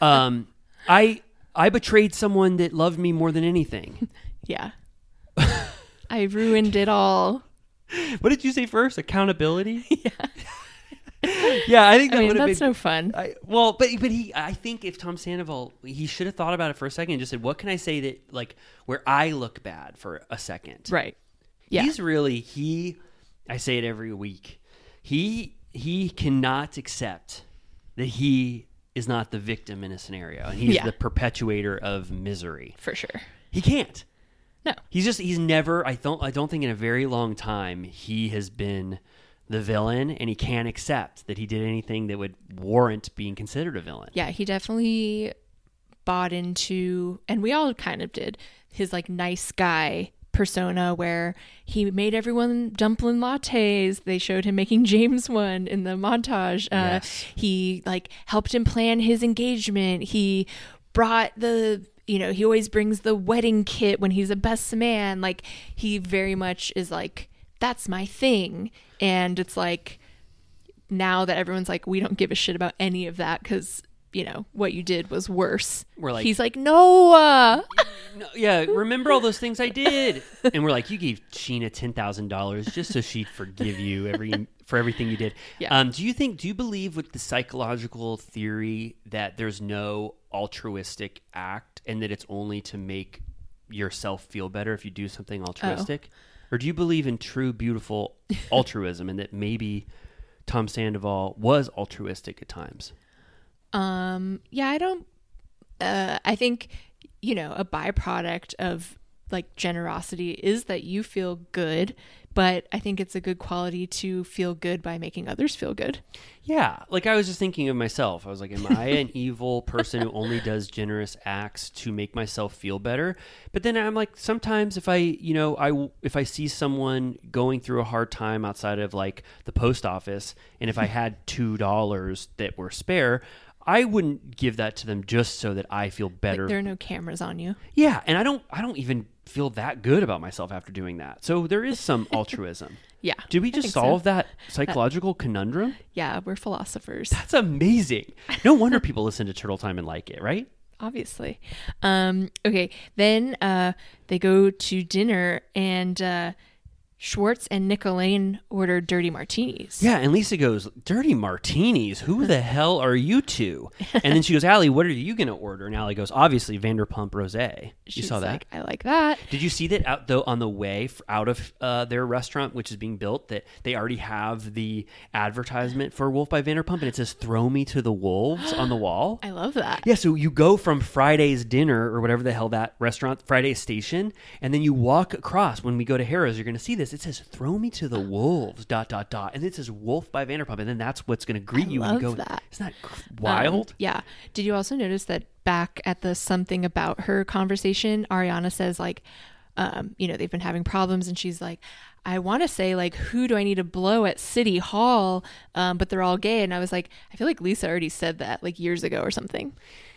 Um, I I betrayed someone that loved me more than anything. [laughs] yeah, I ruined it all. What did you say first? Accountability. Yeah. [laughs] yeah, I think that I mean, would have been no fun. I, well, but but he, I think if Tom Sandoval, he should have thought about it for a second and just said, "What can I say that like where I look bad for a second? Right. Yeah. He's really he. I say it every week. He he cannot accept that he is not the victim in a scenario, and he's Yeah. the perpetuator of misery. for sure. He can't. No. He's just he's never I don't I don't think in a very long time he has been the villain and he can't accept that he did anything that would warrant being considered a villain. Yeah, he definitely bought into, and we all kind of did, his like nice guy persona where he made everyone dumpling lattes. They showed him making James one in the montage. Uh, Yes. He like helped him plan his engagement. He brought the you know he always brings the wedding kit when he's a best man like he very much is like that's my thing and it's like now that everyone's like we don't give a shit about any of that because you know what you did was worse We're like- he's like no [laughs] No, yeah, remember all those things I did? And we're like, you gave Scheana ten thousand dollars just so she'd forgive you every for everything you did. Yeah. Um, do you think? Do you believe with the psychological theory that there's no altruistic act and that it's only to make yourself feel better if you do something altruistic? Or do you believe in true, beautiful [laughs] altruism and that maybe Tom Sandoval was altruistic at times? Um, yeah, I don't. Uh, I think you know a byproduct of like generosity is that you feel good, but I think it's a good quality to feel good by making others feel good. Yeah, like I was just thinking of myself. I was like, am I an [laughs] evil person who only does generous acts to make myself feel better? But then I'm like, sometimes if I, you know, I if I see someone going through a hard time outside of like the post office, and if I [laughs] had two dollars that were spare. I wouldn't give that to them just so that I feel better. Like there are no cameras on you. yeah, and I don't I don't even feel that good about myself after doing that. So there is some [laughs] altruism. Yeah. Did we just think so. solve that [laughs] psychological conundrum? Yeah, we're philosophers. That's amazing. No [laughs] wonder people listen to Turtle Time and like it, right? obviously. Um, okay, then uh, they go to dinner, and uh, Schwartz and Nicolene order dirty martinis. Yeah, and Lisa goes, Dirty martinis? Who the [laughs] hell are you two? And then she goes, Ally, what are you going to order? And Ally goes, Obviously, Vanderpump Rose. You She's saw that? like, I like that. Did you see that out though on the way f- out of uh, their restaurant, which is being built, that they already have the advertisement for Wolf by Vanderpump, and it says "Throw me to the wolves" on the [gasps] wall. I love that. Yeah, so you go from Friday's dinner or whatever the hell that restaurant, Friday's station, and then you walk across. When we go to Harrah's, you're going to see this. It says "Throw me to the wolves." Dot dot dot, and it says "Wolf by Vanderpump," and then that's what's going to greet I you you go. that. Isn't that Um, wild? yeah. Did you also notice that back at the something about her conversation, Ariana says like, um, you know, they've been having problems, and she's like, I want to say like, who do I need to blow at City Hall? Um, but they're all gay, and I was like, I feel like Lisa already said that like years ago or something.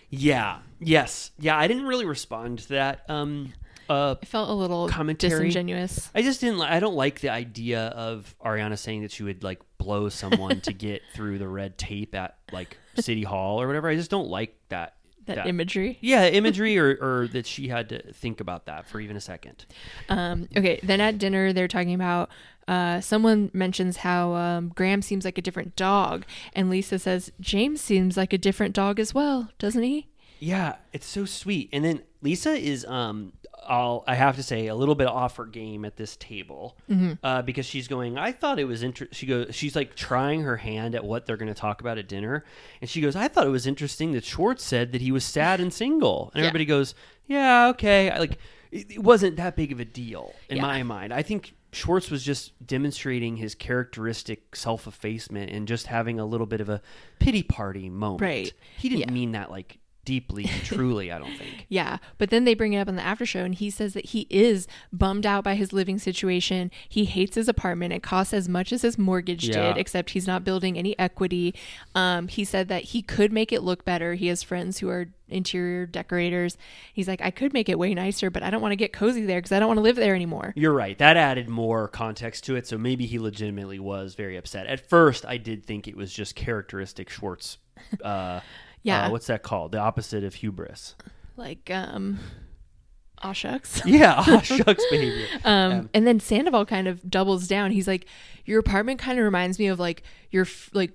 Yeah. Yes. Yeah. I didn't really respond to that. Um. Uh. It felt a little Commentary. disingenuous. I just didn't. li- I don't like the idea of Ariana saying that she would like blow someone to get [laughs] through the red tape at like City Hall or whatever. I just don't like that. That imagery. Yeah, [laughs] imagery, or or that she had to think about that for even a second. Um, okay, then at dinner they're talking about uh, someone mentions how um, Graham seems like a different dog, and Lisa says James seems like a different dog as well, doesn't he? Yeah, it's so sweet. And then Lisa is um I'll I have to say a little bit off her game at this table uh, because she's going. I thought it was inter-. She goes. She's like trying her hand at what they're going to talk about at dinner, and she goes. I thought it was interesting that Schwartz said that he was sad and single, and Yeah. everybody goes, Yeah, okay. I, like it, it wasn't that big of a deal in Yeah. my mind. I think Schwartz was just demonstrating his characteristic self-effacement and just having a little bit of a pity party moment. Right. He didn't Yeah. mean that like deeply and [laughs] truly. I don't think. Yeah, but then they bring it up in the after show, and he says that he is bummed out by his living situation. He hates his apartment; it costs as much as his mortgage Yeah. did, except he's not building any equity. Um, he said that he could make it look better. He has friends who are interior decorators. He's like, I could make it way nicer, but I don't want to get cozy there because I don't want to live there anymore. You're right. That added more context to it. So maybe he legitimately was very upset. At first, I did think it was just characteristic Schwartz. Uh, Yeah. uh, what's that called? The opposite of hubris. Like, um, aw shucks. [laughs] Yeah. aw, shucks [laughs] behavior. Um, and then Sandoval kind of doubles down. He's like, "Your apartment kind of reminds me of like your f- like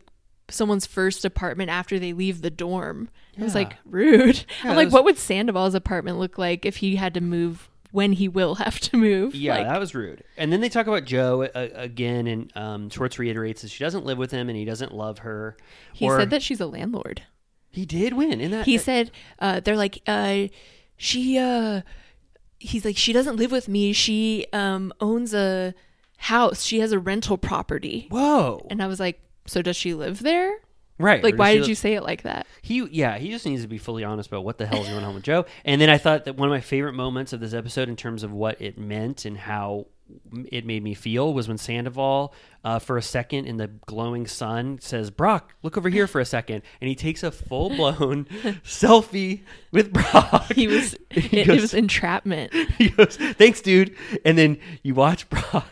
someone's first apartment after they leave the dorm." I was like, "Rude." Yeah, I'm like, was- "What would Sandoval's apartment look like if he had to move when he will have to move?" Yeah, Like, that was rude. And then they talk about Jo uh, again, and um, Schwartz reiterates that she doesn't live with him and he doesn't love her. he Or- said that she's a landlord. He did win in that. He said, uh, "They're like, uh, she, uh, he's like, she doesn't live with me. She um owns a house. She has a rental property." "Whoa, And I was like, "So does she live there?" right." Like, why did you say it like that? He, yeah, he just needs to be fully honest about what the hell is going on with Jo. And then I thought that one of my favorite moments of this episode, in terms of what it meant and how it made me feel, was when Sandoval, uh, for a second in the glowing sun, says, "Brock, look over here for a second. and he takes a full blown [laughs] selfie with Brock. He was [laughs] He it, goes- it was entrapment. [laughs] he goes, "Thanks, dude." And then you watch Brock.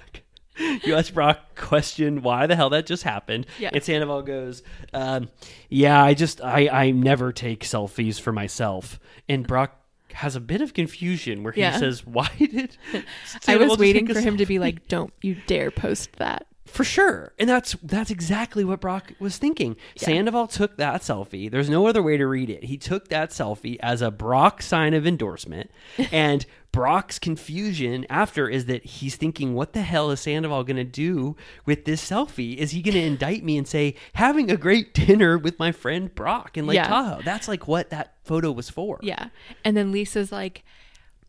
You watch Brock question why the hell that just happened. Yeah. And Sandoval goes, um, "Yeah, I just I I never take selfies for myself." And Brock has a bit of confusion where he Yeah. says, "Why did?" [laughs] I Sandoval was just waiting take for him to selfie?" be like, "Don't you dare post that." For sure. And that's that's exactly what Brock was thinking. Sandoval took that selfie. There's no other way to read it. He took that selfie as a Brock sign of endorsement. [laughs] and Brock's confusion after is that he's thinking, what the hell is Sandoval going to do with this selfie? Is he going to indict me and say, having a great dinner with my friend Brock in Lake Yeah. Tahoe? That's like what that photo was for. Yeah. And then Lisa's like,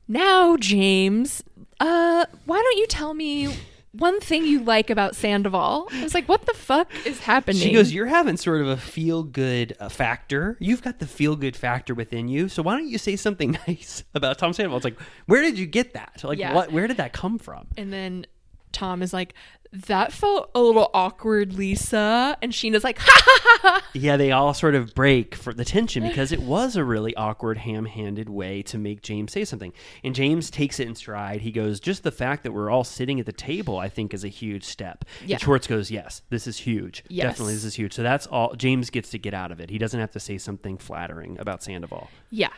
Now, James, uh, why don't you tell me one thing you like about Sandoval? I was like, what the fuck is happening? She goes, "You're having sort of a feel good uh, factor. You've got the feel good factor within you. So why don't you say something [laughs] nice about Tom Sandoval?" It's like, where did you get that? Like, Yeah. what? Where did that come from? And then Tom is like, that felt a little awkward, Lisa. And Scheana's like, [laughs] ha ha ha ha. Yeah, they all sort of break for the tension because it was a really awkward, ham-handed way to make James say something. And James takes it in stride. He goes, "Just the fact that we're all sitting at the table, I think, is a huge step." Yeah. And Schwartz goes, "Yes, this is huge. Yes. Definitely, this is huge." So that's all James gets to get out of it. He doesn't have to say something flattering about Sandoval. Yeah.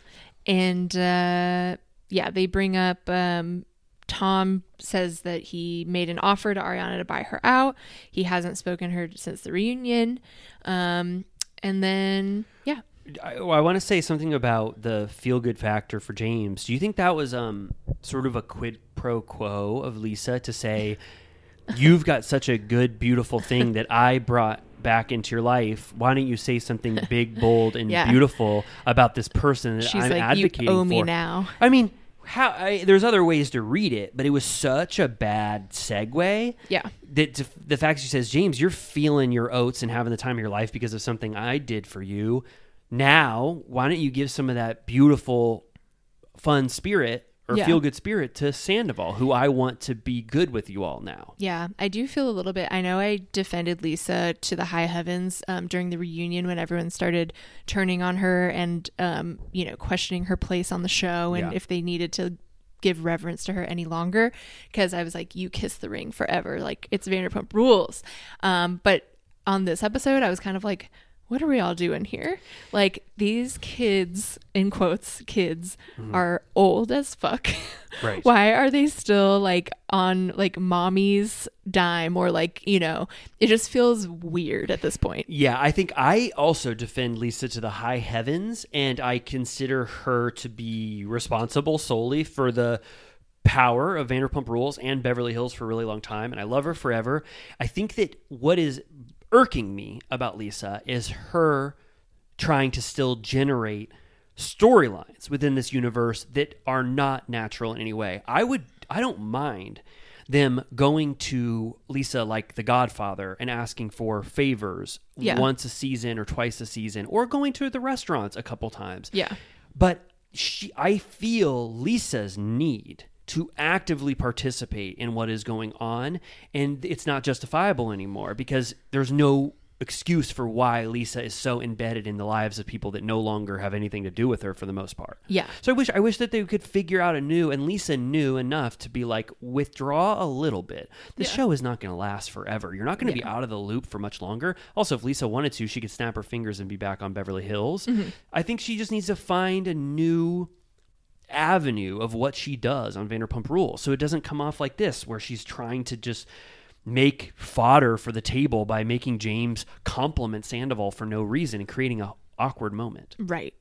And uh, yeah, they bring up um, Tom says that he made an offer to Ariana to buy her out. He hasn't spoken to her since the reunion. Um, and then, yeah. I, well, I want to say something about the feel good factor for James. Do you think that was um sort of a quid pro quo of Lisa to say, [laughs] "You've got such a good, beautiful thing that [laughs] I brought back into your life. Why don't you say something big, bold, and [laughs] Yeah. beautiful about this person that She's I'm like, "You advocating owe me for?" now. I mean. How I, there's other ways to read it, but it was such a bad segue Yeah. that to, the fact she says, James, you're feeling your oats and having the time of your life because of something I did for you. Now, why don't you give some of that beautiful, fun spirit or Yeah. feel good spirit to Sandoval, who I want to be good with you all now? Yeah, I do feel a little bit. I know I defended Lisa to the high heavens um, during the reunion when everyone started turning on her and, um, you know, questioning her place on the show and Yeah. if they needed to give reverence to her any longer. Because I was like, you kiss the ring forever. Like, it's Vanderpump rules. Um, but on this episode, I was kind of like, what are we all doing here? Like, these kids, in quotes, kids, mm-hmm. are old as fuck. [laughs] Right. Why are they still like on like mommy's dime or like, you know, it just feels weird at this point. Yeah, I think I also defend Lisa to the high heavens, and I consider her to be responsible solely for the power of Vanderpump Rules and Beverly Hills for a really long time, and I love her forever. I think that what is irking me about Lisa is her trying to still generate storylines within this universe that are not natural in any way. I would I don't mind them going to Lisa like the Godfather and asking for favors Yeah. once a season or twice a season or going to the restaurants a couple times. Yeah. But she I feel Lisa's need to actively participate in what is going on and it's not justifiable anymore because there's no excuse for why Lisa is so embedded in the lives of people that no longer have anything to do with her for the most part. Yeah. So I wish I wish that they could figure out a new and Lisa knew enough to be like withdraw a little bit. This Yeah. show is not going to last forever. You're not going to be out of the loop for much longer. Also, if Lisa wanted to, she could snap her fingers and be back on Beverly Hills. Mm-hmm. I think she just needs to find a new avenue of what she does on Vanderpump Rules so it doesn't come off like this where she's trying to just make fodder for the table by making James compliment Sandoval for no reason and creating a awkward moment. Right.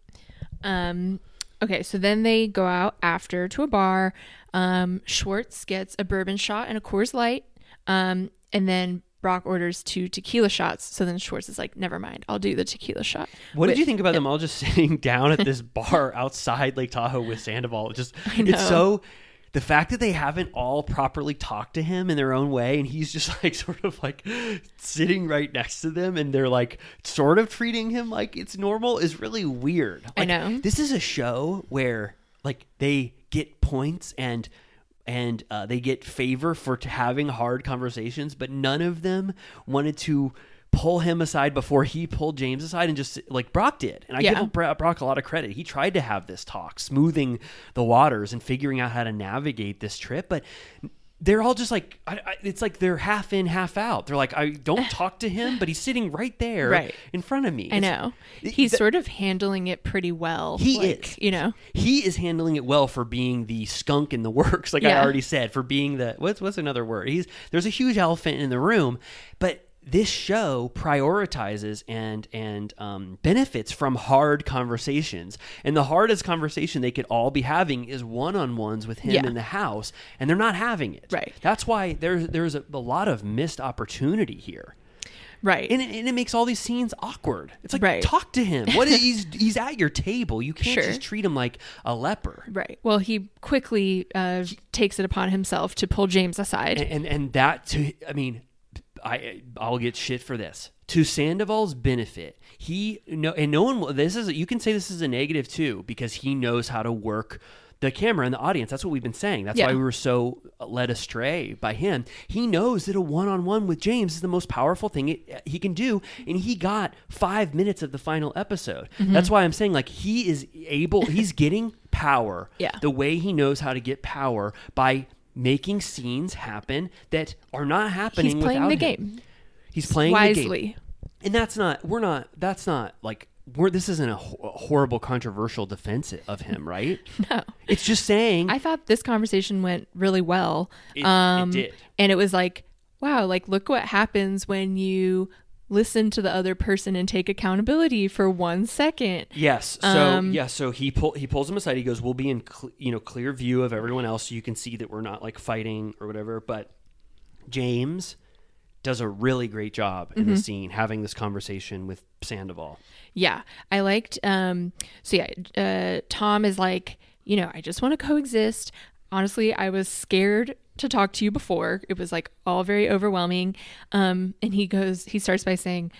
Um okay, so then they go out after to a bar. Um Schwartz gets a bourbon shot and a Coors Light. Um and then Brock orders two tequila shots. So then Schwartz is like, "Never mind, I'll do the tequila shot." What did you think about them all just [laughs] sitting down at this bar [laughs] outside Lake Tahoe with Sandoval? It Just it's so the fact that they haven't all properly talked to him in their own way and he's just [laughs] like sort of like sitting right next to them and they're like sort of treating him like it's normal is really weird. I know. This is a show where like they get points and and uh, they get favor for t- having hard conversations, but none of them wanted to pull him aside before he pulled James aside and just like Brock did. And I Yeah. give Brock a lot of credit. He tried to have this talk, smoothing the waters and figuring out how to navigate this trip, but they're all just like I, I, it's like they're half in, half out. They're like I don't [laughs] talk to him, but he's sitting right there, Right. in front of me. I It's- know. He's that- sort of handling it pretty well. he like, is. You know. he is handling it well for being the skunk in the [laughs] works. Like I already said, for being the what's what's another word? He's there's a huge elephant in the room, but this show prioritizes and and um, benefits from hard conversations, and the hardest conversation they could all be having is one on ones with him Yeah. in the house, and they're not having it. Right. That's why there's there's a, a lot of missed opportunity here. Right. And it, and it makes all these scenes awkward. It's like Right. talk to him. What is [laughs] he's he's at your table. You can't Sure. just treat him like a leper. Right. Well, he quickly uh, takes it upon himself to pull James aside. and and, and that to I mean, I I'll get shit for this. To Sandoval's benefit, he no and no one. will- This is you can say this is a negative too because he knows how to work the camera and the audience. That's what we've been saying. That's Yeah. why we were so led astray by him. He knows that a one-on-one with James is the most powerful thing it, he can do, and he got five minutes of the final episode. Mm-hmm. That's why I'm saying like he is able. He's [laughs] getting power. Yeah. The way he knows how to get power by making scenes happen that are not happening He's playing the him. game He's playing the wisely. And that's not we're not that's not like we're this isn't a, ho- a horrible controversial defense of him, right? [laughs] No. It's just saying I thought this conversation went really well. It- it um, did. And it was like, wow, like look what happens when you listen to the other person and take accountability for one second. Yes. So Um, yeah. So he pull he pulls him aside. He goes, "We'll be in cl- you know clear view of everyone else, so you can see that we're not like fighting or whatever." But James does a really great job in Mm-hmm. the scene having this conversation with Sandoval. Yeah, I liked. Um, so yeah, uh, Tom is like, you know, I just want to coexist. Honestly, I was scared to talk to you before. It was like all very overwhelming. Um, and he goes, he starts by saying,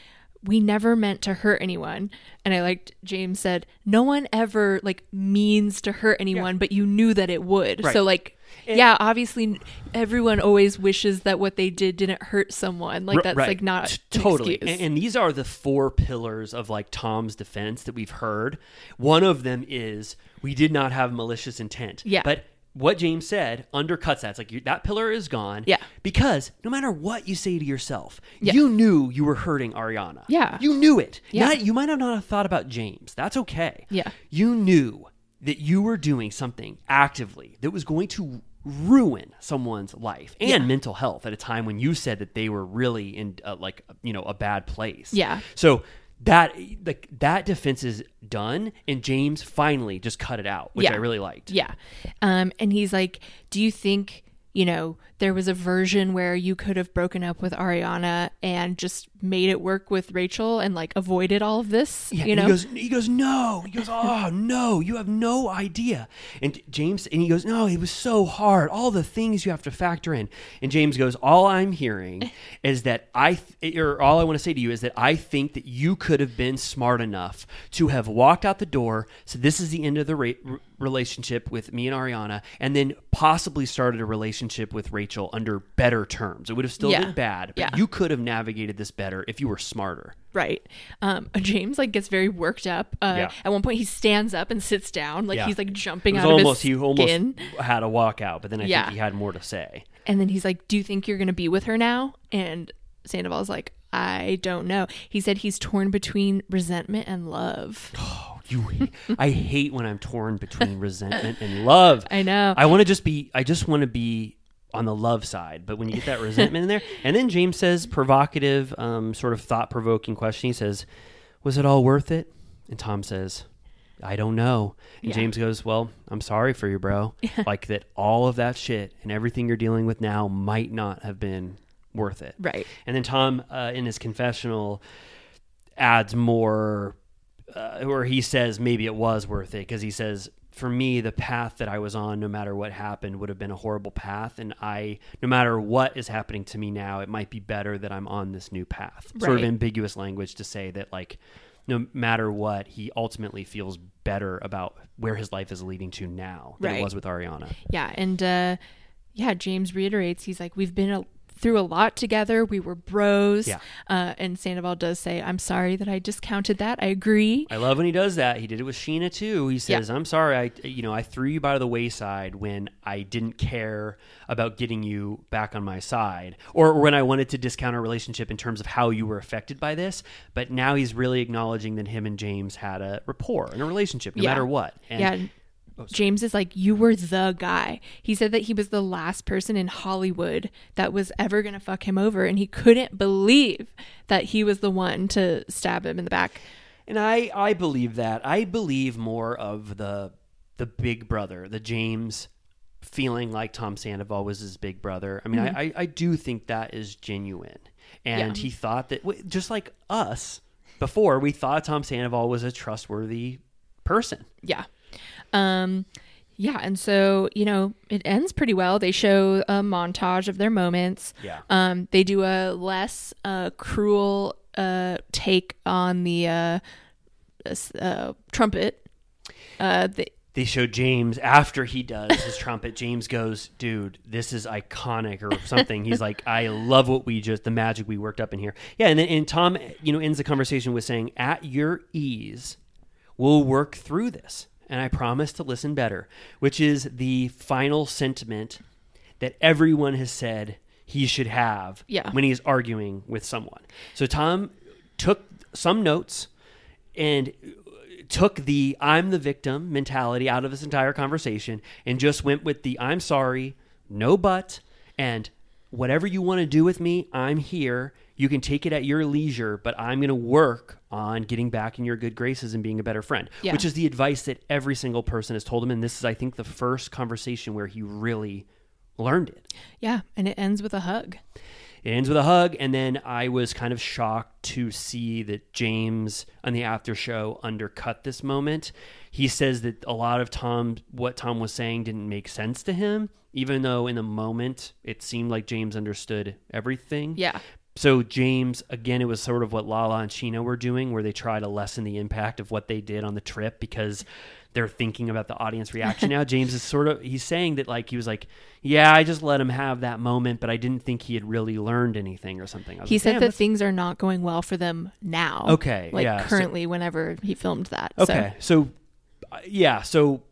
"We never meant to hurt anyone." And I liked James said, "No one ever like means to hurt anyone, but you knew that it would." Right. So like. yeah, obviously, everyone always wishes that what they did didn't hurt someone. Like that's right. like not totally. And, and these are the four pillars of like Tom's defense that we've heard. One of them is we did not have malicious intent. Yeah. But what James said undercuts that. It's like you, that pillar is gone. Yeah. Because no matter what you say to yourself, Yeah. you knew you were hurting Ariana. Yeah. You knew it. Yeah. Not- you might have not have thought about James. That's okay. Yeah. You knew that you were doing something actively that was going to ruin someone's life and Yeah. mental health at a time when you said that they were really in uh, like you know a bad place. Yeah. So that like that defense is done and James finally just cut it out, which Yeah. I really liked. Yeah. Um, and he's like, Do you think, you know, there was a version where you could have broken up with Ariana and just made it work with Rachel and like avoided all of this? Yeah, you know? he goes, he goes, no. He goes, oh no, you have no idea. And James, and he goes, no, it was so hard. All the things you have to factor in. And James goes, all I'm hearing [laughs] is that I, th- or all I want to say to you is that I think that you could have been smart enough to have walked out the door. So this is the end of the ra- relationship with me and Ariana, and then possibly started a relationship with Rachel under better terms. It would have still Yeah. been bad, but Yeah. you could have navigated this better if you were smarter. right. Um, [laughs] James like gets very worked up. Uh, Yeah. At one point, he stands up and sits down, like he's like jumping out almost of his he almost skin. had a walkout, but then I think he had more to say. And then he's like, Do you think you're going to be with her now? And Sandoval's like, I don't know. He said he's torn between resentment and love. [sighs] You, I hate when I'm torn between resentment and love. [laughs] I know. I want to just be. I just want to be on the love side, but when you get that resentment in there, [laughs] and then James says provocative, um, sort of thought provoking question. He says, "Was it all worth it?" And Tom says, "I don't know." And Yeah. James goes, "Well, I'm sorry for you, bro. [laughs] like that, all of that shit and everything you're dealing with now might not have been worth it." Right. And then Tom, uh, in his confessional, adds more, uh, where he says maybe it was worth it because he says, for me, the path that I was on, no matter what happened, would have been a horrible path. And I, no matter what is happening to me now, it might be better that I'm on this new path. Sort of ambiguous language to say that, like, no matter what, he ultimately feels better about where his life is leading to now than Right. it was with Ariana. Yeah, and uh, yeah, James reiterates he's like, we've been a, through a lot together. We were bros. Yeah. Uh, and Sandoval does say, I'm sorry that I discounted that. I agree. I love when he does that. He did it with Scheana too. He says, "I'm sorry, I you know I threw you by the wayside when I didn't care about getting you back on my side, or when I wanted to discount our relationship in terms of how you were affected by this." But now he's really acknowledging that him and James had a rapport and a relationship, no Yeah. matter what. And yeah. Oh, James is like, You were the guy. He said that he was the last person in Hollywood that was ever going to fuck him over. And he couldn't believe that he was the one to stab him in the back. And I, I believe that. I believe more of the the big brother, the James feeling like Tom Sandoval was his big brother. I mean, I, mm-hmm. I, I do think that is genuine. and Yeah. he thought that just like us before, we thought Tom Sandoval was a trustworthy person. Yeah. Um yeah, and so, you know, it ends pretty well. They show a montage of their moments. Yeah. Um they do a less uh cruel uh take on the uh, uh trumpet. Uh they, They show James after he does his trumpet. James goes, "Dude, this is iconic," or something. He's like, "I love what we just the magic we worked up in here." Yeah, and then and Tom, you know, ends the conversation with saying, "At your ease, we'll work through this, and I promise to listen better," which is the final sentiment that everyone has said he should have Yeah. when he's arguing with someone. So Tom took some notes and took the I'm the victim mentality out of this entire conversation and just went with the I'm sorry, no but, and whatever you want to do with me, I'm here. You can take it at your leisure, but I'm going to work on getting back in your good graces and being a better friend, Yeah. which is the advice that every single person has told him. And this is, I think, the first conversation where he really learned it. yeah, and it ends with a hug. It ends with a hug, and then I was kind of shocked to see that James on the after show undercut this moment. He says that a lot of Tom, what Tom was saying, didn't make sense to him, even though in the moment it seemed like James understood everything. Yeah. So James, again, it was sort of what Lala and Scheana were doing, where they try to lessen the impact of what they did on the trip because they're thinking about the audience reaction [laughs] now. James is sort of he's saying that like he was like, yeah, I just let him have that moment, but I didn't think he had really learned anything or something. He like, said that that's- things are not going well for them now. Okay, Like yeah, so- currently whenever he filmed that. So- Okay, so, uh, yeah, so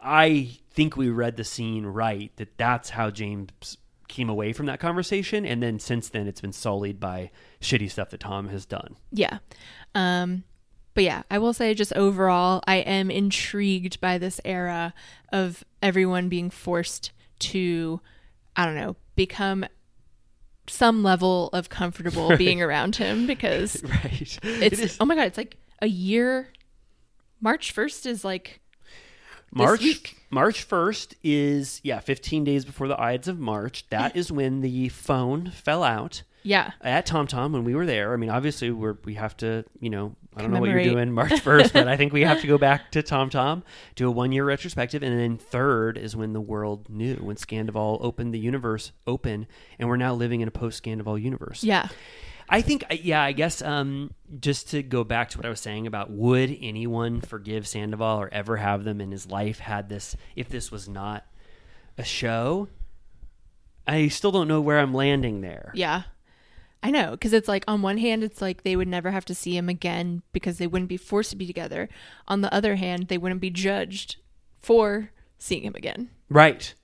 I think we read the scene right that that's how James came away from that conversation, and then since then it's been sullied by shitty stuff that Tom has done. Yeah. Um but yeah, I will say just overall I am intrigued by this era of everyone being forced to I don't know, become some level of comfortable Right. [laughs] being around him because [laughs] Right. it's It oh my god, it's like a year March 1st is like March. March first is yeah, fifteen days before the Ides of March. That is when the phone fell out. Yeah. At Tom Tom when we were there. I mean, obviously we're we have to, you know, I don't know what you're doing March first, but I think we have to go [laughs] back to Tom Tom, do a one year retrospective, and then third is when the world knew, when Scandival opened the universe open, and we're now living in a post Scandival universe. Yeah. I think, yeah, I guess um, just to go back to what I was saying about would anyone forgive Sandoval or ever have them in his life had this, if this was not a show? I still don't know where I'm landing there. Yeah. I know, because it's like on one hand, it's like they would never have to see him again because they wouldn't be forced to be together. On the other hand, they wouldn't be judged for seeing him again. Right.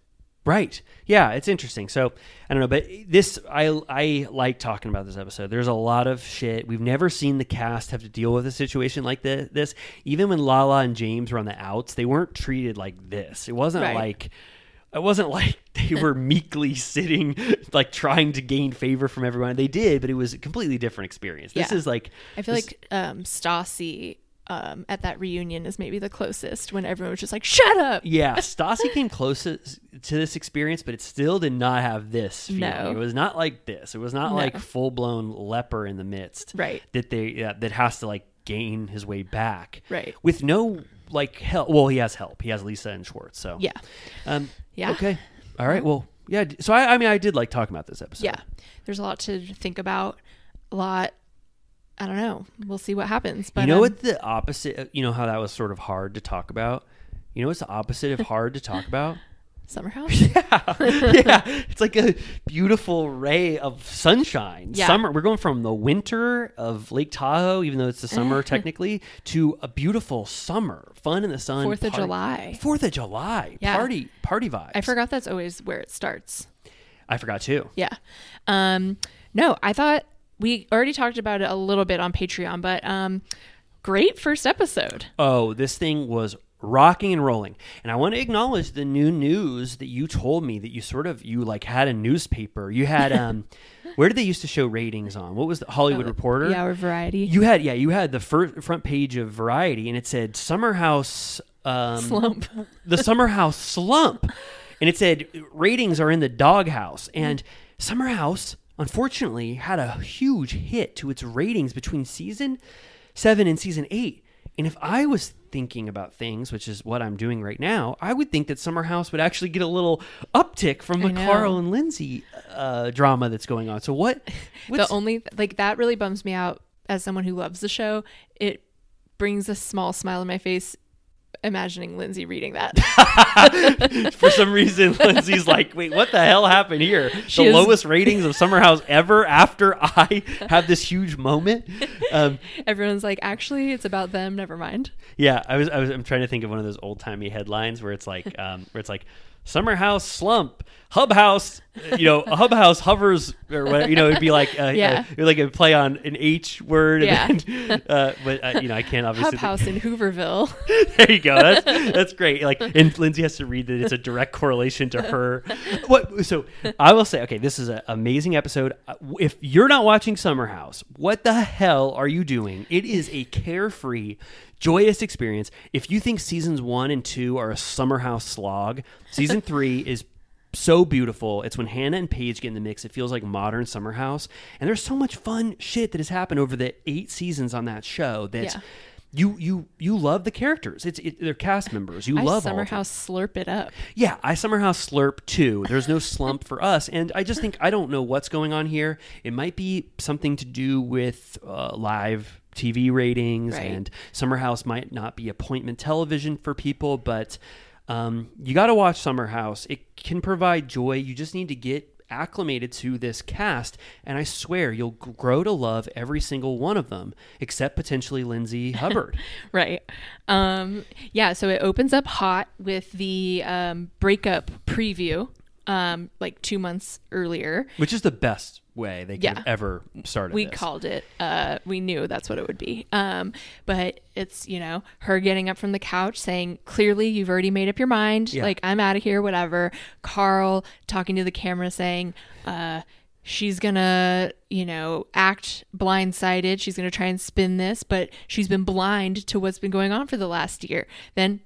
Right. Yeah, it's interesting. So I don't know, but this I I like talking about this episode. There's a lot of shit. We've never seen the cast have to deal with a situation like thi- this. Even when Lala and James were on the outs, they weren't treated like this. It wasn't Right. like it wasn't like [laughs] they were meekly sitting like trying to gain favor from everyone. They did, but it was a completely different experience. This Yeah. is like I feel this- like um, Stassi um, at that reunion is maybe the closest when everyone was just like, shut up. Yeah, [laughs] Stassi came closest to this experience, but it still did not have this feeling. No. It was not like this. It was not No. like full blown leper in the midst. Right. That they yeah, that has to like gain his way back. Right. With no like help. Well, he has help. He has Lisa and Schwartz. So Yeah. Um. Yeah. Okay. All right. Well. Yeah. So I. I mean, I did like talking about this episode. Yeah. There's a lot to think about. A lot. I don't know. We'll see what happens. But you know um, what the opposite? You know how that was sort of hard to talk about. You know what's the opposite of hard to talk about? [laughs] Summer [laughs] House? yeah, yeah. it's like a beautiful ray of sunshine. Yeah. Summer. We're going from the winter of Lake Tahoe, even though it's the summer [laughs] technically, to a beautiful summer, fun in the sun. Fourth of party- July. Fourth of July. Yeah. Party, party vibes. I forgot that's always where it starts. I forgot too. Yeah. Um, no, I thought we already talked about it a little bit on Patreon, but um, great first episode. Oh, this thing was rocking and rolling. And I want to acknowledge the new news that you told me that you sort of you like had a newspaper. You had [laughs] um where did they used to show ratings on? What was the Hollywood Reporter? Uh, Yeah, or Variety. You had yeah, you had the first front page of Variety and it said Summer House um Slump. [laughs] the Summer House slump. And it said ratings are in the doghouse and Summer House unfortunately had a huge hit to its ratings between season seven and season eight. And if I was thinking about things, which is what I'm doing right now, I would think that Summer House would actually get a little uptick from the. Carl and Lindsay uh, drama that's going on. So what? [laughs] the only like that really bums me out as someone who loves the show. It brings a small smile on my face imagining Lindsay reading that. [laughs] for some reason, [laughs] Lindsay's like, wait, what the hell happened here? She the is- lowest ratings of Summer House ever after I [laughs] have this huge moment. Um, Everyone's like, actually, it's about them. Never mind. yeah, I was, I was, I'm trying to think of one of those old timey headlines where it's like, um, where it's like, Summer House slump, Hub House, you know, a Hub House hovers, or whatever, you know, it'd be like, uh, Yeah. uh, like a play on an H word. Yeah. And then, uh, but, uh, you know, I can't obviously. Hub House in Hooverville. [laughs] there you go. That's that's great. Like, and Lindsay has to read that it's a direct correlation to her. What? So I will say, okay, this is an amazing episode. Uh, If you're not watching Summer House, what the hell are you doing? It is a carefree, joyous experience. If you think seasons one and two are a Summer House slog, season [laughs] three is so beautiful. It's when Hannah and Paige get in the mix. It feels like modern Summer House, and there's so much fun shit that has happened over the eight seasons on that show. That Yeah. you you you love the characters. It's it, they're cast members. You I love Summer. House slurp it up. Yeah, I Summer House slurp too. There's no slump for us, and I just think I don't know what's going on here. It might be something to do with uh, live TV ratings, Right. and Summer House might not be appointment television for people, but um, you got to watch Summer House. It can provide joy. You just need to get acclimated to this cast and i swear you'll grow to love every single one of them except potentially lindsay [laughs] hubbard Right. Um, yeah, so it opens up hot with the um, breakup preview, um, like two months earlier. which is the best way they could Yeah. ever started we this. called it uh we knew that's what it would be um but it's you know her getting up from the couch saying clearly you've already made up your mind Yeah. like i'm out of here whatever carl talking to the camera saying uh she's gonna you know act blindsided she's gonna try and spin this but she's been blind to what's been going on for the last year then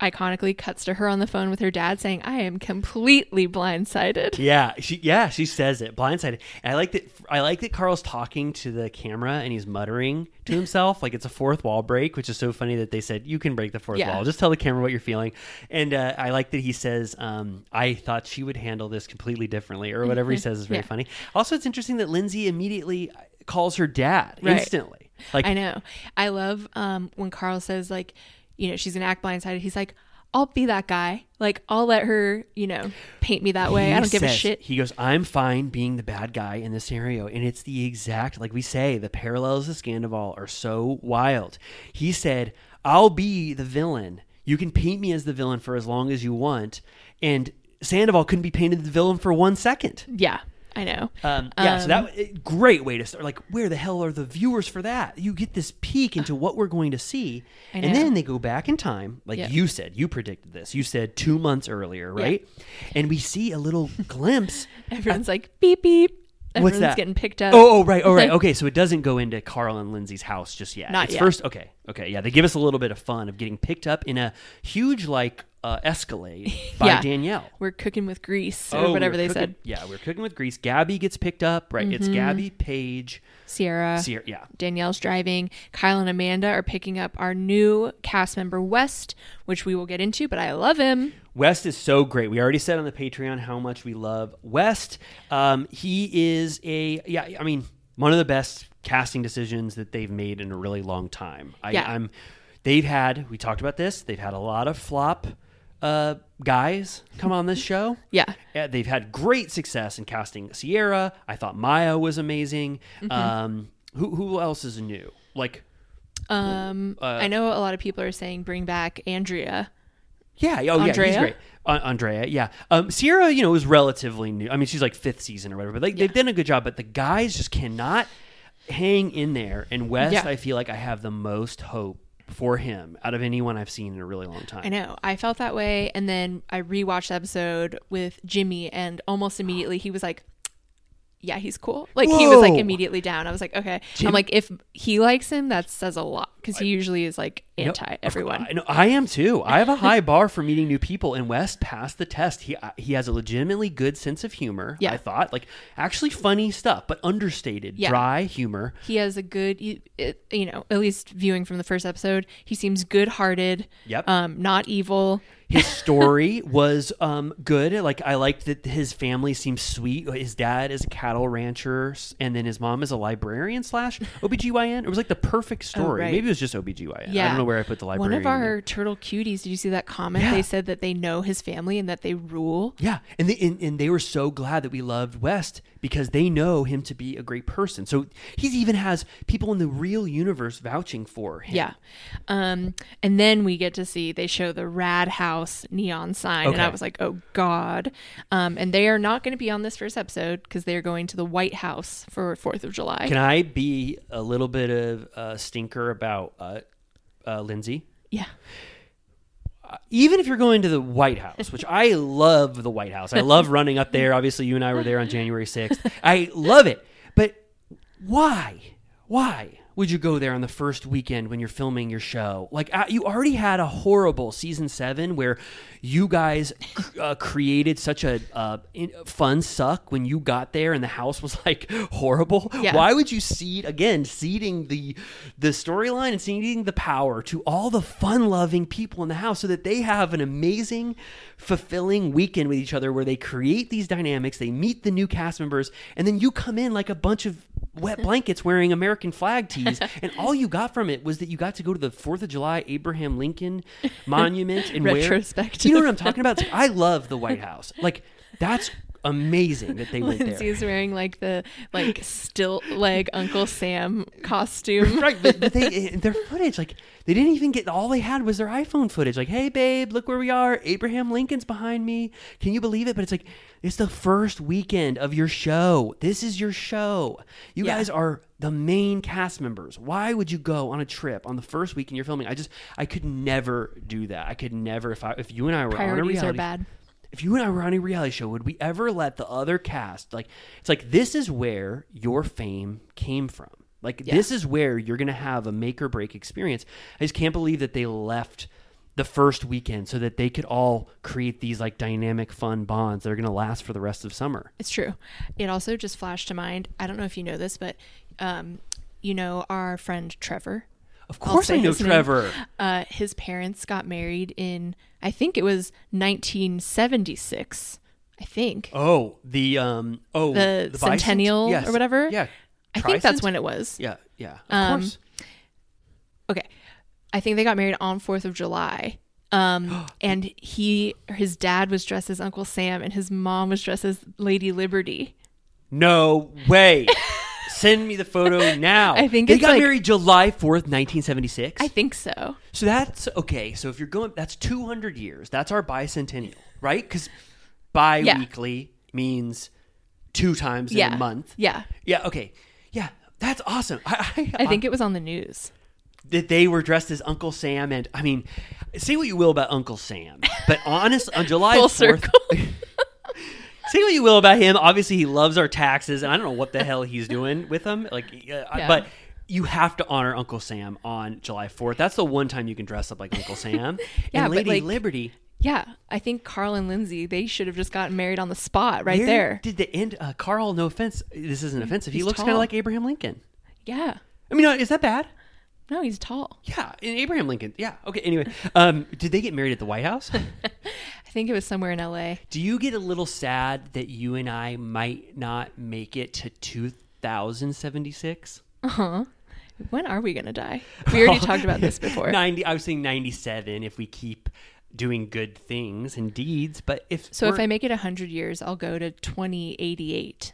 iconically cuts to her on the phone with her dad saying i am completely blindsided [laughs] Yeah, she yeah she says it blindsided. And I like that. I like that Carl's talking to the camera and he's muttering to himself like it's a fourth wall break, which is so funny that they said you can break the fourth Yeah. wall. Just tell the camera what you're feeling. And uh, I like that he says, um, "I thought she would handle this completely differently," or whatever he says is very Mm-hmm. Yeah. funny. Also, it's interesting that Lindsay immediately calls her dad Right. instantly. Like I know. I love um, when Carl says like, you know, she's gonna act blindsided. He's like, I'll be that guy. Like, I'll let her, you know, paint me that way. He I don't give a shit. He goes, I'm fine being the bad guy in this scenario. And it's the exact, like we say, the parallels to Scandival are so wild. He said, I'll be the villain. You can paint me as the villain for as long as you want. And Sandoval couldn't be painted the villain for one second. Yeah, I know. Um, yeah, so that eh, great way to start. Like, where the hell are the viewers for that? You get this peek into what we're going to see, and then they go back in time, like Yeah. you said. You predicted this. You said two months earlier, right? And we see a little [laughs] glimpse. Everyone's like, beep beep. What's that? getting picked up. Oh, oh, right, oh, right. Okay, so it doesn't go into Carl and Lindsay's house just yet. Not it's yet. first. Okay, okay, yeah. They give us a little bit of fun of getting picked up in a huge like uh, Escalade [laughs] by Yeah. Danielle. We're cooking with grease or Oh, whatever we're they cooking- said. Yeah, we're cooking with grease. Gabby gets picked up. Right, it's Mhm. Gabby, Paige, Ciara. Ciara. Yeah, Danielle's driving. Kyle and Amanda are picking up our new cast member West, which we will get into, but I love him. West is so great. We already said on the Patreon how much we love West. Um, he is a yeah. I mean, one of the best casting decisions that they've made in a really long time. I, Yeah. I'm. They've had. We talked about this. They've had a lot of flop uh, guys come on this [laughs] show. Yeah. They've had great success in casting Ciara. I thought Mya was amazing. Mhm. Um, who who else is new? Like Um, Uh, I know a lot of people are saying bring back Andrea. Yeah, oh yeah, he's Andrea? great. Uh, Andrea, yeah. Um, Ciara, you know, is relatively new. I mean, she's like fifth season or whatever, but like, they've done a good job. But the guys just cannot hang in there. And West, Yeah. I feel like I have the most hope for him out of anyone I've seen in a really long time. I know. I felt that way. And then I rewatched the episode with Jimmy, and almost immediately he was like, yeah, he's cool. Like he was like immediately down. I was like, okay. Jim- I'm like, if he likes him, that says a lot because he usually is like anti everyone. I know I am too. I have a [laughs] high bar for meeting new people, and West passed the test. He he has a legitimately good sense of humor. Yeah. I thought like actually funny stuff, but understated, Yeah. dry humor. He has a good, you, you know, at least viewing from the first episode, he seems good-hearted. Yep. Um, not evil. His story was um, good. Like I liked that his family seems sweet. His dad is a cattle rancher, and then his mom is a librarian slash OBGYN. It was like the perfect story. Oh, right. Maybe it was just OBGYN. Yeah. I don't know where I put the library. One of our turtle cuties. Did you see that comment? Yeah. They said that they know his family and that they rule. Yeah, and they and, and they were so glad that we loved West because they know him to be a great person. So he even has people in the real universe vouching for him. Yeah. Um, and then we get to see they show the Rad House neon sign, and I was like, oh God. Um, and they are not going to be on this first episode because they are going to the White House for Fourth of July. Can I be a little bit of a stinker about uh, uh, Lindsay? yeah. Even if you're going to the White House, which I love the White House, I love running up there. Obviously, you and I were there on January 6th. I love it. But why? Why would you go there on the first weekend when you're filming your show? Like, uh, you already had a horrible season seven where you guys uh, created such a uh, fun suck when you got there and the house was [laughs] like horrible. Yeah. Why would you seed again, seeding the the storyline and seeding the power to all the fun-loving people in the house so that they have an amazing, fulfilling weekend with each other where they create these dynamics, they meet the new cast members, and then you come in like a bunch of wet [laughs] blankets wearing American flag tees, [laughs] and all you got from it was that you got to go to the Fourth of July Abraham Lincoln [laughs] Monument and wear- You know what I'm talking about? Like, I love the White House. Like that's amazing that they went there. Lindsay's wearing like the like stilt leg Uncle Sam costume. right but, but they [laughs] eh, their footage like they didn't even get all they had was their iphone footage. Like hey babe look where we are. Abraham lincoln's behind me. Can you believe it? But it's like it's the first weekend of your show. This is your show. You Yeah. guys are the main cast members. Why would you go on a trip on the first weekend you're filming? I just i could never do that. I could never if i if you and i were on a Priorities are bad. If you and I were on a reality show, would we ever let the other cast like it's like this is where your fame came from. Like Yeah. this is where you're gonna have a make or break experience. I just can't believe that they left the first weekend so that they could all create these like dynamic fun bonds that are gonna last for the rest of summer. It's true. It also just flashed to mind. I don't know if you know this, but um, you know our friend Trevor. Of course I know. Trevor. Uh, his parents got married in I think it was 1976. I think Oh, the um oh the, bicent- centennial Yes. or whatever. Yeah. I think that's when it was. Yeah, yeah. Of Um, course. Okay. I think they got married on 4th of July. Um, [gasps] and he, his dad was dressed as Uncle Sam and his mom was dressed as Lady Liberty. No way. [laughs] Send me the photo [laughs] now. I think they it's got like- married July 4th, 1976. I think so. So that's okay. So if you're going, that's 200 years. That's our bicentennial, right? Because bi-weekly means two times in a month. Yeah. Yeah. Okay. Yeah. That's awesome. I, I think it was on the news. that they were dressed as Uncle Sam, and I mean, say what you will about Uncle Sam, but honest on July Full 4th, circle. [laughs] say what you will about him. Obviously, he loves our taxes, and I don't know what the hell he's doing with them. Like, uh, Yeah. but you have to honor Uncle Sam on July Fourth. That's the one time you can dress up like Uncle [laughs] Sam. Yeah, and Lady like, Liberty. Yeah. I think Carl and Lindsay, they should have just gotten married on the spot right where there. Did the end? Uh, Carl, no offense, this isn't offensive. He looks kind of like Abraham Lincoln. Yeah. I mean, uh, is that bad? No, he's tall. Yeah, in Abraham Lincoln. Yeah. Okay. Anyway, um, did they get married at the White House? [laughs] I think it was somewhere in LA. Do you get a little sad that you and I might not make it to 2076? Uh huh. When are we going to die? We already [laughs] talked about this before. 90 I was saying 97 if we keep doing good things and deeds, but if So if I make it 100 years, I'll go to 2088.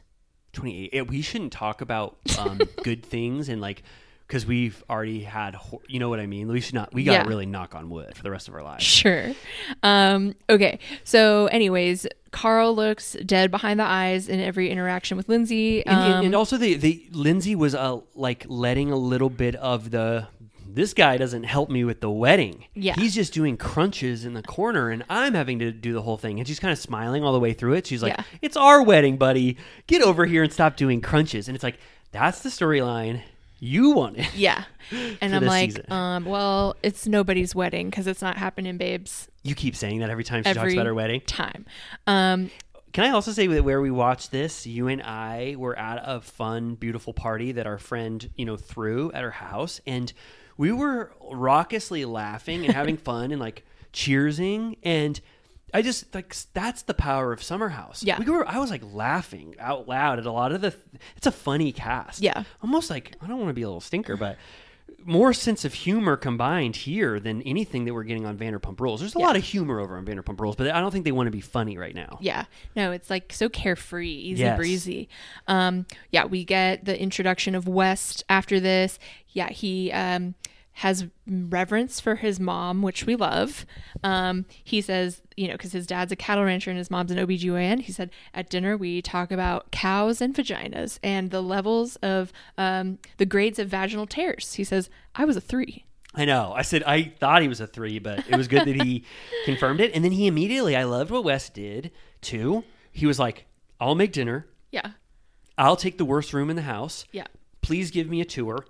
28 we shouldn't talk about um, [laughs] good things and like cuz we've already had hor- you know what I mean? We should not we got to Yeah. really knock on wood for the rest of our lives. Sure. Um, okay. So, anyways, Carl looks dead behind the eyes in every interaction with Lindsay. And, and- Um, and also the the Lindsay was uh, like letting a little bit of the this guy doesn't help me with the wedding. Yeah. He's just doing crunches in the corner and I'm having to do the whole thing. And she's kind of smiling all the way through it. She's like, Yeah. It's our wedding, buddy. Get over here and stop doing crunches. And it's like, that's the storyline you want it. Yeah. And [laughs] I'm like, um, well, it's nobody's wedding because it's not happening, babes. You keep saying that every time she talks about her wedding. time. Um, Can I also say that where we watched this, you and I were at a fun, beautiful party that our friend, you know, threw at her house, and we were raucously laughing and having [laughs] fun and like cheersing, and I just like that's the power of Summer House. Yeah. we were. I was like laughing out loud at a lot of the. It's a funny cast. Yeah. almost like I don't want to be a little stinker, but. More sense of humor combined here than anything that we're getting on Vanderpump Rules. There's a Yeah. lot of humor over on Vanderpump Rules, but I don't think they want to be funny right now. Yeah. No, it's like so carefree, easy Yes. breezy. Um, yeah, we get the introduction of West after this. Yeah, he um, has reverence for his mom, which we love. Um, he says, you know, because his dad's a cattle rancher and his mom's an OBGYN. He said, at dinner, we talk about cows and vaginas and the levels of um, the grades of vaginal tears. He says, I was a three. I know. I said I thought he was a three, but it was good that he [laughs] confirmed it. And then he immediately, I loved what Wes did too. He was like, I'll make dinner. Yeah. I'll take the worst room in the house. Yeah. Please give me a tour.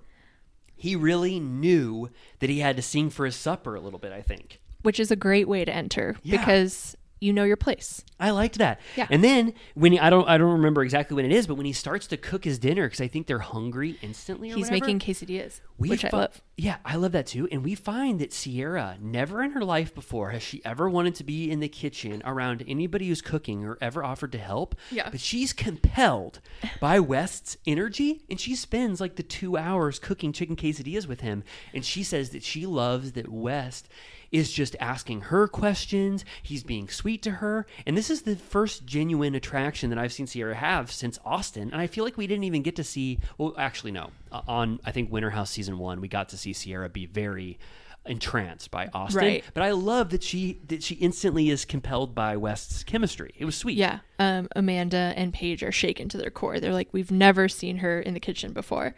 He really knew that he had to sing for his supper a little bit, I think. Which is a great way to enter Yeah. because you know your place. I liked that. Yeah. And then when he, I don't I don't remember exactly when it is, but when he starts to cook his dinner because I think they're hungry instantly. He's whatever, making quesadillas, we which I love. Yeah, I love that too. And we find that Ciara never in her life before has she ever wanted to be in the kitchen around anybody who's cooking or ever offered to help. Yeah. But she's compelled by West's energy and she spends like the two hours cooking chicken quesadillas with him. And she says that she loves that West is just asking her questions. He's being sweet to her. And this is the first genuine attraction that I've seen Ciara have since Austin. And I feel like we didn't even get to see, well, actually, no. Uh, On, I think, Winter House season one, we got to see Ciara be very entranced by Austin. Right. But I love that she that she instantly is compelled by West's chemistry. It was sweet. Yeah. Um, Amanda and Paige are shaken to their core. They're like, we've never seen her in the kitchen before.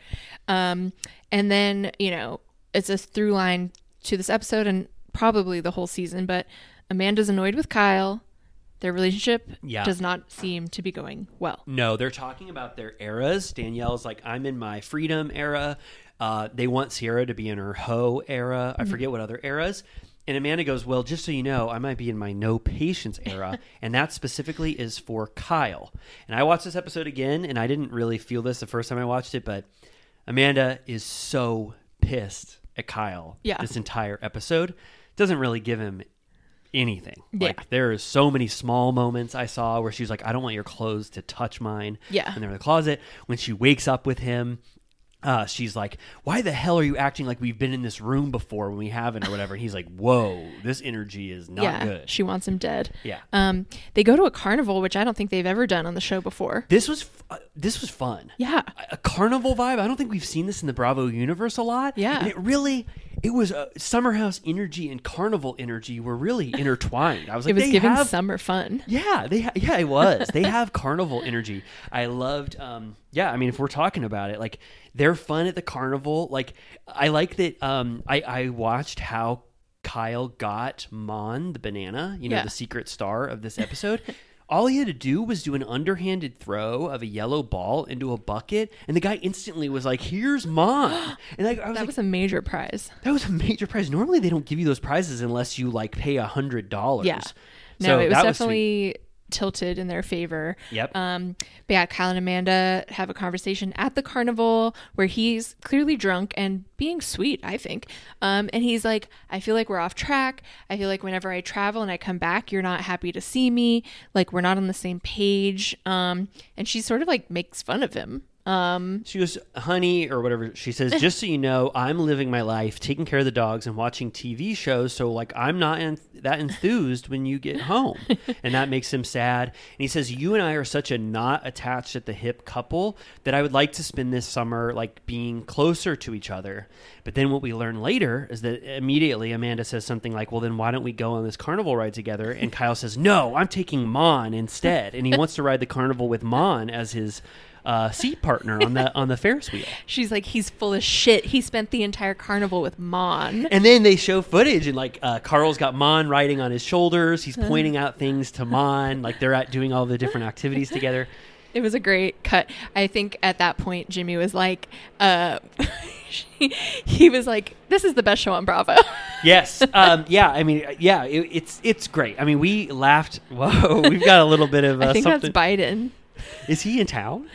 Um, and then, you know, it's a through line to this episode and probably the whole season, but Amanda's annoyed with Kyle. Their relationship Yeah. does not seem to be going well. No, they're talking about their eras. Danielle's like, I'm in my freedom era. Uh, they want Ciara to be in her hoe era. I forget what other eras. And Amanda goes, Well, just so you know, I might be in my no patience era. [laughs] and that specifically is for Kyle. And I watched this episode again, and I didn't really feel this the first time I watched it, but Amanda is so pissed at Kyle Yeah. this entire episode. Doesn't really give him anything. Yeah. Like there is so many small moments I saw where she's like, I don't want your clothes to touch mine. Yeah. And they're in the closet. When she wakes up with him, uh, she's like, Why the hell are you acting like we've been in this room before when we haven't or whatever? And he's like, Whoa, this energy is not yeah. good. She wants him dead. Yeah. Um, they go to a carnival, which I don't think they've ever done on the show before. this was f- uh, this was fun. Yeah. a carnival vibe. I don't think we've seen this in the Bravo universe a lot. Yeah. and it really, it was uh, summer house energy and carnival energy were really [laughs] intertwined. I was like, it was they giving have, summer fun. Yeah, they ha- yeah it was. they [laughs] have carnival energy. I loved. Um, yeah, I mean, if we're talking about it, like they're fun at the carnival. Like I like that. Um, I I watched how Kyle got Mon the banana. You know, Yeah. the secret star of this episode. [laughs] All he had to do was do an underhanded throw of a yellow ball into a bucket, and the guy instantly was like, "Here's Mon." [gasps] And I, I was That like, was a major prize. that was a major prize. Normally, they don't give you those prizes unless you like pay a hundred dollars. Yeah. No, So it was definitely sweet. Tilted in their favor. Yep. Um, but yeah, Kyle and Amanda have a conversation at the carnival where he's clearly drunk and being sweet, I think. Um, and he's like, I feel like we're off track. I feel like whenever I travel and I come back, you're not happy to see me. Like we're not on the same page. Um, and she sort of like makes fun of him. Um, She goes, honey, or whatever. She says, [laughs] just so you know, I'm living my life, taking care of the dogs and watching TV shows. So, like, I'm not en- that enthused when you get home. [laughs] and that makes him sad. And he says, You and I are such a not attached at the hip couple that I would like to spend this summer, like, being closer to each other. But then what we learn later is that immediately Amanda says something like, Well, then why don't we go on this carnival ride together? And Kyle says, No, I'm taking Mon instead. And he [laughs] wants to ride the carnival with Mon as his uh, seat partner on the on the Ferris wheel. [laughs] She's like, he's full of shit. He spent the entire carnival with Mon. And then they show footage, and like uh, Carl's got Mon riding on his shoulders. He's Uh-huh. pointing out things to Mon, like they're at doing all the different activities together. [laughs] It was a great cut. I think at that point, Jimmy was like, uh, [laughs] he, he was like, this is the best show on Bravo. Yes, um, yeah. I mean, yeah, it, it's it's great. I mean, we laughed. Whoa, we've got a little bit of uh, I think something. that's Biden. Is he in town?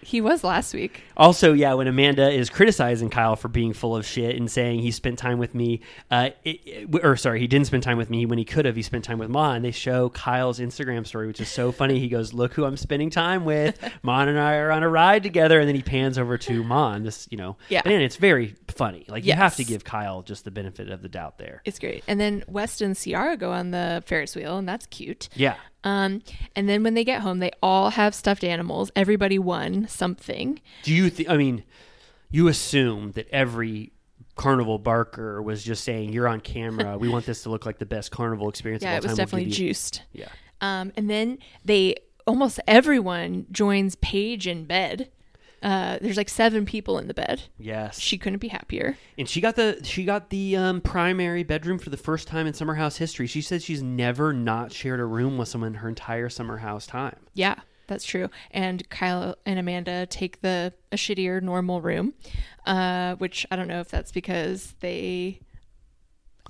He was last week. Also, yeah, when Amanda is criticizing Kyle for being full of shit and saying he spent time with me, uh, it, it- or sorry, he didn't spend time with me when he could have. He spent time with Ma, and they show Kyle's Instagram story, which is so funny. He goes, "Look who I'm spending time with. [laughs] Ma and I are on a ride together," and then he pans over to Mon. This, you know, Yeah. and it's very funny. Like you have to give Kyle just the benefit of the doubt there. It's great. And then West and Ciara go on the Ferris wheel, and that's cute. Yeah. Um, and then when they get home, they all have stuffed animals. Everybody won something. Do you think? I mean, you assume that every carnival barker was just saying, "You're on camera. we want this to look like the best carnival experience." Yeah, of all it was time. We'll definitely juiced. Yeah. Um, and then they almost everyone joins Paige in bed. Uh, there's like seven people in the bed. Yes. She couldn't be happier. and she got the she got the um, primary bedroom for the first time in summer house history. She said she's never not shared a room with someone her entire summer house time. Yeah, that's true. And Kyle and Amanda take the a shittier normal room, uh, which I don't know if that's because they.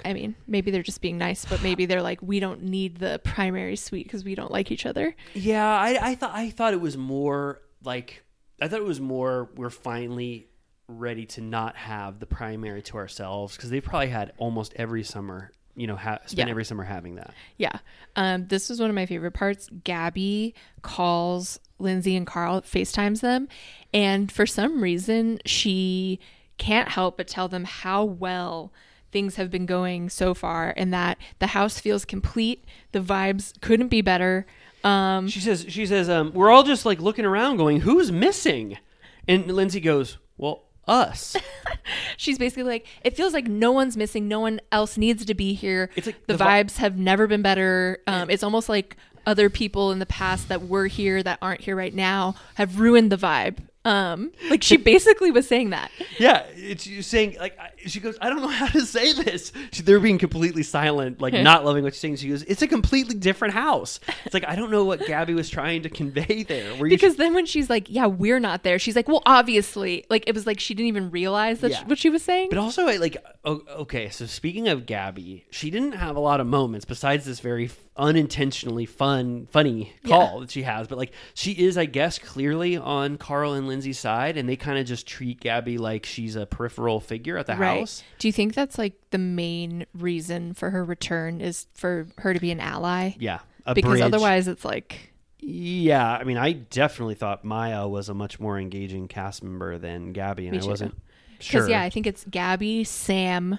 I mean, maybe they're just being nice, but maybe they're like, we don't need the primary suite because we don't like each other. Yeah, I, I thought I thought it was more like I thought it was more we're finally ready to not have the primary to ourselves because they've probably had almost every summer, you know, ha- spent Yeah. every summer having that. Yeah. Um, this was one of my favorite parts. Gabby calls Lindsay and Carl, FaceTimes them, and for some reason, she can't help but tell them how well things have been going so far and that the house feels complete. The vibes couldn't be better. Um, She says she says um, we're all just like looking around going who's missing, and Lindsay goes well us. [laughs] she's basically like, it feels like no one's missing. No one else needs to be here. It's like the, the vi- vibes have never been better. Um, it's almost like other people in the past that were here that aren't here right now have ruined the vibe. Um, like she [laughs] basically was saying that. yeah, it's you saying like she goes I don't know how to say this. She, they're being completely silent, like [laughs] not loving what she's saying. She goes it's a completely different house. It's like I don't know what Gabby was trying to convey there. Because then when she's like, "Yeah, we're not there," she's like, "Well, obviously." Like it was like she didn't even realize that Yeah. what she was saying. But also, I like, okay, so speaking of Gabby, she didn't have a lot of moments besides this very unintentionally fun, funny call that she has. But like, she is, I guess, clearly on Carl and Lindsay's side, and they kind of just treat Gabby like she's a peripheral figure at the right? house. Do you think that's like the main reason for her return is for her to be an ally? Yeah, because bridge. otherwise it's like yeah. I mean, I definitely thought Mya was a much more engaging cast member than Gabby, and I wasn't Because yeah, I think it's Gabby, Sam,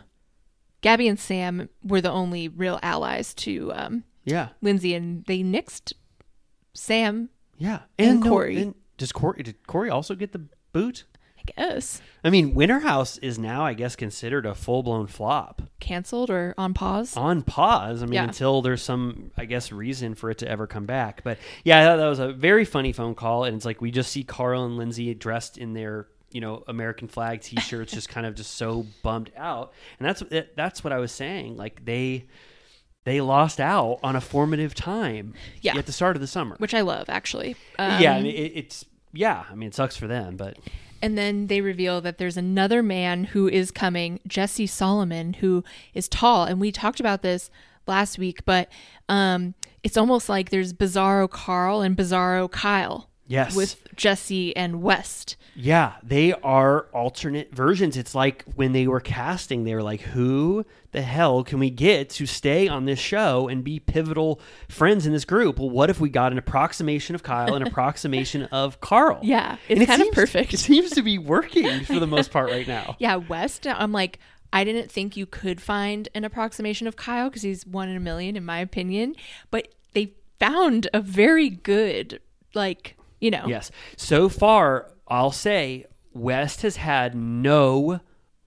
Gabby and Sam were the only real allies to um, yeah, Lindsay, and they nixed Sam. yeah, And no- Corey. and does Corey? Did Corey also get the boot? I guess I mean, Winter House is now, I guess, considered a full blown flop. canceled or on pause. On pause. I mean, Yeah. until there's some, I guess, reason for it to ever come back. But yeah, I thought that was a very funny phone call. And it's like we just see Carl and Lindsay dressed in their, you know, American flag [laughs] t shirts, just kind of just so bummed out. And that's that's what I was saying. Like they they lost out on a formative time Yeah. at the start of the summer. which I love actually. Um, yeah, I mean, it, it's, yeah, I mean, it sucks for them, but And then they reveal that there's another man who is coming, Jesse Solomon, who is tall. And we talked about this last week, but um, it's almost like there's Bizarro Carl and Bizarro Kyle. Yes. With Jesse and West. Yeah, they are alternate versions. It's like when they were casting, they were like, who the hell can we get to stay on this show and be pivotal friends in this group? Well, what if we got an approximation of Kyle and [laughs] approximation of Carl? Yeah, it's it kind of perfect. It seems to be working for the most part right now. [laughs] Yeah, West, I'm like, I didn't think you could find an approximation of Kyle because he's one in a million, in my opinion. But they found a very good, like, you know. Yes. So far, I'll say West has had no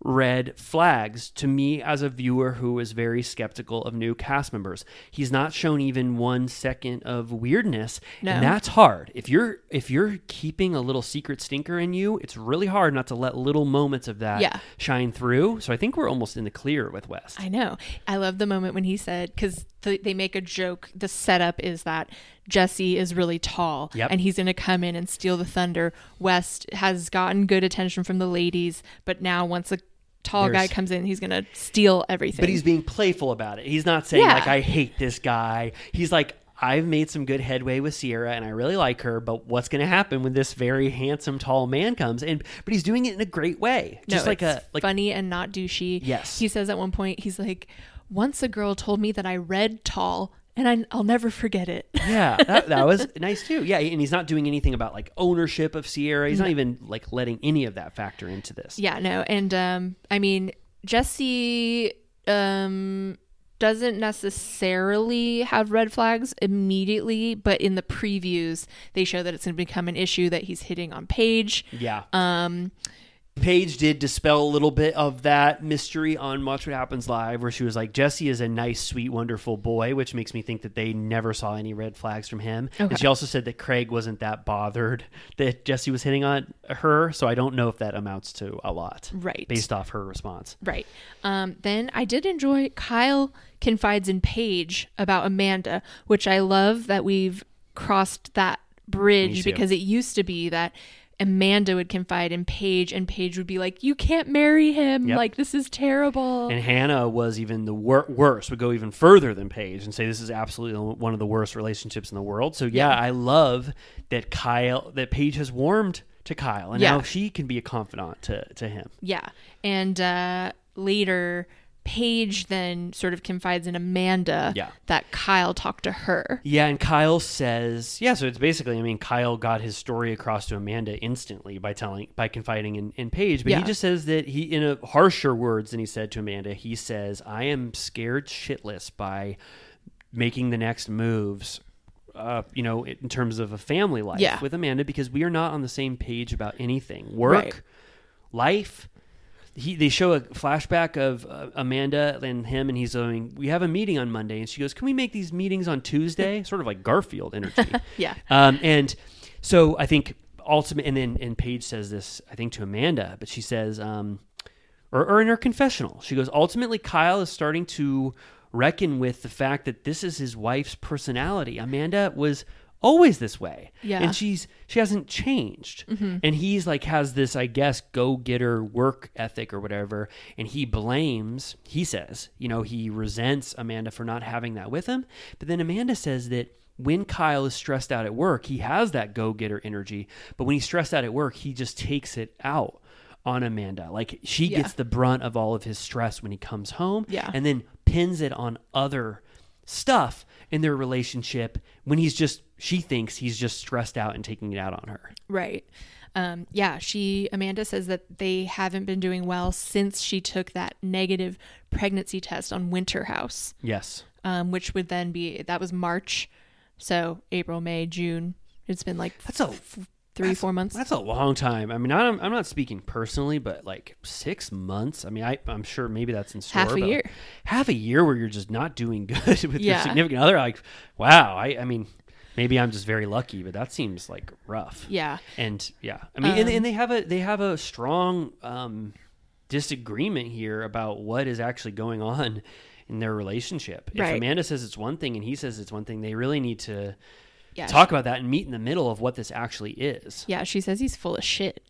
red flags to me as a viewer who is very skeptical of new cast members. He's not shown even one second of weirdness, No. and that's hard. If you're if you're keeping a little secret stinker in you, it's really hard not to let little moments of that Yeah. shine through. So I think we're almost in the clear with West. I know. I love the moment when he said because th- they make a joke. The setup is that Jesse is really tall, Yep. and he's going to come in and steal the thunder. West has gotten good attention from the ladies, but now once a tall guy comes in, he's going to steal everything. But he's being playful about it. He's not saying Yeah. like I hate this guy. He's like I've made some good headway with Ciara and I really like her, but what's going to happen when this very handsome tall man comes and but he's doing it in a great way. No, Just like it's a like funny and not douchey. Yes. He says at one point, he's like, "Once a girl told me that I read tall, and I, I'll never forget it." [laughs] yeah, that, that was nice too. Yeah, and he's not doing anything about like ownership of Ciara. He's not even like letting any of that factor into this. Yeah, no, and um, I mean Jesse um doesn't necessarily have red flags immediately, but in the previews they show that it's going to become an issue that he's hitting on Paige. Yeah. Um, Paige did dispel a little bit of that mystery on Watch What Happens Live, where she was like, Jesse is a nice, sweet, wonderful boy, which makes me think that they never saw any red flags from him. Okay. And she also said that Craig wasn't that bothered that Jesse was hitting on her, so I don't know if that amounts to a lot. Right. Based off her response. Right. Um, then I did enjoy Kyle confides in Paige about Amanda, which I love that we've crossed that bridge because it used to be that Amanda would confide in Paige and Paige would be like, You can't marry him. Yep. Like, this is terrible. And Hannah was even the wor- worst, would go even further than Paige and say this is absolutely one of the worst relationships in the world. So yeah, I love that Kyle, that Paige has warmed to Kyle, and Yeah. now she can be a confidant to to him. Yeah. And uh, later, Paige then sort of confides in Amanda Yeah. that Kyle talked to her. Yeah, and Kyle says, yeah, so it's basically, I mean, Kyle got his story across to Amanda instantly by telling, by confiding in, in Paige, but Yeah. he just says that he, in a harsher words than he said to Amanda, he says, I am scared shitless by making the next moves. Uh, you know, in terms of a family life Yeah. with Amanda, because we are not on the same page about anything. Work, Right. life, he they show a flashback of uh, Amanda and him, and he's going, "We have a meeting on Monday," and she goes, "Can we make these meetings on Tuesday?" [laughs] sort of like Garfield energy. [laughs] Yeah. Um, and so I think ultimate, and then and Paige says this, I think to Amanda, but she says, um, or, or in her confessional, she goes, ultimately, Kyle is starting to reckon with the fact that this is his wife's personality. Amanda was always this way, Yeah. and she's she hasn't changed, mm-hmm. and he's like has this, I guess, go getter work ethic or whatever, and he blames. He says, you know, he resents Amanda for not having that with him, but then Amanda says that when Kyle is stressed out at work, he has that go getter energy. But when he's stressed out at work, he just takes it out on Amanda. Like she Yeah. gets the brunt of all of his stress when he comes home Yeah. and then pins it on other stuff in their relationship when he's just, she thinks he's just stressed out and taking it out on her. Right. Um, yeah, she Amanda says that they haven't been doing well since she took that negative pregnancy test on Winter House, Yes. um, which would then be that was March, so April, May, June. It's been like That's a f- three, that's- four months. That's a long time. I mean, I'm, I'm not speaking personally, but like six months. I mean, I, I'm sure maybe that's in store. Half a but year. Half a year where you're just not doing [laughs] good with your significant other. Like, wow. I, I mean, maybe I'm just very lucky, but that seems like rough. Yeah. And yeah, I mean, and, Um, and they have a they have a strong um, disagreement here about what is actually going on in their relationship. If Right. Amanda says it's one thing and he says it's one thing, they really need to Yeah, talk she- about that and meet in the middle of what this actually is. Yeah, she says he's full of shit.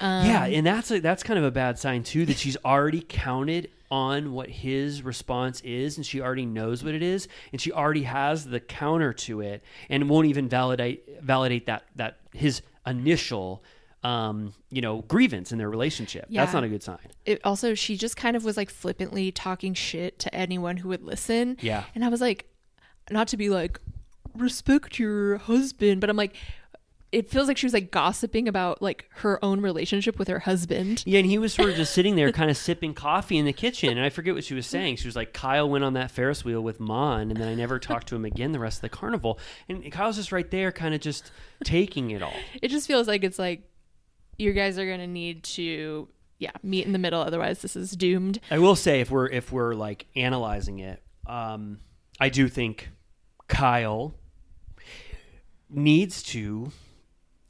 Um, yeah, and that's a, that's kind of a bad sign too that she's already counted on what his response is and she already knows what it is and she already has the counter to it and won't even validate validate that that his initial um, you know, grievance in their relationship. That's not a good sign. it also she just kind of was like flippantly talking shit to anyone who would listen. Yeah. And I was like, not to be like, respect your husband, but I'm like, it feels like she was like gossiping about like her own relationship with her husband. Yeah, and he was sort of just sitting there, [laughs] kind of sipping coffee in the kitchen, and I forget what she was saying. She was like, "Kyle went on that Ferris wheel with Mon, and then I never talked to him again the rest of the carnival." And Kyle's just right there, kind of just taking it all. [laughs] It just feels like it's like you guys are gonna need to yeah, meet in the middle. Otherwise, this is doomed. I will say if we're if we're like analyzing it, um, I do think Kyle needs to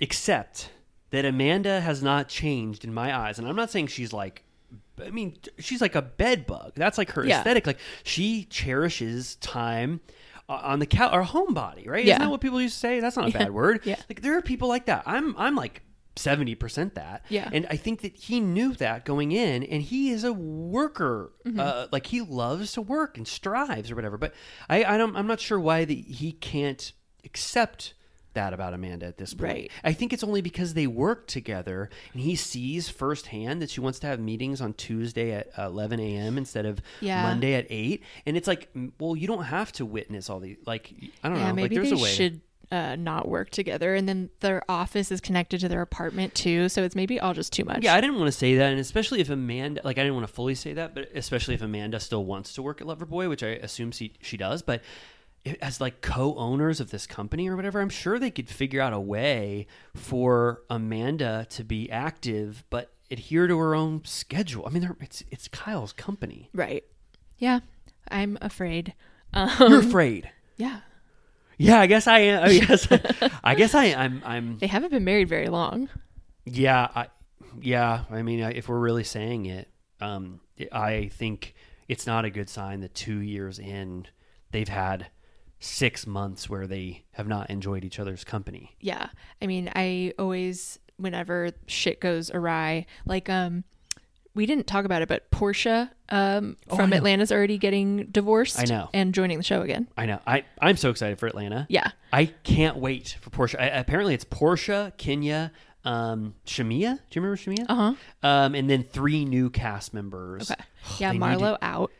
accept that Amanda has not changed in my eyes, and I'm not saying she's like. I mean, she's like a bed bug. That's like her Yeah. aesthetic. Like she cherishes time uh, on the couch or homebody, right? Yeah. Isn't that what people used to say? That's not a bad word. Yeah. Like there are people like that. I'm I'm like seventy percent that. Yeah. And I think that he knew that going in, and he is a worker. Mm-hmm. Uh, like he loves to work and strives or whatever. But I, I don't. I'm not sure why the, he can't accept that about Amanda at this point. Right. I think it's only because they work together, and he sees firsthand that she wants to have meetings on Tuesday at 11 a.m. instead of Yeah. Monday at eight. And it's like, well, you don't have to witness all these. Like, I don't yeah, know. maybe like, they there's a way. should uh, not work together, and then their office is connected to their apartment too. So it's maybe all just too much. Yeah, I didn't want to say that, and especially if Amanda, like, I didn't want to fully say that, but especially if Amanda still wants to work at Loverboy, which I assume she, she does, but as like co-owners of this company or whatever, I'm sure they could figure out a way for Amanda to be active, but adhere to her own schedule. I mean, it's it's Kyle's company. Right. Yeah, I'm afraid. Um, You're afraid. Yeah, Yeah, I guess I am. I guess I guess I I'm I'm [laughs] they haven't been married very long. Yeah, I, yeah. I mean, if we're really saying it, um, I think it's not a good sign that two years in, they've had six months where they have not enjoyed each other's company. Yeah, I mean, I always, whenever shit goes awry, like um, we didn't talk about it, but Porsha um Oh, from. Atlanta's already getting divorced. I know. and joining the show again. I know. I I'm so excited for Atlanta. Yeah. I can't wait for Porsha. I, apparently, it's Porsha, Kenya, um, Shamea. Do you remember Shamea? Uh huh. Um, and then three new cast members. Okay. [sighs] Yeah, Marlo out.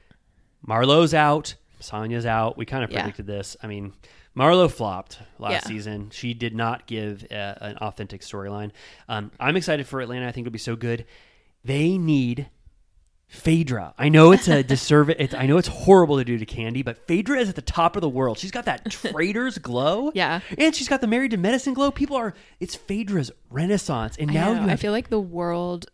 Marlo's out. Sanya's out. We kind of Yeah. predicted this. I mean, Marlo flopped last Yeah. season. She did not give uh an authentic storyline. Um, I'm excited for Atlanta. I think it'll be so good. They need Phaedra. I know it's a [laughs] disservice. It's, I know it's horrible to do to Kandi, but Phaedra is at the top of the world. She's got that [laughs] traitor's glow. Yeah. And she's got the married to medicine glow. People are, it's Phaedra's renaissance. And now I, know. you I feel like the world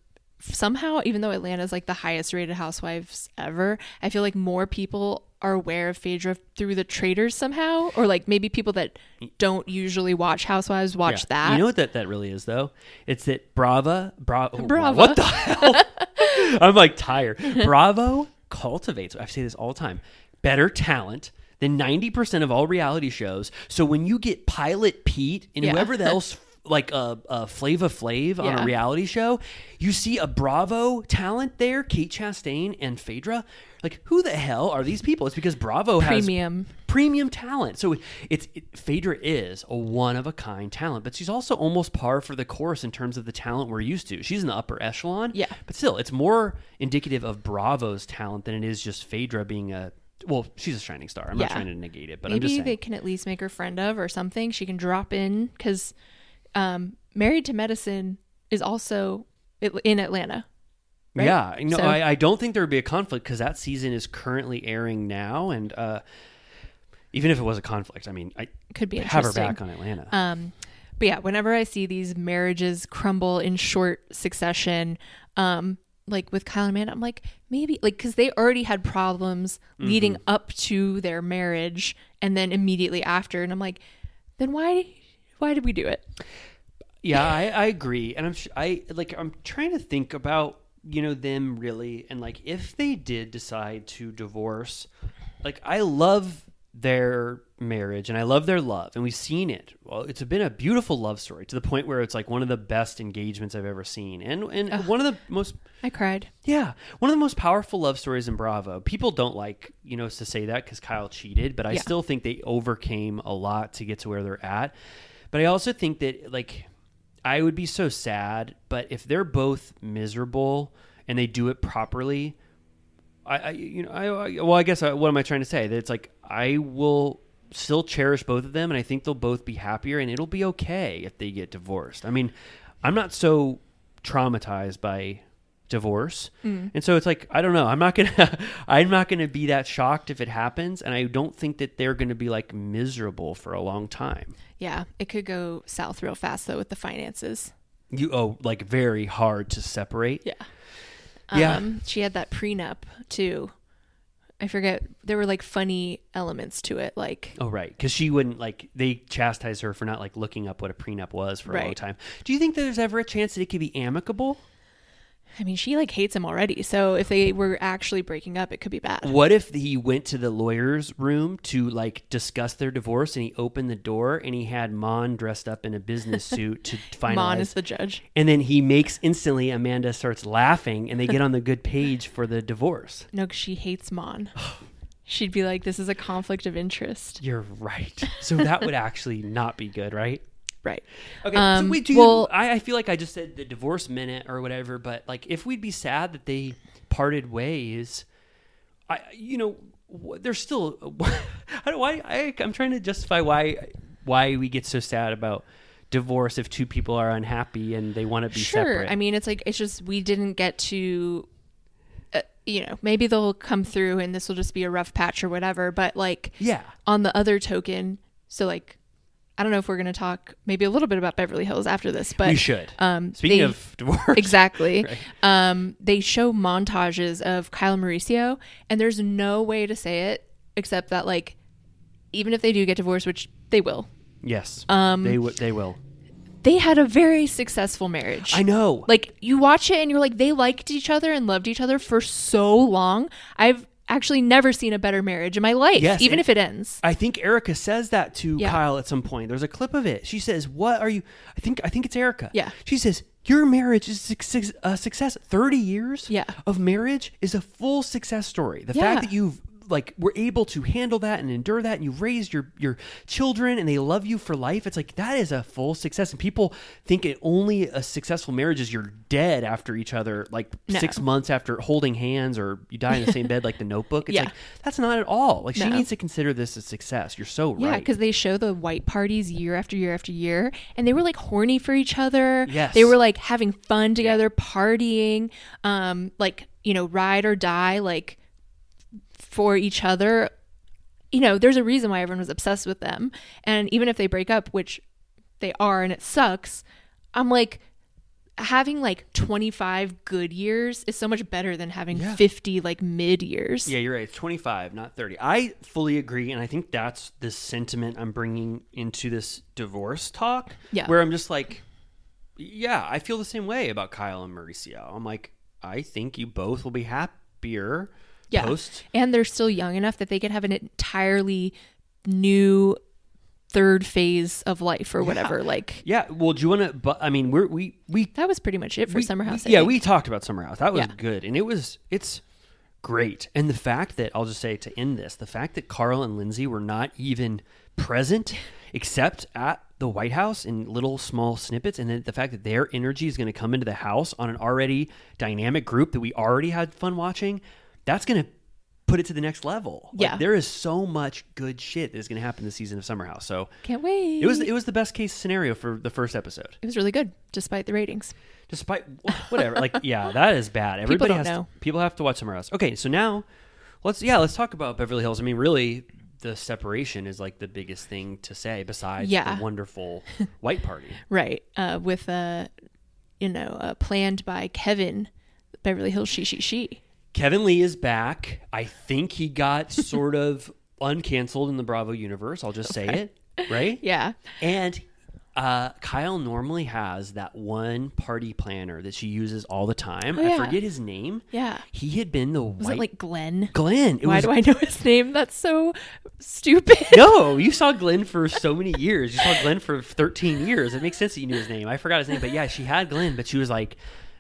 somehow, even though Atlanta is like the highest rated housewives ever, I feel like more people are aware of Phaedra through the Traitors somehow, or like maybe people that don't usually watch Housewives watch Yeah. that. You know what that, that really is, though? It's that Brava, Bra- oh, wow, Brava. What the hell? [laughs] I'm like tired. Bravo cultivates, I say this all the time, better talent than 90% of all reality shows. So when you get Pilot Pete and Yeah. whoever else, like a, uh, Flava Flav on Yeah. a reality show, you see a Bravo talent there, Kate Chastain and Phaedra. Like, who the hell are these people? It's because Bravo has Premium. premium talent. So it's it, Phaedra is a one of a kind talent, but she's also almost par for the course in terms of the talent we're used to. She's in the upper echelon, Yeah. but still, it's more indicative of Bravo's talent than it is just Phaedra being a well. She's a shining star. I'm not trying to negate it, but maybe I'm just saying. they can at least make her friend of or something. She can drop in because um, Married to Medicine is also in Atlanta. right? Yeah, no, So- I, I don't think there would be a conflict because that season is currently airing now, and uh, even if it was a conflict, I mean, I Could be have her back on Atlanta. Um, but yeah, whenever I see these marriages crumble in short succession, um, like with Kyle and Amanda, I'm like, maybe like because they already had problems leading up to their marriage and then immediately after, and I'm like, then why, why did we do it? Yeah, I, I agree, and I'm sh- I like I'm trying to think about you know them really, and like if they did decide to divorce, like I love their marriage and I love their love, and we've seen it. Well, it's been a beautiful love story to the point where it's like one of the best engagements I've ever seen, and and one of the most I cried. yeah, one of the most powerful love stories in Bravo. People don't like, you know, to say that because Kyle cheated, but I Yeah. still think they overcame a lot to get to where they're at. But I also think that, like, I would be so sad, but if they're both miserable and they do it properly, I, I you know, I, I well, I guess I, what am I trying to say? That it's like I will still cherish both of them, and I think they'll both be happier, and it'll be okay if they get divorced. I mean, I'm not so traumatized by divorce, and so it's like I don't know. I'm not gonna, [laughs] I'm not gonna be that shocked if it happens, and I don't think that they're gonna be like miserable for a long time. Yeah, it could go south real fast though with the finances. You oh, like very hard to separate. Yeah. Yeah. Um, she had that prenup too. I forget. There were like funny elements to it, like Oh right, because she wouldn't like they chastised her for not like looking up what a prenup was for a long time. Do you think there's ever a chance that it could be amicable? I mean, she like hates him already. So if they were actually breaking up, it could be bad. What if he went to the lawyer's room to like discuss their divorce and he opened the door and he had Mon dressed up in a business [laughs] suit to finalize? Mon is the judge. and then he makes instantly Amanda starts laughing and they get on the good page for the divorce. No, 'cause she hates Mon. [sighs] She'd be like, "This is a conflict of interest." You're right. So that would actually not be good, right? Right. Okay. Um, so wait, do you, well- I, I feel like I just said the divorce minute or whatever, but like if we'd be sad that they parted ways, I you know there's still [laughs] I don't why I I'm trying to justify why why we get so sad about divorce if two people are unhappy and they want to be sure. separate. I mean, it's like it's just we didn't get to. Uh, you know, maybe they'll come through and this will just be a rough patch or whatever. But like, Yeah. On the other token, so like, I don't know if we're going to talk maybe a little bit about Beverly Hills after this, but We should. Um, Speaking they- of divorce. exactly. [laughs] Right. Um, they show montages of Kyle Mauricio, and there's no way to say it except that like, even if they do get divorced, which they will, yes. Um, they w- they will. they had a very successful marriage. I know. Like you watch it and you're like, they liked each other and loved each other for so long. I've actually never seen a better marriage in my life, Yes, even if it ends. I think Erika says that to Yeah. Kyle at some point. There's a clip of it. She says, "What are you?" I think I think it's Erika. Yeah. She says, "Your marriage is a uh, success. Thirty years Yeah. of marriage is a full success story. The Yeah. fact that you've like were able to handle that and endure that, and you've raised your your children, and they love you for life. It's like that is a full success. And people think it only a successful marriage is you're dead after each other, like No. six months after holding hands, or you die in the same [laughs] bed, like The Notebook. It's Yeah. like that's not at all. Like she needs to consider this a success. You're so Yeah, right. because they show the white parties year after year after year, and they were like horny for each other. Yes. they were like having fun together, partying, um, like you know, ride or die, like for each other. You know, there's a reason why everyone was obsessed with them, and even if they break up, which they are, and it sucks, I'm like. Having like 25 good years is so much better than having 50 like mid years. Yeah, you're right. It's 25, not 30. I fully agree, and I think that's the sentiment I'm bringing into this divorce talk. Yeah. where I'm just like, yeah, I feel the same way about Kyle and Mauricio. I'm like, I think you both will be happier yeah. post. And they're still young enough that they could have an entirely new third phase of life or whatever. Like Yeah, well, do you want to? But I mean, we're we we that was pretty much it for we- Summer House. I yeah, we talked about Summer House. That was Yeah. good, and it was it's great. And the fact that I'll just say to end this, the fact that Carl and Lindsay were not even present [laughs] except at the White House in little small snippets, and then the fact that their energy is going to come into the house on an already dynamic group that we already had fun watching, that's going to put it to the next level. Like, Yeah. there is so much good shit that is going to happen this season of Summer House. So Can't wait. it was it was the best case scenario for the first episode. It was really good, despite the ratings. Despite whatever, like yeah, that is bad. Everybody don't has know. To, people have to watch somewhere else. Okay, so now let's yeah, let's talk about Beverly Hills. I mean, really, the separation is like the biggest thing to say besides Yeah. the wonderful [laughs] white party. Right. Uh, with uh, you know, uh, planned by Kevin, Beverly Hills She She She. Kevin Lee is back. I think he got sort of [laughs] uncanceled in the Bravo universe. I'll just say it, right? [laughs] Yeah. And uh, Kyle normally has that one party planner that she uses all the time. Oh, I forget his name. Yeah. He had been the Was white it like Glenn? Glenn. It Why was do I know his name? That's so stupid. [laughs] no, you saw Glenn for so many years. You saw Glenn for 13 years. It makes sense that you knew his name. I forgot his name, but yeah, she had Glenn, but she was like,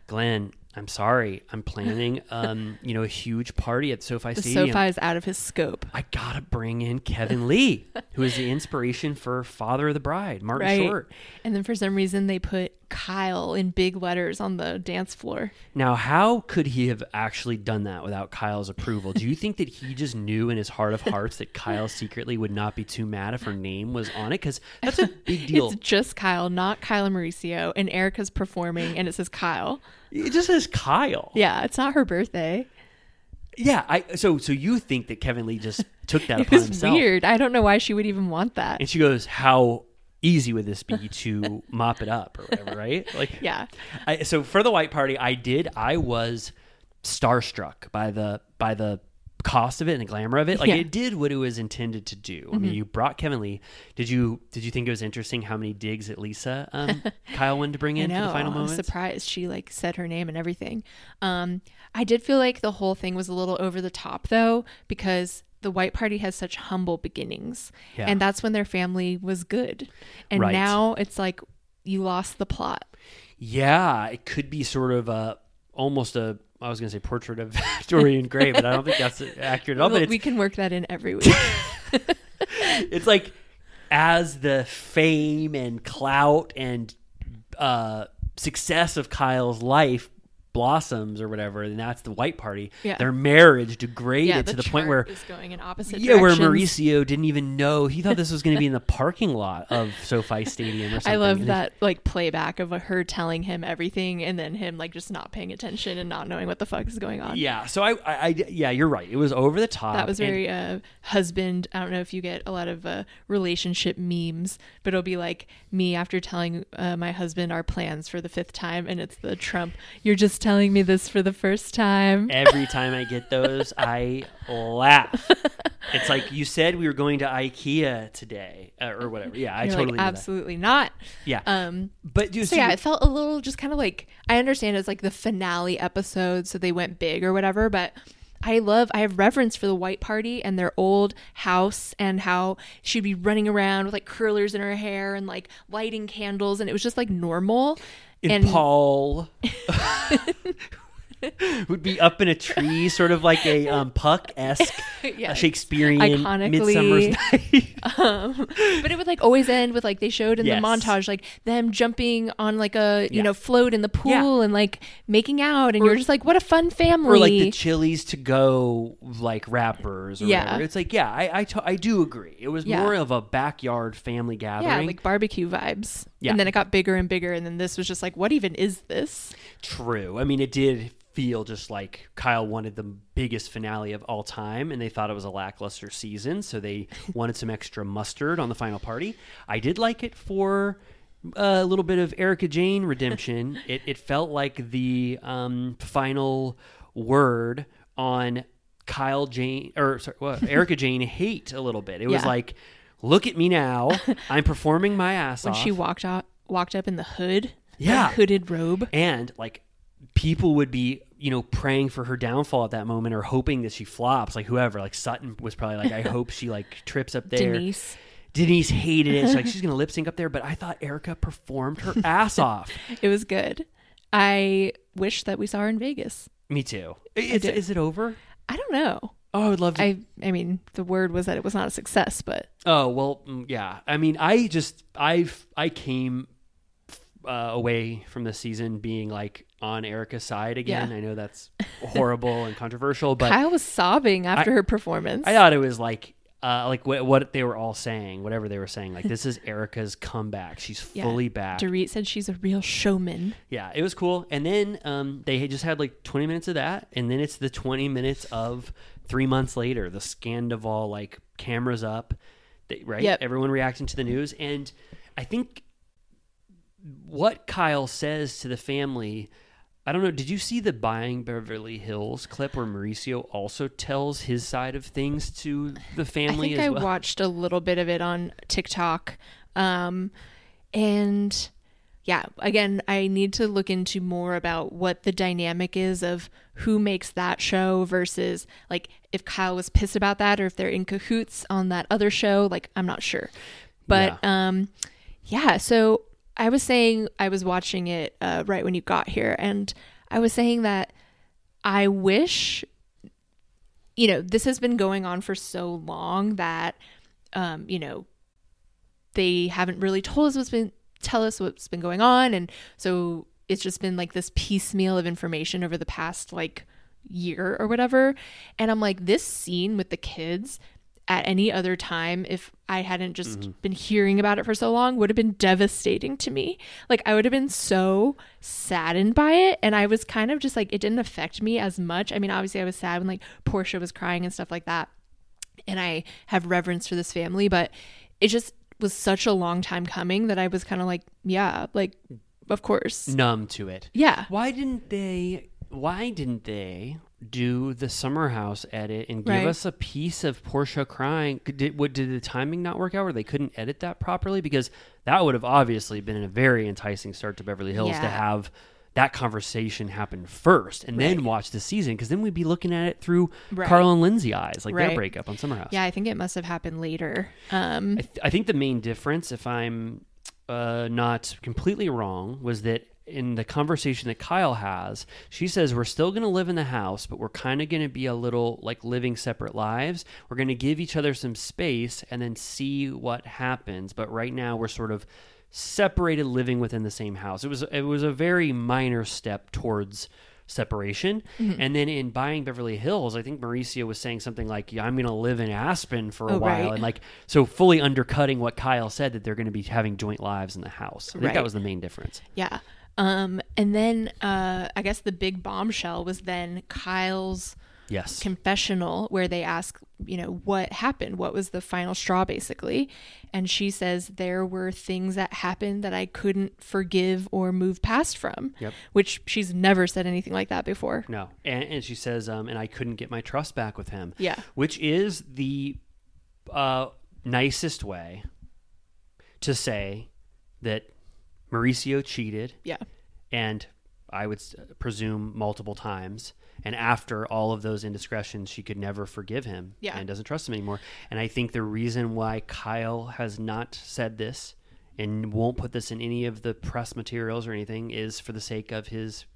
Glenn, I'm sorry. I'm planning, [laughs] um, you know, a huge party at SoFi The Stadium. SoFi is out of his scope. I gotta bring in Kevin Lee, who is the inspiration for Father of the Bride, Martin Right. Short. And then for some reason they put Kyle in big letters on the dance floor. Now, how could he have actually done that without Kyle's approval? Do you think that he just knew in his heart of hearts that Kyle secretly would not be too mad if her name was on it? Because that's a big [laughs] deal. It's just Kyle, not Kyla Mauricio, and Erika's performing, and it says Kyle. It just says Kyle. Yeah, it's not her birthday. Yeah, I so so you think that Kevin Lee just took that [laughs] It upon was himself? weird. I don't know why she would even want that. And she goes, "How easy would this be [laughs] to mop it up or whatever, right? Like, Yeah. I, so for the white party, I did. I was starstruck by the by the cost of it and the glamour of it. Like Yeah. it did what it was intended to do. I mean, Mhm. you brought Kevin Lee. Did you did you think it was interesting how many digs at Lisa um, [laughs] Kyle wanted to bring in know. for the final moment? I was surprised she like said her name and everything. Um, I did feel like the whole thing was a little over the top though, because the white party has such humble beginnings, Yeah. and that's when their family was good, and Right. now it's like you lost the plot. Yeah, it could be sort of a almost a I was going to say portrait of [laughs] Dorian Gray, but I don't think that's [laughs] accurate at all. Well, But we can work that in every week. [laughs] it's like as the fame and clout and uh, success of Kyle's life blossoms or whatever, and that's the white party. Yeah. Their marriage degraded yeah, to the point where is going in opposite yeah, where. Mauricio didn't even know he thought this was going to be in the [laughs] parking lot of SoFi Stadium or something. I love And that like playback of her telling him everything and then him like just not paying attention and not knowing what the fuck is going on. Yeah, so I, I, I, yeah, you're right. It was over the top. That was and- very uh, husband. I don't know if you get a lot of uh, relationship memes, but it'll be like me after telling uh, my husband our plans for the fifth time, and it's the Trump. You're just telling me this for the first time. Every time I get [laughs] those, I laugh. It's like you said we were going to IKEA today uh, or whatever. Yeah, I You're totally like, absolutely not. Yeah. Um. But dude, so so yeah, it felt a little just kind of like I understand it's like the finale episode, so they went big or whatever, but. I love, I have reverence for the white party and their old house and how she'd be running around with like curlers in her hair and like lighting candles, and it was just like normal. And, Paul [laughs] would be up in a tree, sort of like a um, Puck esque [laughs] Yes. Shakespearean Iconically. Midsummer's Night. [laughs] um, but it would like always end with like they showed in Yes. the montage like them jumping on like a you Yeah. know float in the pool and like making out and Or- you're just like what a fun family or like the Chili's to go like wrappers or Yeah. whatever. It's like yeah, I I, to- I do agree. It was Yeah. more of a backyard family gathering. yeah like barbecue vibes Yeah. and then it got bigger and bigger and then this was just like what even is this True. I mean, it did feel just like Kyle wanted the biggest finale of all time, and they thought it was a lackluster season, so they [laughs] wanted some extra mustard on the final party. I did like it for a little bit of Erika Jayne redemption. [laughs] it, it felt like the um, final word on Kyle Jane or sorry, [laughs] Erika Jayne hate a little bit. It was Yeah. like, look at me now, [laughs] I'm performing my ass off. when off. she walked out walked up in the hood Yeah. the hooded robe. And like people would be you know praying for her downfall at that moment or hoping that she flops like whoever like sutton was probably like i [laughs] hope she like trips up there. Denise. denise hated it. She's like she's gonna [laughs] lip sync up there. But i thought erika performed her ass off. It was good. I wish that we saw her in Vegas. Me too. Is, is it over? I don't know oh i would love to I I mean the word was that it was not a success but Oh well, mm, yeah. I mean, I just I've I came uh, away from the season being like on Erika's side again. Yeah. I know that's horrible and controversial, but Kyle was sobbing after I- her performance I thought it was like uh, like what, what they were all saying, whatever they were saying. Like this is Erika's comeback. She's Yeah. fully back. Dorit said she's a real showman. Yeah, it was cool. And then um, they had just had like 20 minutes of that, and then it's the 20 minutes of three months later, the Scandival like cameras up, they, right? Yep. Everyone reacting to the news, and I think what Kyle says to the family. I don't know. Did you see the buying Beverly Hills clip where Mauricio also tells his side of things to the family? I think I well? watched a little bit of it on TikTok. Um, and yeah, again, I need to look into more about what the dynamic is of who makes that show versus like if Kyle was pissed about that or if they're in cahoots on that other show. Like, I'm not sure. But um, yeah, so I was saying I was watching it uh, right when you got here, and I was saying that I wish you know, this has been going on for so long that, um, you know, they haven't really told us what's been tell us what's been going on, and so it's just been like this piecemeal of information over the past like year or whatever. And I'm like, this scene with the kids at any other time, if I hadn't just mm-hmm. been hearing about it for so long, would have been devastating to me. Like, I would have been so saddened by it. And I was kind of just like, it didn't affect me as much. I mean, obviously, I was sad when like Portia was crying and stuff like that. And I have reverence for this family, but it just was such a long time coming that I was kind of like, yeah, like, of course. numb to it. Yeah. Why didn't they? Why didn't they do the summer house edit and give Right. us a piece of Portia crying? Did what? Did the timing not work out, where they couldn't edit that properly? Because that would have obviously been a very enticing start to Beverly Hills to have that conversation happen first and then watch the season because then we'd be looking at it through Right. Carl and Lindsay eyes, like their breakup on Summer House. Yeah, I think it must have happened later. Um, I, th- I think the main difference, if I'm uh, not completely wrong, was that in the conversation that Kyle has, she says we're still going to live in the house, but we're kind of going to be a little like living separate lives. We're going to give each other some space and then see what happens. But right now, we're sort of separated, living within the same house. It was it was a very minor step towards separation. Mm-hmm. And then in buying Beverly Hills, I think Mauricio was saying something like, yeah, I'm going to live in Aspen for a Oh, while. right. And like, so fully undercutting what Kyle said that they're going to be having joint lives in the house. I think Right. that was the main difference. yeah. Um, and then uh, I guess the big bombshell was then Kyle's Yes. confessional where they ask, you know, what happened? What was the final straw, basically? And she says there were things that happened that I couldn't forgive or move past from. Yep. Which she's never said anything like that before. No. And, and she says, um, and I couldn't get my trust back with him. Yeah. Which is the uh, nicest way to say that Mauricio cheated. Yeah. and I would presume multiple times. And after all of those indiscretions, she could never forgive him Yeah. and doesn't trust him anymore. And I think the reason why Kyle has not said this and won't put this in any of the press materials or anything is for the sake of his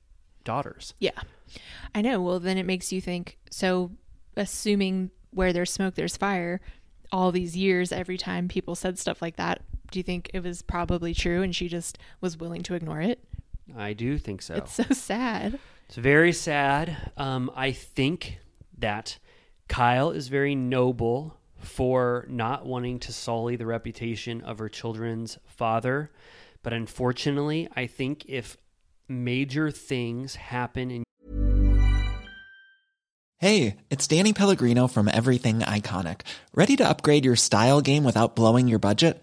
daughters. Yeah. I know. Well, then it makes you think so, assuming where there's smoke, there's fire, all these years, every time people said stuff like that, do you think it was probably true and she just was willing to ignore it? I do think so. It's so sad. It's very sad. Um, I think that Kyle is very noble for not wanting to sully the reputation of her children's father. But unfortunately, I think if major things happen in Hey, it's Danny Pellegrino from Everything Iconic. Ready to upgrade your style game without blowing your budget?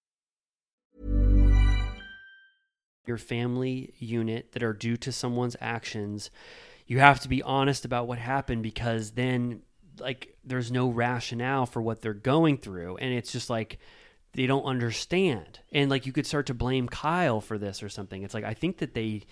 Your family unit that are due to someone's actions, you have to be honest about what happened because then like there's no rationale for what they're going through and it's just like they don't understand. And like you could start to blame Kyle for this or something. It's like I think that they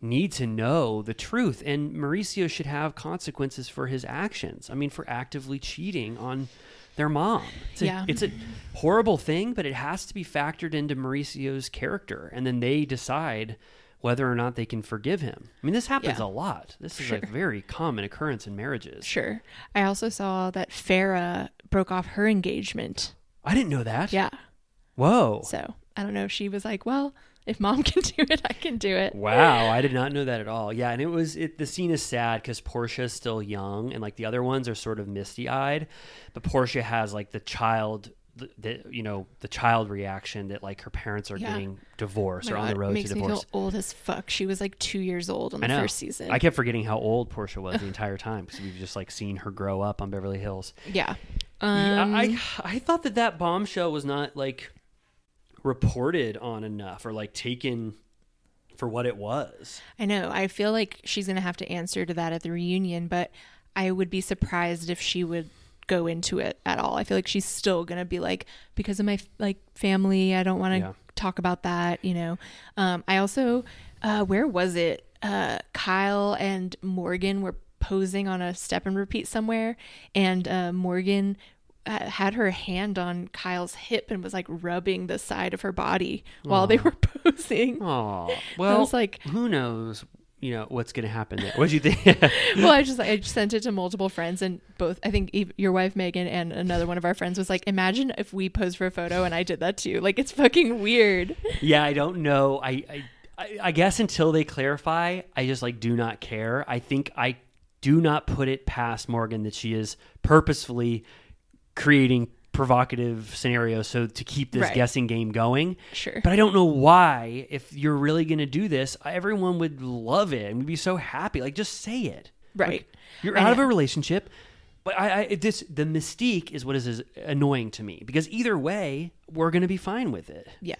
need to know the truth and Mauricio should have consequences for his actions. I mean for actively cheating on their mom. It's a, Yeah. it's a horrible thing, but it has to be factored into Mauricio's character, and then they decide whether or not they can forgive him. I mean, this happens Yeah. a lot. This is Sure. a very common occurrence in marriages. Sure. I also saw that Farrah broke off her engagement. I didn't know that. Yeah. Whoa. So I don't know if she was like, well, if mom [laughs] can do it, I can do it. Wow, I did not know that at all. Yeah, and it was it. The scene is sad because Portia's still young, and like the other ones are sort of misty eyed, but Portia has like the child, the, the you know the child reaction that like her parents are Yeah. getting divorced Oh or on the road to divorce. feel old as fuck. She was like two years old in the first season. I kept forgetting how old Portia was the [laughs] entire time because we've just like seen her grow up on Beverly Hills. yeah. Yeah, Um, I I thought that that bombshell was not like reported on enough or like taken for what it was. I know. I feel like she's going to have to answer to that at the reunion, but I would be surprised if she would go into it at all. I feel like she's still going to be like because of my like family, I don't want to Yeah. talk about that, you know. Um I also uh where was it? Uh Kyle and Morgan were posing on a step and repeat somewhere and uh Morgan Uh, had her hand on Kyle's hip and was like rubbing the side of her body while they were [laughs] posing. Oh well, was like- who knows? You know what's going to happen there. What'd you think? [laughs] well, I just I just sent it to multiple friends, and both I think your wife Megan and another one of our friends was like, "Imagine if we posed for a photo and I did that too. Like it's fucking weird." [laughs] yeah, I don't know. I, I I, I guess until they clarify, I just like do not care. I think I do not put it past Morgan that she is purposefully creating provocative scenarios so to keep this Right. guessing game going. Sure. But I don't know why. If you're really going to do this, everyone would love it and we'd be so happy. Like, just say it. Right. Like, you're I out of a relationship. But I, I this the mystique is what is, is annoying to me because either way, we're going to be fine with it. Yeah.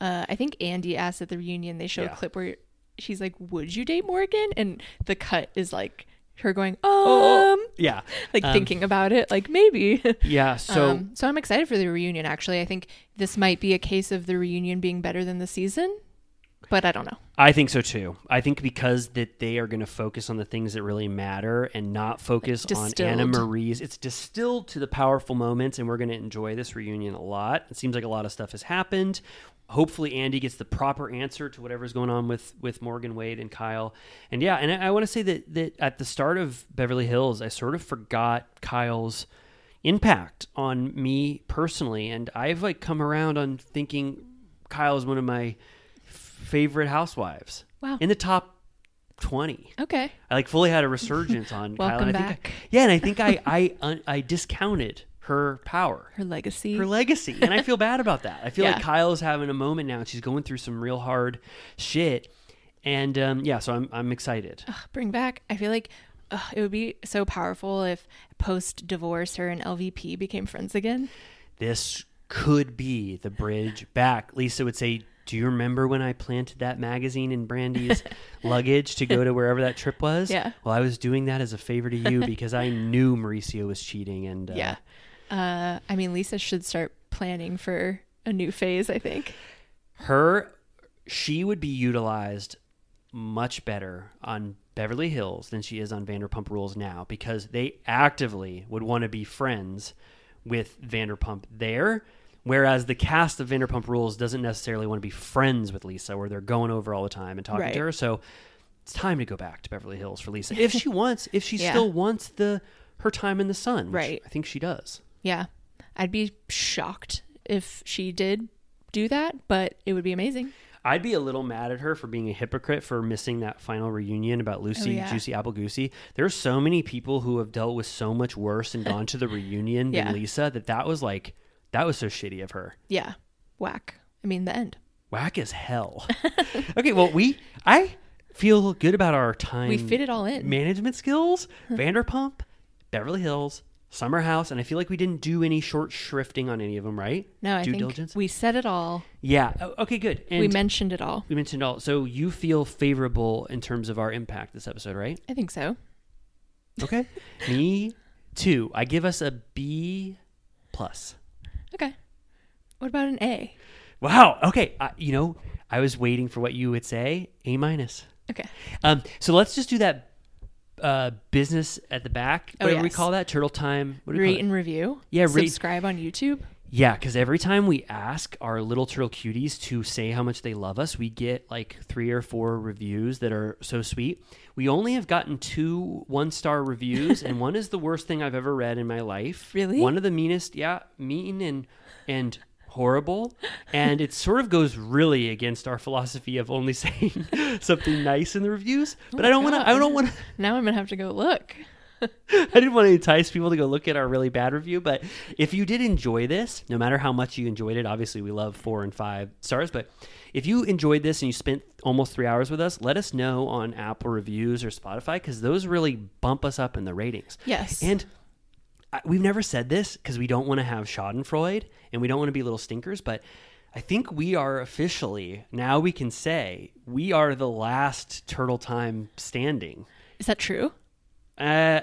Uh, I think Andy asked at the reunion, they show Yeah. a clip where she's like, Would you date Morgan? And the cut is like her going, Um, Oh, yeah. like Um, thinking about it, like maybe. [laughs] Yeah. So um, so I'm excited for the reunion, actually. I think this might be a case of the reunion being better than the season, but I don't know. I think so too. I think because that they are going to focus on the things that really matter and not focus on Anna. Marie's. It's distilled to the powerful moments, and we're going to enjoy this reunion a lot. It seems like a lot of stuff has happened. Hopefully, Andy gets the proper answer to whatever's going on with with Morgan Wade and Kyle. And yeah, and I, I want to say that that at the start of Beverly Hills, I sort of forgot Kyle's impact on me personally, and I've like come around on thinking Kyle is one of my favorite housewives. Wow. In the top 20. Okay. I like fully had a resurgence on [laughs] Kyle. Welcome and I think back. I- yeah, and I think I [laughs] I un- I discounted her power. Her legacy. Her legacy. And I feel bad about that. I feel like Yeah. Kyle is having a moment now and she's going through some real hard shit. And um, yeah, so I'm I'm excited. Ugh, bring back. I feel like ugh, it would be so powerful if post divorce her and LVP became friends again. This could be the bridge back. Lisa would say, "Do you remember when I planted that magazine in Brandi's [laughs] luggage to go to wherever that trip was?" Yeah. Well, I was doing that as a favor to you because I [laughs] knew Mauricio was cheating, and uh, Yeah. Uh, I mean, Lisa should start planning for a new phase. I think. her she would be utilized much better on Beverly Hills than she is on Vanderpump Rules now because they actively would want to be friends with Vanderpump there whereas the cast of Vanderpump Rules doesn't necessarily want to be friends with Lisa where they're going over all the time and talking Right. to her so it's time to go back to Beverly Hills for Lisa [laughs] if she wants if she Yeah. still wants the her time in the sun which Right. I think she does Yeah, I'd be shocked if she did do that, but it would be amazing. I'd be a little mad at her for being a hypocrite for missing that final reunion about Lucy Oh, yeah. Juicy Apple Goosey. There's so many people who have dealt with so much worse and gone to the reunion Yeah. than Lisa that that was like that was so shitty of her. Yeah, whack. I mean, the end. Whack as hell. [laughs] okay, well we I feel good about our time. We fit it all in. Management skills, Vanderpump, Beverly Hills, Summer House, and I feel like we didn't do any short shrifting on any of them, right? No, I Due think diligence. we said it all. yeah. Oh, Okay. Good. And we mentioned it all. we mentioned all. So you feel favorable in terms of our impact this episode, right? I think so. Okay. [laughs] Me too. I give us a B plus. Okay. What about an A? Wow. Okay. Uh, you know, I was waiting for what you would say. A minus. Okay. Um. So let's just do that. Uh, business at the back. Oh, Whatever we yes. call that. Turtle time. What do we call Rate and review. Yeah, rate- Subscribe on YouTube. Yeah, because every time we ask our little turtle cuties to say how much they love us, we get like three or four reviews that are so sweet. We only have gotten two one star reviews, and one is the worst thing I've ever read in my life. Really? One of the meanest, yeah, mean and and horrible. And it sort of goes really against our philosophy of only [laughs] saying something nice in the reviews. But oh I don't want to. I don't want to. Now I'm gonna have to go look. [laughs] I didn't want to entice people to go look at our really bad review, but if you did enjoy this, no matter how much you enjoyed it, obviously we love four and five stars, but if you enjoyed this and you spent almost three hours with us, let us know on Apple reviews or Spotify because those really bump us up in the ratings. Yes. And I, we've never said this because we don't want to have Schadenfreude and we don't want to be little stinkers, but I think we are officially, now we can say, we are the last Turtle Time standing. Is that true? Uh,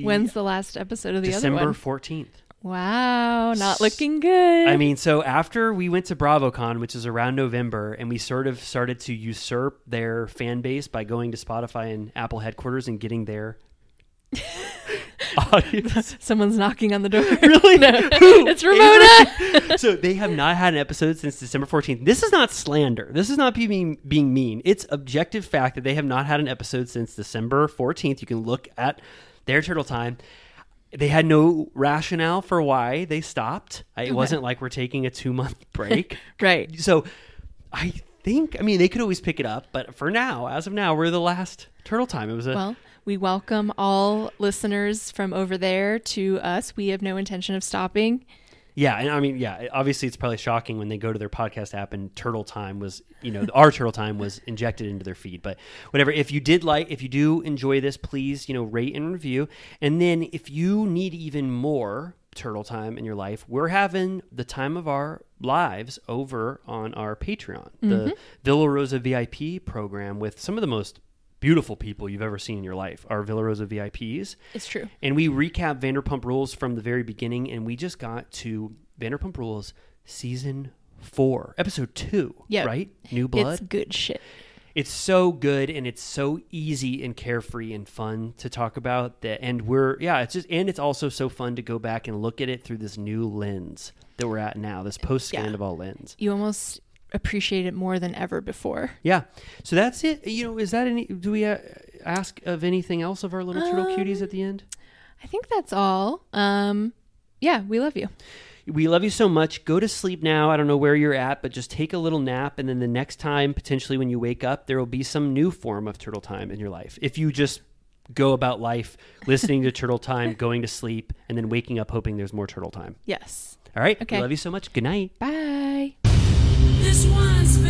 When's the last episode of the December other one? 14th. Wow, not looking good. I mean, so after we went to BravoCon, which is around November, and we sort of started to usurp their fan base by going to Spotify and Apple headquarters and getting their [laughs] audience. [laughs] someone's knocking on the door. [laughs] Really? no, Who? it's Ramona. so they have not had an episode since December 14th. This is not slander. This is not being being mean. It's objective fact that they have not had an episode since December 14th. You can look at their turtle time. They had no rationale for why they stopped. It wasn't like we're taking a two month break. right. So I think. I mean, they could always pick it up, but for now, as of now, we're the last Turtle Time. It was a Well, we welcome all listeners from over there to us. We have no intention of stopping. Yeah, and I mean, yeah, obviously it's probably shocking when they go to their podcast app and Turtle Time was, you know, our Turtle Time was injected into their feed. But whatever, if you did like, if you do enjoy this, please, you know, rate and review. And then if you need even more Turtle Time in your life, we're having the time of our lives over on our Patreon, the mm-hmm. Villa Rosa VIP program with some of the most beautiful people you've ever seen in your life, are Villa Rosa VIPs. It's true. And we recap Vanderpump Rules from the very beginning, and we just got to Vanderpump Rules season four, episode two. Yeah. Right? New Blood. It's good shit. It's so good and it's so easy and carefree and fun to talk about that and we're yeah, it's just and it's also so fun to go back and look at it through this new lens that we're at now, this post Scandival lens. You almost appreciate it more than ever before. Yeah. So that's it. You know, is that any do we uh, ask of anything else of our little turtle cuties at the end? I think that's all. Um, yeah, we love you. We love you so much. Go to sleep now. I don't know where you're at, but just take a little nap. And then the next time, potentially when you wake up, there will be some new form of turtle time in your life. If you just go about life listening to [laughs] turtle time, going to sleep, and then waking up hoping there's more turtle time. Yes. All right. Okay. We love you so much. Good night. Bye. This one's